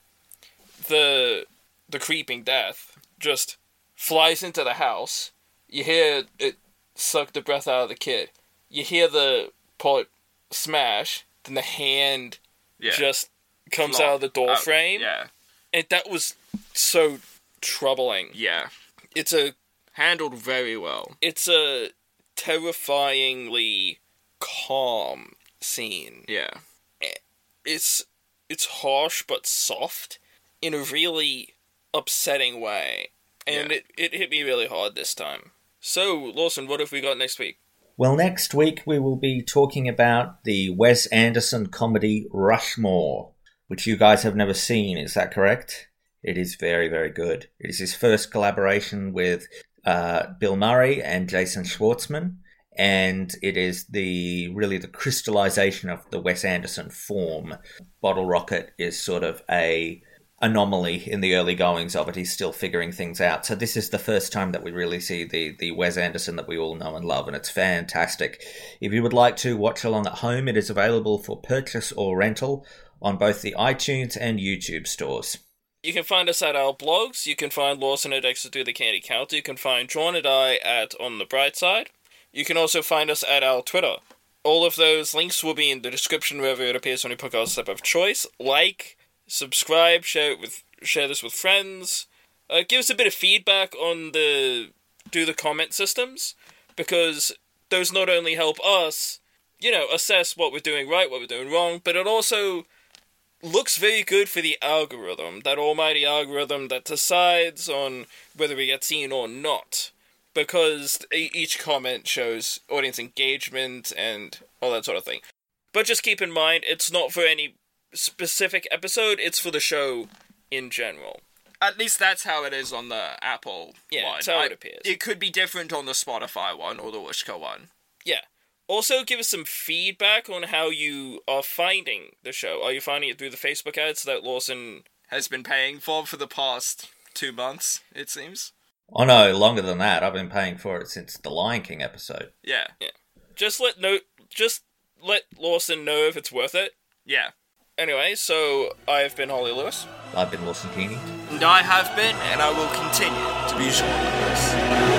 The the creeping death just flies into the house. You hear it suck the breath out of the kid. You hear the pot smash, then the hand Yeah. just comes Flop out of the door frame. Yeah. And that was so troubling. Yeah. It's a Handled very well. it's a terrifyingly calm scene. Yeah. Eh, it's it's harsh but soft in a really upsetting way. And Yeah. it, it hit me really hard this time. So, Lawson, what have we got next week? Well, next week we will be talking about the Wes Anderson comedy Rushmore, which you guys have never seen. Is that correct? It is very, very good. It is his first collaboration with uh, Bill Murray and Jason Schwartzman, and it is the really the crystallization of the Wes Anderson form. Bottle Rocket is sort of a anomaly in the early goings of it. He's still figuring things out. So this is the first time that we really see the the Wes Anderson that we all know and love, and it's fantastic. If you would like to watch along at home, it is available for purchase or rental on both the iTunes and YouTube stores. You can find us at our blogs. You can find Lawson at Exit Through the Candy Counter. You can find Jeaun and I at On the Bright Side. You can also find us at our Twitter. All of those links will be in the description wherever it appears on your podcast app of choice. Like, subscribe, share it with share this with friends. Uh, give us a bit of feedback on the do the comment systems because those not only help us, you know, assess what we're doing right, what we're doing wrong, but it also looks very good for the algorithm, that almighty algorithm that decides on whether we get seen or not. Because each comment shows audience engagement and all that sort of thing. But just keep in mind, it's not for any specific episode, it's for the show in general. At least that's how it is on the Apple Yeah, one. that's how I- it appears. It could be different on the Spotify one or the Whooshkaa one. Yeah. Also, give us some feedback on how you are finding the show. Are you finding it through the Facebook ads that Lawson Has been paying for for the past two months, it seems. Oh no, longer than that. I've been paying for it since the Lion King episode. Yeah. Yeah. Just let no just let Lawson know if it's worth it. Yeah. Anyway, so I've been Harlly Lewis. I've been Lawson Keeney. And I have been, and I will continue to be Jeaun Lewis.